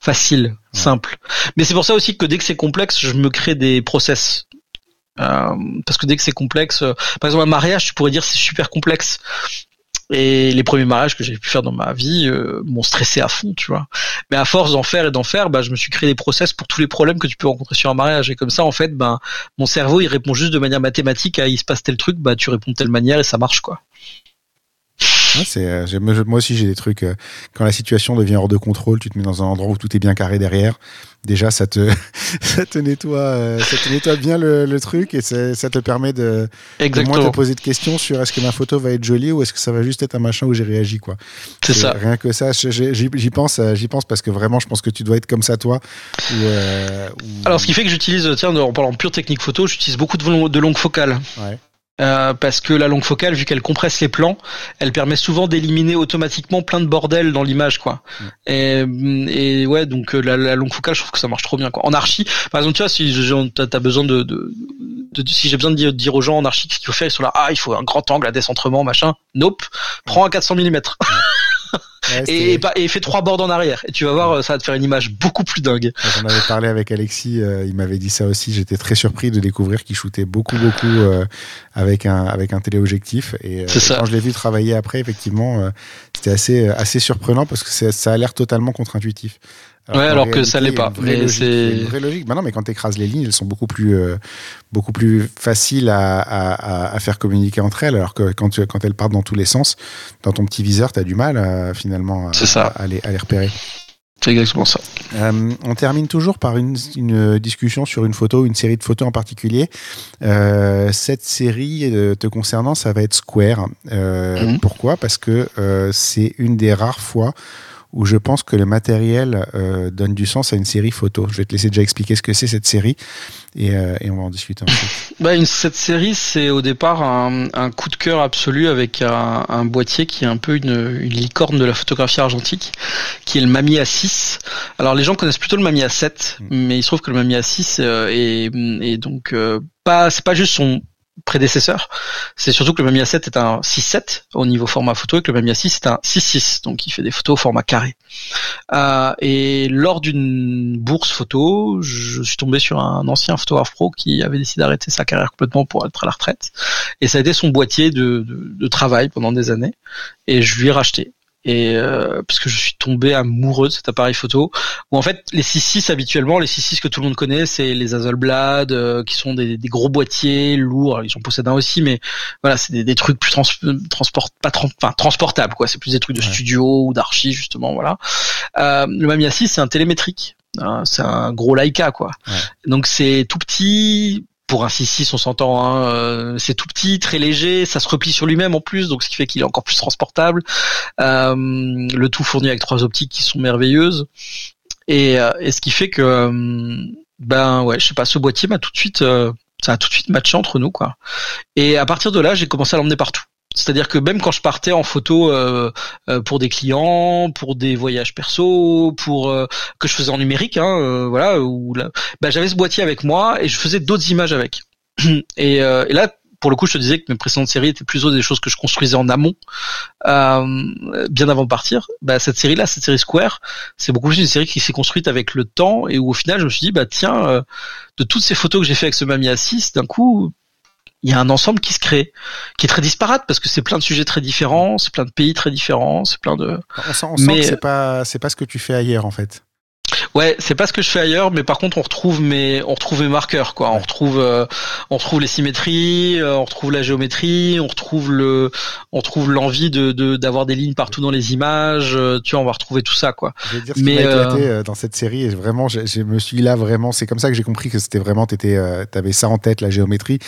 faciles, ouais. simples. Mais c'est pour ça aussi que dès que c'est complexe, je me crée des process. Euh, parce que dès que c'est complexe, euh, par exemple un mariage, tu pourrais dire c'est super complexe. Et les premiers mariages que j'ai pu faire dans ma vie euh, m'ont stressé à fond, tu vois. Mais à force d'en faire et d'en faire, bah, je me suis créé des process pour tous les problèmes que tu peux rencontrer sur un mariage. Et comme ça, en fait, ben, mon cerveau, il répond juste de manière mathématique à il se passe tel truc, bah, tu réponds de telle manière et ça marche, quoi. Ouais, euh, moi aussi j'ai des trucs. Euh, quand la situation devient hors de contrôle, tu te mets dans un endroit où tout est bien carré derrière. Déjà, ça te, ça te nettoie, euh, ça te nettoie bien le, le truc et ça te permet de, moins te poser de questions sur est-ce que ma photo va être jolie ou est-ce que ça va juste être un machin où j'ai réagi quoi. C'est ça. Rien que ça, j'y pense, j'y pense parce que vraiment, je pense que tu dois être comme ça toi. Ou, euh, ou... Alors, ce qui fait que j'utilise, tiens, en parlant pure technique photo, j'utilise beaucoup de, de longues focales. Ouais. Euh, parce que la longue focale, vu qu'elle compresse les plans, elle permet souvent d'éliminer automatiquement plein de bordel dans l'image, quoi. Mm. Et, et, ouais, donc euh, la, la, longue focale, je trouve que ça marche trop bien, quoi. En archi, par exemple, tu vois, si t'as besoin de, de, de, de si j'ai besoin de dire, de dire, aux gens en archi ce qu'il faut faire, ils sont là, ah, il faut un grand angle, un décentrement, machin. Nope, prends un 400 mm. Ouais, et, et, fais trois bords en arrière. Et tu vas voir ça va te faire une image beaucoup plus dingue. J'en avais parlé avec Alexis euh, il m'avait dit ça aussi. J'étais très surpris de découvrir qu'il shootait beaucoup beaucoup euh, avec un avec un téléobjectif. Et euh, ça. quand je l'ai vu travailler après effectivement c'était assez assez surprenant parce que ça a l'air totalement contre-intuitif alors ouais, alors réalité, que ça l'est pas. Mais c'est une vraie logique. Bah non, mais quand tu écrases les lignes, elles sont beaucoup plus, euh, beaucoup plus faciles à, à, à, faire communiquer entre elles. Alors que quand, elles partent dans tous les sens, dans ton petit viseur, tu as du mal à, finalement à, ça. à, les, à les repérer. C'est exactement ça. Euh, on termine toujours par une, une, discussion sur une photo, une série de photos en particulier. Euh, cette série euh, te concernant, ça va être Square. -hmm. Pourquoi? Parce que c'est une des rares fois où je pense que le matériel euh, donne du sens à une série photo. Je vais te laisser déjà expliquer ce que c'est cette série et, euh, et, on va en discuter ensuite. bah, une, cette série, c'est au départ un, un, coup de cœur absolu avec un, un, boîtier qui est un peu une, une, licorne de la photographie argentique, qui est le Mami A6. Alors les gens connaissent plutôt le Mami A7, mm. mais il se trouve que le Mami A6 euh, est, est, donc pas, c'est pas juste son prédécesseur. C'est surtout que le Mamiya 7 est un 6.7 au niveau format photo et que le Mamiya 6 est un 6.6, donc il fait des photos au format carré. Euh, et lors d'une bourse photo, je suis tombé sur un ancien photographe pro qui avait décidé d'arrêter sa carrière complètement pour être à la retraite. Et ça a été son boîtier de, de, de travail pendant des années. Et je lui ai racheté et euh, parce que je suis tombé amoureux de cet appareil photo où en fait les 6.6 habituellement les 6.6 que tout le monde connaît c'est les Hasselblad euh, qui sont des, des, gros boîtiers lourds. Ils en possèdent un aussi mais voilà c'est des, des, trucs plus trans, transport pas enfin transportables quoi. C'est plus des trucs de studio ou d'archi justement voilà. Euh, le Mamiya 6 c'est un télémétrique. Hein, c'est un gros Leica quoi. Ouais. donc c'est tout petit pour un 6-6 on s'entend hein, euh, c'est tout petit très léger ça se replie sur lui-même en plus donc ce qui fait qu'il est encore plus transportable. Euh, le tout fourni avec trois optiques qui sont merveilleuses. Et, euh, et ce qui fait que euh, ben ouais je sais pas ce boîtier m'a tout de suite ça a tout de suite matché entre nous quoi. Et à partir de là j'ai commencé à l'emmener partout c'est-à-dire que même quand je partais en photo euh, euh, pour des clients, pour des voyages perso, pour euh, que je faisais en numérique, hein, voilà, où bah, j'avais ce boîtier avec moi et je faisais d'autres images avec. Et, et, là, pour le coup, je te disais que mes précédentes séries étaient plutôt des choses que je construisais en amont, bien avant de partir. Bah, cette série-là, cette série Square, c'est beaucoup plus une série qui s'est construite avec le temps et où au final, je me suis dit, bah tiens, de toutes ces photos que j'ai fait avec ce Mamiya 6, d'un coup, il y a un ensemble qui se crée, qui est très disparate parce que c'est plein de sujets très différents, c'est plein de pays très différents, c'est plein de. On sent, on sent mais... que c'est pas c'est pas ce que tu fais ailleurs en fait. Ouais, c'est pas ce que je fais ailleurs, mais par contre on retrouve mes on retrouve mes marqueurs quoi. On retrouve euh, on retrouve les symétries, euh, on retrouve la géométrie, on retrouve le on trouve l'envie de d'avoir des lignes partout dans les images. Euh, tu vois, on va retrouver tout ça quoi. Je vais dire ce mais éclaté dans cette série et vraiment je, je me suis là vraiment c'est comme ça que j'ai compris que c'était vraiment t'étais t'avais ça en tête la géométrie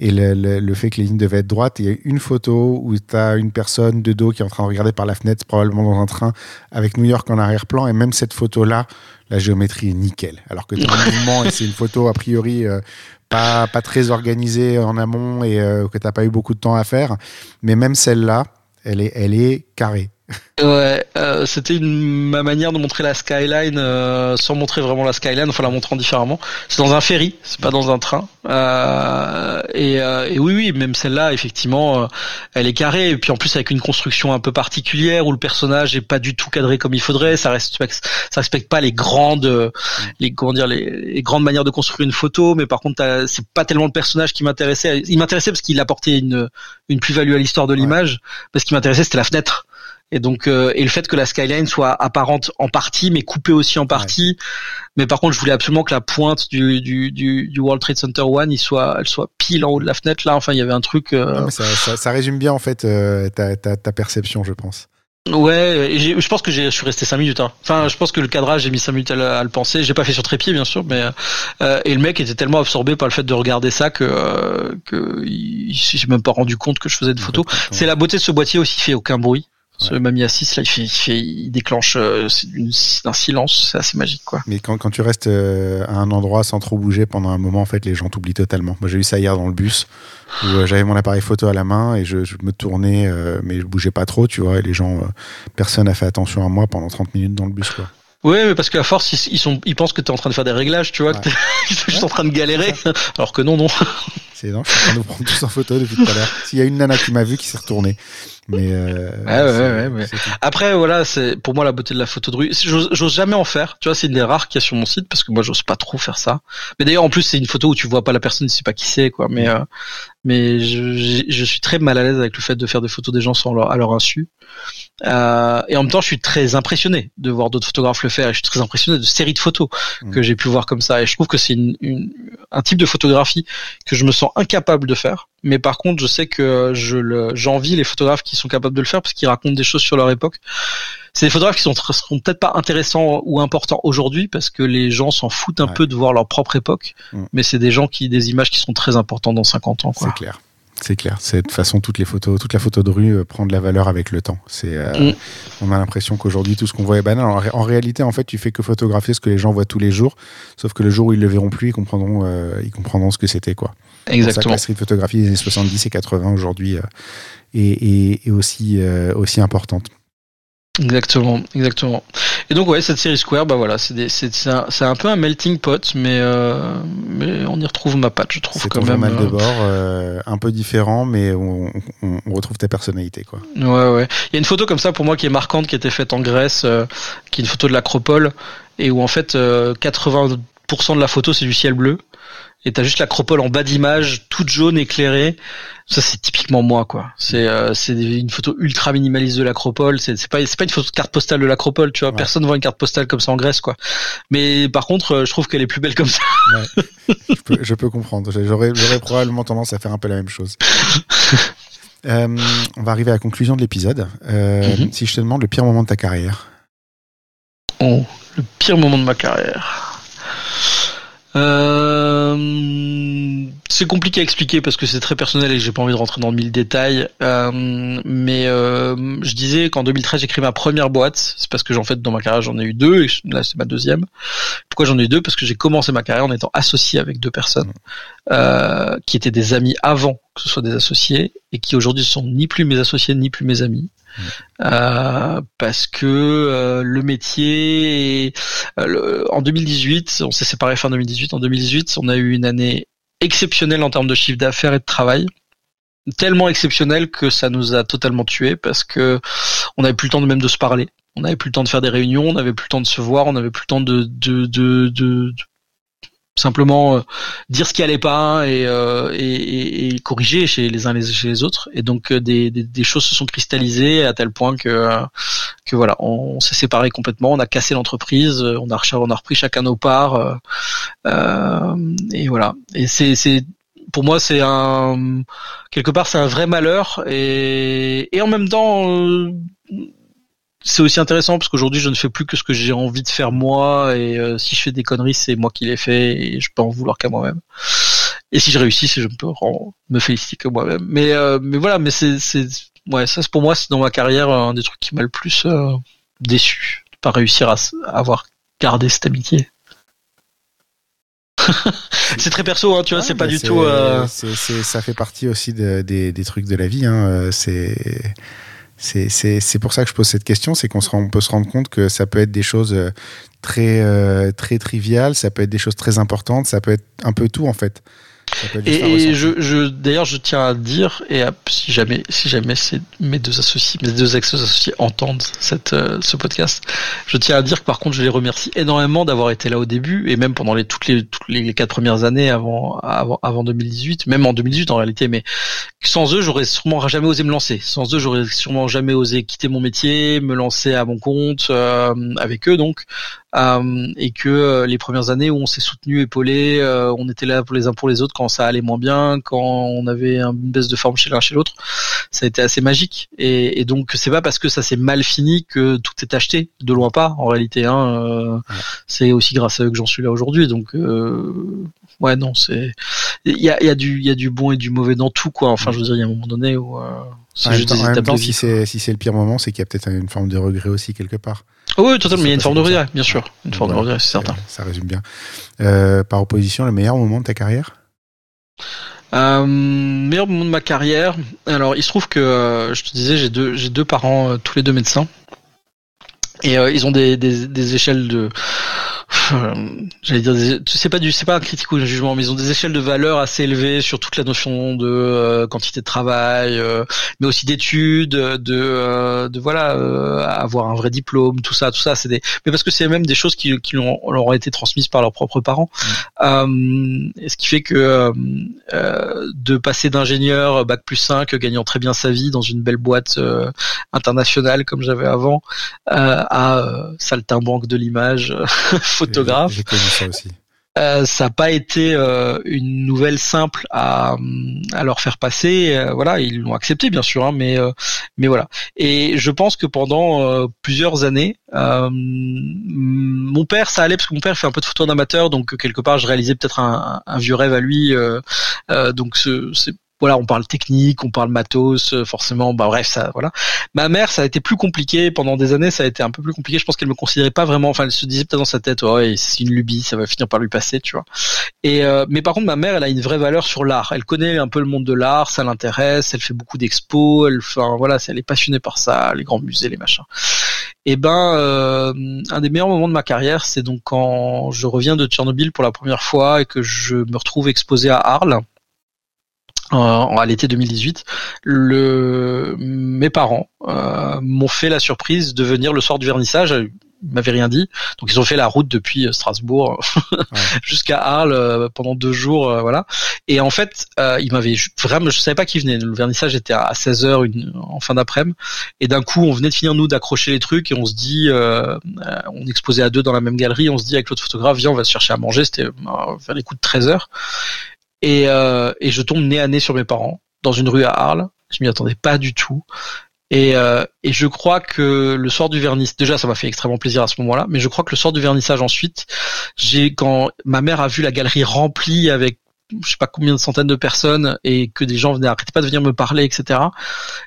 et le, le, le, fait que les lignes devaient être droites. Il y a une photo où t'as une personne de dos qui est en train de regarder par la fenêtre probablement dans un train avec New York en arrière-plan et même cette photo là la géométrie est nickel. Alors que ton mouvement, et c'est une photo a priori euh, pas, pas très organisée en amont et euh, que tu n'as pas eu beaucoup de temps à faire, mais même celle-là, elle est, elle est carrée. Ouais, euh, c'était ma manière de montrer la skyline euh, sans montrer vraiment la skyline, enfin la montrant différemment. C'est dans un ferry, c'est pas dans un train. Euh, et, euh, et, oui, oui, même celle-là, effectivement, euh, elle est carrée. Et puis en plus avec une construction un peu particulière où le personnage est pas du tout cadré comme il faudrait. Ça respecte, ça respecte pas les grandes, les comment dire, les, les grandes manières de construire une photo. Mais par contre, c'est pas tellement le personnage qui m'intéressait. Il m'intéressait parce qu'il apportait une une plus-value à l'histoire de l'image. Ouais. Parce qu'il m'intéressait, c'était la fenêtre. Et donc euh, et le fait que la skyline soit apparente en partie, mais coupée aussi en partie. Ouais. Mais par contre, je voulais absolument que la pointe du, du, du, du, World Trade Center One, il soit, elle soit pile en haut de la fenêtre. Là, enfin, il y avait un truc. Euh... Non, ça, ça, ça, résume bien en fait euh, ta, ta, ta, perception, je pense. Ouais, je pense que je suis resté 5 minutes. Hein. Enfin, je pense que le cadrage, j'ai mis 5 minutes à le, à le penser. J'ai pas fait sur trépied, bien sûr, mais euh, et le mec était tellement absorbé par le fait de regarder ça que euh, que il, s'est même pas rendu compte que je faisais de photos. C'est la beauté de ce boîtier aussi, il fait aucun bruit. Ce ouais. Mamiya 6 là, il fait, il, fait, il déclenche euh, un silence, c'est assez magique quoi. Mais quand, quand tu restes euh, à un endroit sans trop bouger pendant un moment, en fait, les gens t'oublient totalement. Moi, j'ai eu ça hier dans le bus où euh, j'avais mon appareil photo à la main et je, je me tournais, euh, mais je bougeais pas trop, tu vois. Et les gens, euh, personne n'a fait attention à moi pendant 30 minutes dans le bus quoi. Oui, mais parce qu'à force, ils, ils, sont, ils pensent que tu es en train de faire des réglages, tu vois, ouais. que ils sont juste en train de galérer, alors que non, non. C'est non, je suis en train de prendre tous en photo depuis tout à l'heure. S'il y a une nana qui m'a vu, qui s'est retournée. Mais euh, ouais, ouais, ouais, mais... après voilà, c'est pour moi la beauté de la photo de rue. J'ose jamais en faire. Tu vois, c'est une des rares qu'il y a sur mon site parce que moi j'ose pas trop faire ça. Mais d'ailleurs en plus c'est une photo où tu vois pas la personne, tu sais pas qui c'est quoi. Mais euh, mais je, je, suis très mal à l'aise avec le fait de faire des photos des gens sans leur, à leur insu. Euh, et en même temps, je suis très impressionné de voir d'autres photographes le faire. Et je suis très impressionné de séries de photos mmh. que j'ai pu voir comme ça. Et je trouve que c'est une, une, un type de photographie que je me sens incapable de faire. Mais par contre, je sais que je j'envie les photographes qui sont capables de le faire parce qu'ils racontent des choses sur leur époque. C'est des photographes qui sont, seront peut-être pas intéressants ou importants aujourd'hui parce que les gens s'en foutent un ouais. peu de voir leur propre époque. Mmh. Mais c'est des gens qui, des images qui sont très importantes dans 50 ans. C'est clair. C'est clair. C'est de toute façon toutes les photos, toute la photo de rue euh, prend de la valeur avec le temps. C'est, euh, mm. on a l'impression qu'aujourd'hui tout ce qu'on voit est banal. En, en, réalité, en fait, tu fais que photographier ce que les gens voient tous les jours. Sauf que le jour où ils le verront plus, ils comprendront, euh, ils comprendront ce que c'était quoi. Exactement. Pour ça la street photographie des années 70 et 80 aujourd'hui est, est, est, aussi euh, aussi importante. Exactement, exactement. Et donc ouais, cette série Square, bah voilà, c'est c'est un, un, peu un melting pot, mais euh, mais on y retrouve ma patte, je trouve quand même. mal de bord, euh, un peu différent, mais on, on, on, retrouve ta personnalité quoi. Ouais ouais. Il y a une photo comme ça pour moi qui est marquante, qui a été faite en Grèce, euh, qui est une photo de l'acropole et où en fait 80% de la photo c'est du ciel bleu et t'as juste l'acropole en bas d'image, toute jaune éclairée. Ça c'est typiquement moi quoi. C'est euh, c'est une photo ultra minimaliste de l'acropole. C'est c'est pas c'est pas une photo de carte postale de l'acropole, tu vois. Personne voit une carte postale comme ça en Grèce quoi. Mais par contre, euh, je trouve qu'elle est plus belle comme ça. Ouais. je, peux, je peux comprendre. J'aurais j'aurais probablement tendance à faire un peu la même chose. euh, on va arriver à la conclusion de l'épisode. Mm -hmm. Si je te demande le pire moment de ta carrière. Oh, le pire moment de ma carrière. Euh, c'est compliqué à expliquer parce que c'est très personnel et j'ai pas envie de rentrer dans mille détails. Euh, mais euh, je disais qu'en 2013 j'ai créé ma première boîte. C'est parce que j'en fait dans ma carrière j'en ai eu deux et là c'est ma deuxième. Pourquoi j'en ai eu deux? Parce que j'ai commencé ma carrière en étant associé avec deux personnes qui étaient des amis avant que ce soit des associés et qui aujourd'hui sont ni plus mes associés ni plus mes amis. Euh, parce que euh, le métier euh, en 2018 on s'est séparé fin 2018 en 2018 on a eu une année exceptionnelle en termes de chiffre d'affaires et de travail. Tellement exceptionnelle que ça nous a totalement tués parce que on n'avait plus le temps de même de se parler. On n'avait plus le temps de faire des réunions on n'avait plus le temps de se voir on n'avait plus le temps de, de, de, de simplement euh, dire ce qui allait pas et, euh, et, et, corriger chez les uns les chez les autres. Et donc euh, des, des, des, choses se sont cristallisées à tel point que que voilà on, s'est séparés complètement on a cassé l'entreprise on a on a repris chacun nos parts euh, et voilà. Et c'est pour moi c'est un quelque part c'est un vrai malheur et et en même temps c'est aussi intéressant parce qu'aujourd'hui je ne fais plus que ce que j'ai envie de faire moi et euh, si je fais des conneries c'est moi qui les fais et je peux en vouloir qu'à moi-même et si je réussis je peux me féliciter que moi-même mais euh, mais voilà mais c'est c'est ouais ça pour moi c'est dans ma carrière un des trucs qui m'a le plus euh, déçu de pas réussir à, à avoir gardé cette amitié c'est très perso, hein, tu vois, ouais, c'est pas du tout. Euh... Ça fait partie aussi de, des, des trucs de la vie. Hein. C'est c'est pour ça que je pose cette question, c'est qu'on on peut se rendre compte que ça peut être des choses très euh, très triviales, ça peut être des choses très importantes, ça peut être un peu tout en fait. Et, et je, je d'ailleurs, je tiens à dire, et à, si jamais, si jamais mes deux associés, mes deux ex-associés entendent cette, euh, ce podcast, je tiens à dire que par contre, je les remercie énormément d'avoir été là au début et même pendant les toutes les toutes les quatre premières années avant avant avant 2018, même en 2018 en réalité. Mais sans eux, j'aurais sûrement jamais osé me lancer. Sans eux, j'aurais sûrement jamais osé quitter mon métier, me lancer à mon compte euh, avec eux donc. Euh, et que euh, les premières années où on s'est soutenu, épaulé, euh, on était là pour les uns pour les autres quand ça allait moins bien, quand on avait une baisse de forme chez l'un chez l'autre, ça a été assez magique. Et, et donc c'est pas parce que ça s'est mal fini que tout est acheté, de loin pas en réalité. Hein, euh, ouais. C'est aussi grâce à eux que j'en suis là aujourd'hui. Donc ouais non c'est il y a, y a du il y a du bon et du mauvais dans tout quoi. Enfin je veux dire il y a un moment donné où c'est juste des étapes de vie. Si c'est si c'est le pire moment, c'est qu'il y a peut-être une forme de regret aussi quelque part. Oh oui, totalement. Il y a une forme de regret, bien sûr. Une forme voilà, de regret, c'est certain. Ça résume bien. Euh, par opposition, le meilleur moment de ta carrière? Euh, meilleur moment de ma carrière. Alors, il se trouve que euh, je te disais, j'ai deux, parents, euh, tous les deux médecins, et ils ont des échelles de j'allais dire c'est pas du c'est pas un critique ou un jugement mais ils ont des échelles de valeur assez élevées sur toute la notion de euh, quantité de travail euh, mais aussi d'études de euh, de voilà euh, avoir un vrai diplôme tout ça tout ça c'est des mais parce que c'est même des choses qui qui leur ont été transmises par leurs propres parents mmh. ce qui fait que de passer d'ingénieur bac plus 5 gagnant très bien sa vie dans une belle boîte internationale comme j'avais avant à saltimbanque de l'image photographe. J'ai connu ça aussi. Euh, ça n'a pas été euh, une nouvelle simple à, à leur faire passer. Euh, voilà, ils l'ont accepté bien sûr, hein, mais euh, mais voilà. Et je pense que pendant euh, plusieurs années, mon père, ça allait parce que mon père fait un peu de photo d'amateur, donc quelque part, je réalisais peut-être un, un, vieux rêve à lui. donc c'est voilà, on parle technique, on parle matos, euh, forcément, bah bref, ça, voilà. Ma mère, ça a été plus compliqué pendant des années, ça a été un peu plus compliqué. Je pense qu'elle me considérait pas vraiment, enfin, elle se disait peut-être dans sa tête, ouais, c'est une lubie, ça va finir par lui passer, tu vois. Et euh, mais par contre, ma mère, elle a une vraie valeur sur l'art. Elle connaît un peu le monde de l'art, ça l'intéresse, elle fait beaucoup d'expos, elle, enfin voilà, elle est passionnée par ça, les grands musées, les machins. Et ben, euh, un des meilleurs moments de ma carrière, c'est donc quand je reviens de Tchernobyl pour la première fois et que je me retrouve exposé à Arles. À l'été 2018, le, mes parents euh, m'ont fait la surprise de venir le soir du vernissage ils m'avaient rien dit. Donc ils ont fait la route depuis euh, Strasbourg jusqu'à Arles euh, pendant deux jours, euh, voilà. Et en fait, ils m'avaient vraiment, je savais pas qui venait. Le vernissage était à 16 h une, en fin d'après-midi, et d'un coup, on venait de finir nous d'accrocher les trucs et on se dit, on exposait à deux dans la même galerie, on se dit avec l'autre photographe, viens, on va se chercher à manger. C'était vers les coups de 13 h et, et je tombe nez à nez sur mes parents dans une rue à Arles. Je m'y attendais pas du tout. Et, euh, et je crois que le soir du vernissage, déjà ça m'a fait extrêmement plaisir à ce moment-là, mais je crois que le soir du vernissage ensuite, j'ai quand ma mère a vu la galerie remplie avec je sais pas combien de centaines de personnes et que des gens venaient arrêter pas de venir me parler, etc.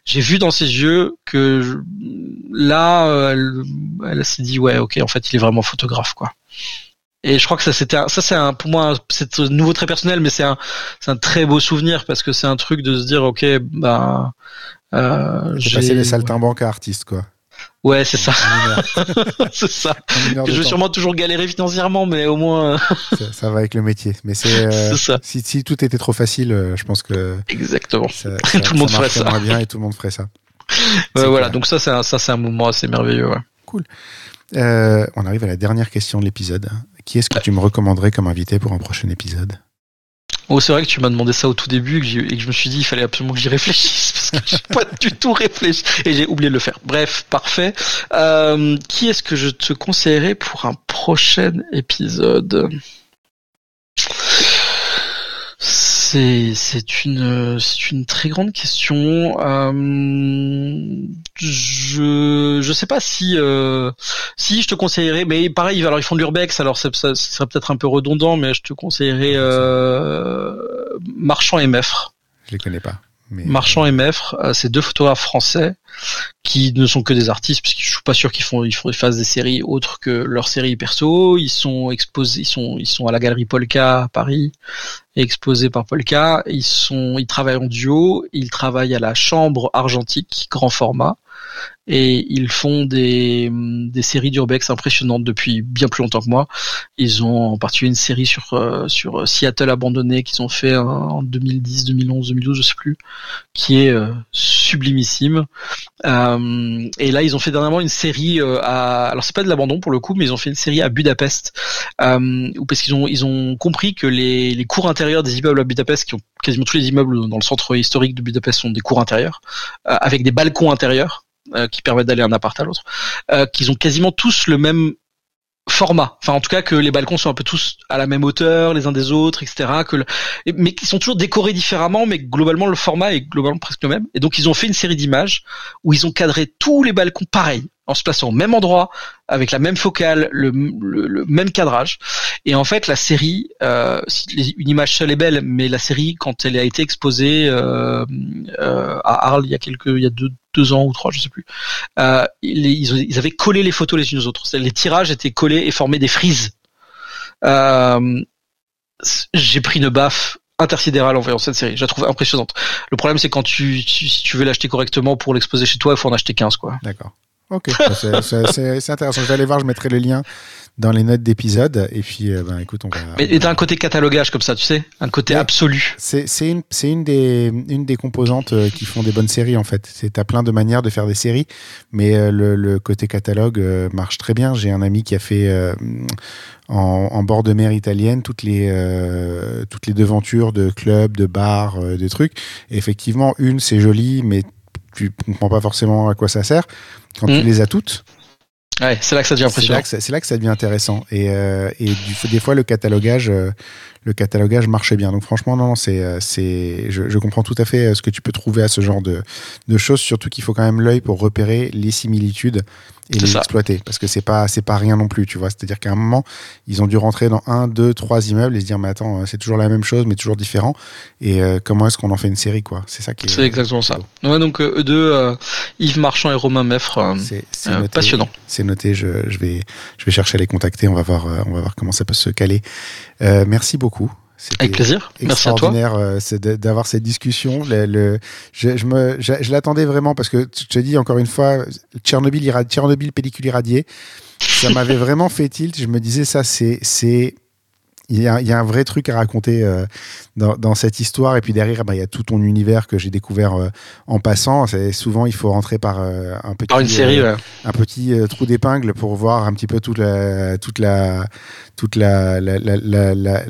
J'ai vu dans ses yeux que là, elle, elle s'est dit ouais, ok, en fait, il est vraiment photographe, quoi. Et je crois que ça c'était ça c'est un pour moi c'est nouveau très personnel mais c'est un c'est un très beau souvenir parce que c'est un truc de se dire ok bah euh, j'ai passé les saltimbanques à artistes, quoi. Ouais, c'est ça. c'est ça. Je vais sûrement toujours galérer financièrement, mais au moins. ça, ça, va avec le métier. Mais c'est. Euh, ça. Si, si, tout était trop facile, euh, je pense que. Exactement. Ça, tout le monde ferait ça. bien et tout le monde ferait ça. Ouais, voilà. Donc ça, c'est un, ça, c'est un moment assez merveilleux. Ouais. Cool. Euh, on arrive à la dernière question de l'épisode. Qui est-ce que tu me recommanderais comme invité pour un prochain épisode? Oh, c'est vrai que tu m'as demandé ça au tout début et que, je me suis dit il fallait absolument que j'y réfléchisse parce que j'ai pas du tout réfléchi et j'ai oublié de le faire. Bref, parfait. Euh, qui est-ce que je te conseillerais pour un prochain épisode? C'est c'est une c'est une très grande question. Euh, je je sais pas si euh, si je te conseillerais, mais pareil, alors ils font de l'urbex, alors ça, serait peut-être un peu redondant, mais je te conseillerais euh, Marchand et Meffre. Je les connais pas. Marchand et Meffre, euh, c'est deux photographes français qui ne sont que des artistes, puisque je suis pas sûr qu'ils font ils fassent des séries autres que leurs séries perso. Ils sont exposés, ils sont ils sont à la galerie Polka à Paris, exposés par Polka. Ils sont ils travaillent en duo. Ils travaillent à la Chambre argentique grand format et ils font des, des séries d'urbex impressionnantes depuis bien plus longtemps que moi. Ils ont en particulier une série sur euh, sur Seattle abandonné qu'ils ont fait en 2010, 2011, 2012, je sais plus, qui est euh, sublimissime. Euh, et là, ils ont fait dernièrement une série à alors c'est pas de l'abandon pour le coup, mais ils ont fait une série à Budapest parce qu'ils ont ils ont compris que les les cours intérieurs des immeubles à Budapest qui ont quasiment tous les immeubles dans le centre historique de Budapest sont des cours intérieurs avec des balcons intérieurs euh, qui permettent d'aller d'un appart à l'autre, euh, qu'ils ont quasiment tous le même format. Enfin, en tout cas, que les balcons sont un peu tous à la même hauteur, les uns des autres, etc. Mais qui sont toujours décorés différemment, mais globalement le format est globalement presque le même. Et donc ils ont fait une série d'images où ils ont cadré tous les balcons pareil, en se plaçant au même endroit, avec la même focale, le, même cadrage. Et en fait, la série, euh, une image seule est belle, mais la série, quand elle a été exposée euh, euh, à Arles il y a quelques, il y a deux, deux ans ou trois, je sais plus, ils, avaient collé les photos les unes aux autres. Les tirages étaient collés et formaient des frises. J'ai pris une baffe intersidérale en voyant cette série. Je la trouve impressionnante. Le problème, c'est quand tu, tu, si tu veux l'acheter correctement pour l'exposer chez toi, il faut en acheter 15, quoi. D'accord. Ok, c'est intéressant. Je vais aller voir, je mettrai le lien dans les notes d'épisode. Et puis, euh, ben, écoute, on va. Mais t'as un côté catalogage comme ça, tu sais, un côté absolu. C'est une, une des, une des composantes euh, qui font des bonnes séries en fait. T'as plein de manières de faire des séries, mais euh, le, le, côté catalogue marche très bien. J'ai un ami qui a fait en, en, bord de mer italienne toutes les toutes les devantures de clubs, de bars, de trucs. Et effectivement, une c'est joli, mais tu comprends pas forcément à quoi ça sert. Quand tu hmm. les as toutes, Ouais, c'est là que ça devient impressionnant. C'est là, que ça devient intéressant. Et, euh, et du, des fois, le catalogage, euh, le catalogage marchait bien. Donc franchement, non, c'est, euh, c'est, je, je, comprends tout à fait ce que tu peux trouver à ce genre de, de choses. Surtout qu'il faut quand même l'œil pour repérer les similitudes et les exploiter parce que c'est pas c'est pas rien non plus tu vois. C'est à dire qu'à un moment ils ont dû rentrer dans un deux trois immeubles et se dire mais attends c'est toujours la même chose mais toujours différent. Et euh, comment est-ce qu'on en fait une série quoi? C'est ça qui est c'est exactement ça. ouais donc eux deux Yves Marchand et Romain Meffre c'est passionnant. C'est noté je, je vais je vais chercher à les contacter. On va voir on va voir comment ça peut se caler. Merci beaucoup Avec plaisir. Merci à toi. Extraordinaire euh, d'avoir cette discussion. Le, le je, je, me, je, je l'attendais vraiment parce que je te dis encore une fois, Tchernobyl, Tchernobyl pellicule irradiée, ça m'avait vraiment fait tilt. Je me disais ça, c'est, c'est, il y, a, il y a un vrai truc à raconter euh, dans, dans, cette histoire. Et puis derrière, bah, il y a tout ton univers que j'ai découvert euh, en passant. C'est, souvent, il faut rentrer par euh, un petit, une série, ouais. un petit trou d'épingle pour voir un petit peu toute la, toute la, toute la, la, la, la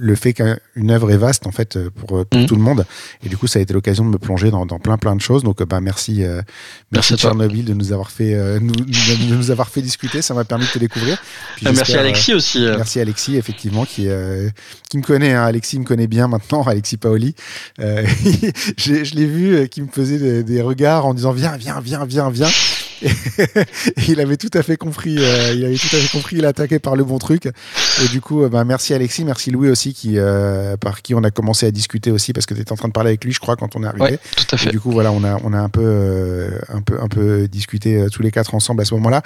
le fait qu'une œuvre est vaste en fait pour, pour mmh. tout le monde. Et du coup, ça a été l'occasion de me plonger dans, dans plein plein de choses. Donc, bah, merci, merci, merci Tchernobyl de nous avoir fait nous, de nous avoir fait discuter. Ça m'a permis de te découvrir. Puis merci Alexis aussi. Merci Alexis, effectivement, qui qui me connaît. Hein. Alexis me connaît bien maintenant. Alexis Paoli. je l'ai vu, qui me faisait des, des, regards en disant viens, viens, viens, viens, viens. Et il avait tout à fait compris. il avait tout à fait compris. Il attaquait par le bon truc. Et du coup, bah, merci Alexis, merci Louis aussi qui euh, par qui on a commencé à discuter aussi parce que tu étais en train de parler avec lui, je crois, quand on est arrivé. Ouais, tout à fait. Et du coup, voilà, on a on a un peu euh, un peu un peu discuté euh, tous les quatre ensemble à ce moment-là.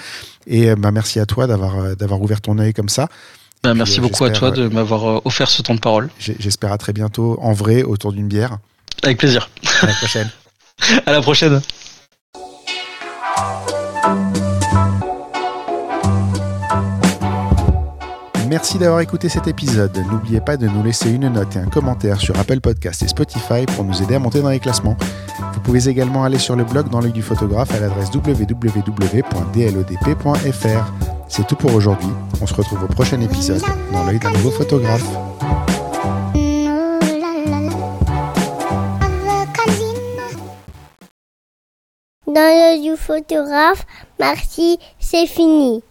Et bah, merci à toi d'avoir euh, d'avoir ouvert ton œil comme ça. Bah, merci puis, beaucoup à toi de m'avoir offert ce temps de parole. J'espère à très bientôt en vrai autour d'une bière. Avec plaisir. À la prochaine. à la prochaine. Merci d'avoir écouté cet épisode. N'oubliez pas de nous laisser une note et un commentaire sur Apple Podcast et Spotify pour nous aider à monter dans les classements. Vous pouvez également aller sur le blog dans l'œil du photographe à l'adresse www.dlodp.fr. C'est tout pour aujourd'hui. On se retrouve au prochain épisode dans l'œil d'un nouveau photographe. Dans l'œil du photographe, merci, c'est fini.